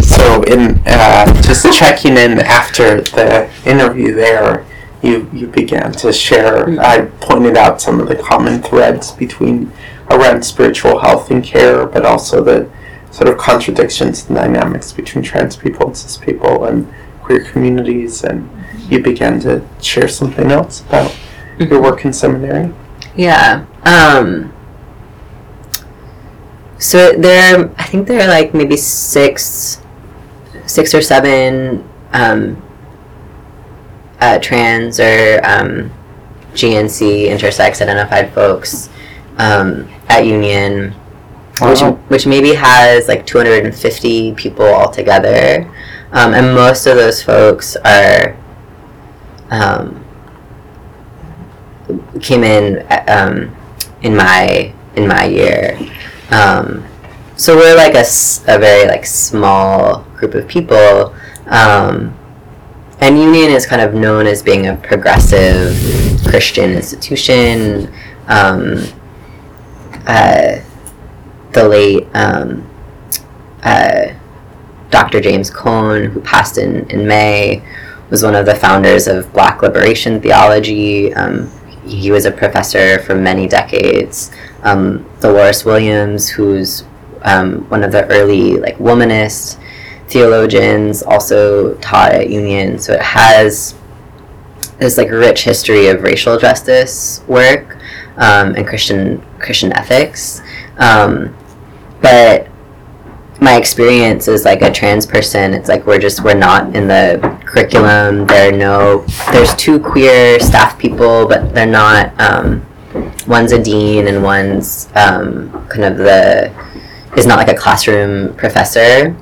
[SPEAKER 1] So, in uh, just checking in after the interview, there, you you began to share. I pointed out some of the common threads between around spiritual health and care, but also the sort of contradictions and dynamics between trans people and cis people and queer communities. And you began to share something else about your work in seminary.
[SPEAKER 2] Yeah. Um, so there, I think there are like maybe six, six or seven um, uh, trans or um, GNC intersex identified folks um, at Union, which
[SPEAKER 1] Wow.
[SPEAKER 2] which maybe has like 250 people altogether, um, and most of those folks are. Um, came in um, in my in my year. Um, so we're like a, a very like small group of people, um, and Union is kind of known as being a progressive Christian institution. Um, uh, the late um, uh, Dr. James Cone, who passed in, in May, was one of the founders of Black Liberation Theology. Um, he was a professor for many decades. Um, Dolores Williams, who's um, one of the early like womanist theologians, also taught at Union. So it has this like rich history of racial justice work um, and Christian Christian ethics. Um, but my experience is like a trans person it's like we're just we're not in the curriculum there are no there's two queer staff people but they're not um, one's a dean and one's um, kind of the is not like a classroom professor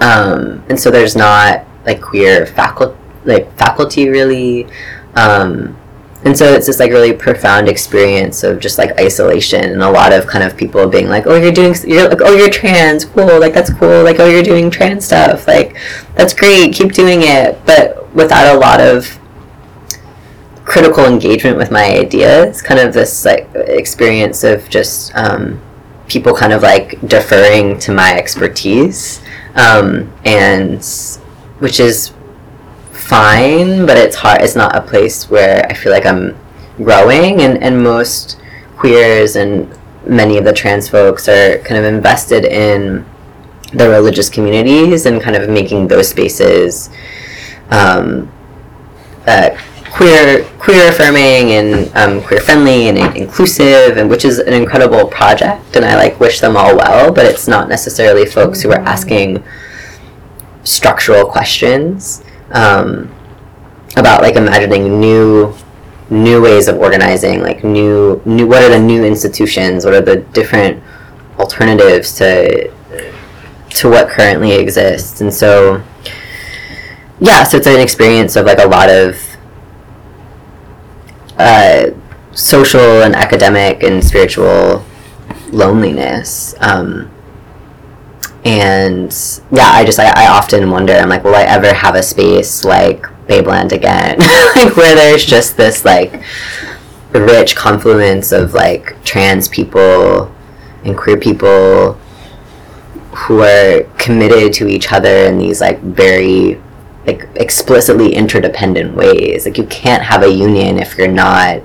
[SPEAKER 2] um, and so there's not like queer faculty like faculty really. Um, and so it's this like really profound experience of just like isolation and a lot of kind of people being like oh you're doing you're like oh you're trans cool like that's cool like oh you're doing trans stuff like that's great keep doing it. But without a lot of critical engagement with my ideas kind of this like experience of just um, people kind of like deferring to my expertise um, and which is fine, but it's hard. It's not a place where I feel like I'm growing, and and most queers and many of the trans folks are kind of invested in the religious communities and kind of making those spaces um, uh, queer queer affirming and um, queer friendly and inclusive and which is an incredible project and I like wish them all well but it's not necessarily folks who are asking structural questions um, about like imagining new new ways of organizing like new new what are the new institutions what are the different alternatives to to what currently exists. And so yeah so it's an experience of like a lot of uh, social and academic and spiritual loneliness. Um, and yeah i just I, I often wonder i'm like will i ever have a space like babeland again? [LAUGHS] Like where there's just this like rich confluence of like trans people and queer people who are committed to each other in these like very like explicitly interdependent ways. Like you can't have a union if you're not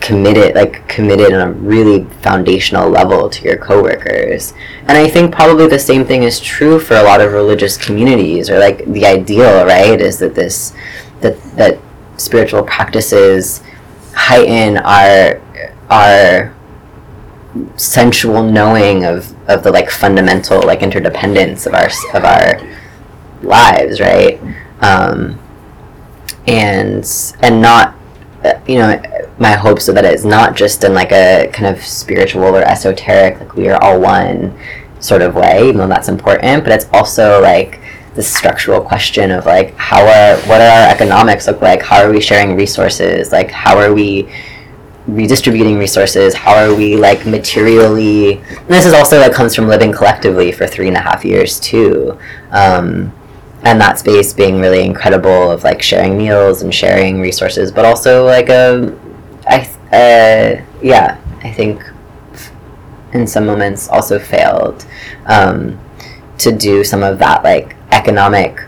[SPEAKER 2] committed like committed on a really foundational level to your coworkers. And i think probably the same thing is true for a lot of religious communities or like the ideal right is that this that that spiritual practices heighten our our sensual knowing of of the like fundamental like interdependence of our of our lives right? Um and and not you know my hopes so that it's not just in like a kind of spiritual or esoteric like we are all one sort of way even though that's important but it's also like the structural question of like how are what are our economics look like? How are we sharing resources? Like how are we redistributing resources? How are we like materially and this is also like comes from living collectively for three and a half years too um, and that space being really incredible of like sharing meals and sharing resources but also like a I uh, yeah, I think in some moments also failed um, to do some of that like economic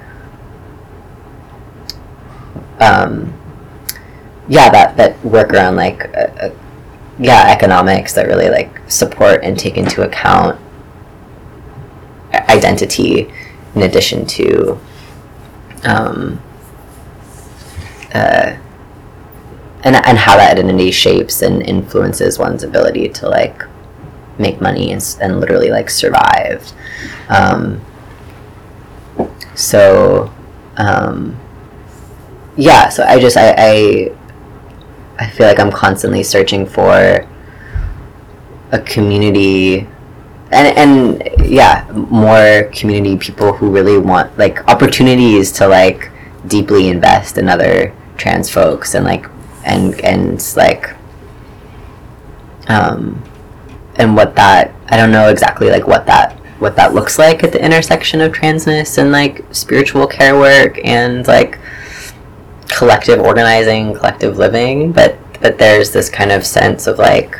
[SPEAKER 2] um, yeah that that work around like uh, uh, yeah economics that really like support and take into account identity in addition to um, uh, and and how that identity shapes and influences one's ability to like make money and, and literally like survive. Um, so um, yeah so i just I, I i feel like i'm constantly searching for a community and and yeah more community people who really want like opportunities to like deeply invest in other trans folks and like and and like um and what that I don't know exactly like what that what that looks like at the intersection of transness and like spiritual care work and like collective organizing, collective living, but but there's this kind of sense of like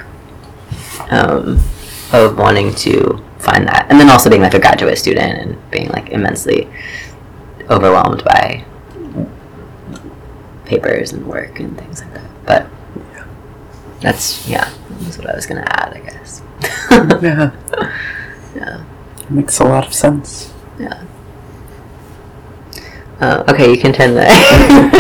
[SPEAKER 2] um, of wanting to find that. And then also being like a graduate student and being like immensely overwhelmed by papers and work and things like that. But that's yeah, that's what I was gonna add, I guess. [LAUGHS]
[SPEAKER 1] Yeah. [LAUGHS]
[SPEAKER 2] Yeah.
[SPEAKER 1] Makes a lot of sense.
[SPEAKER 2] Uh, okay, you can turn the [LAUGHS]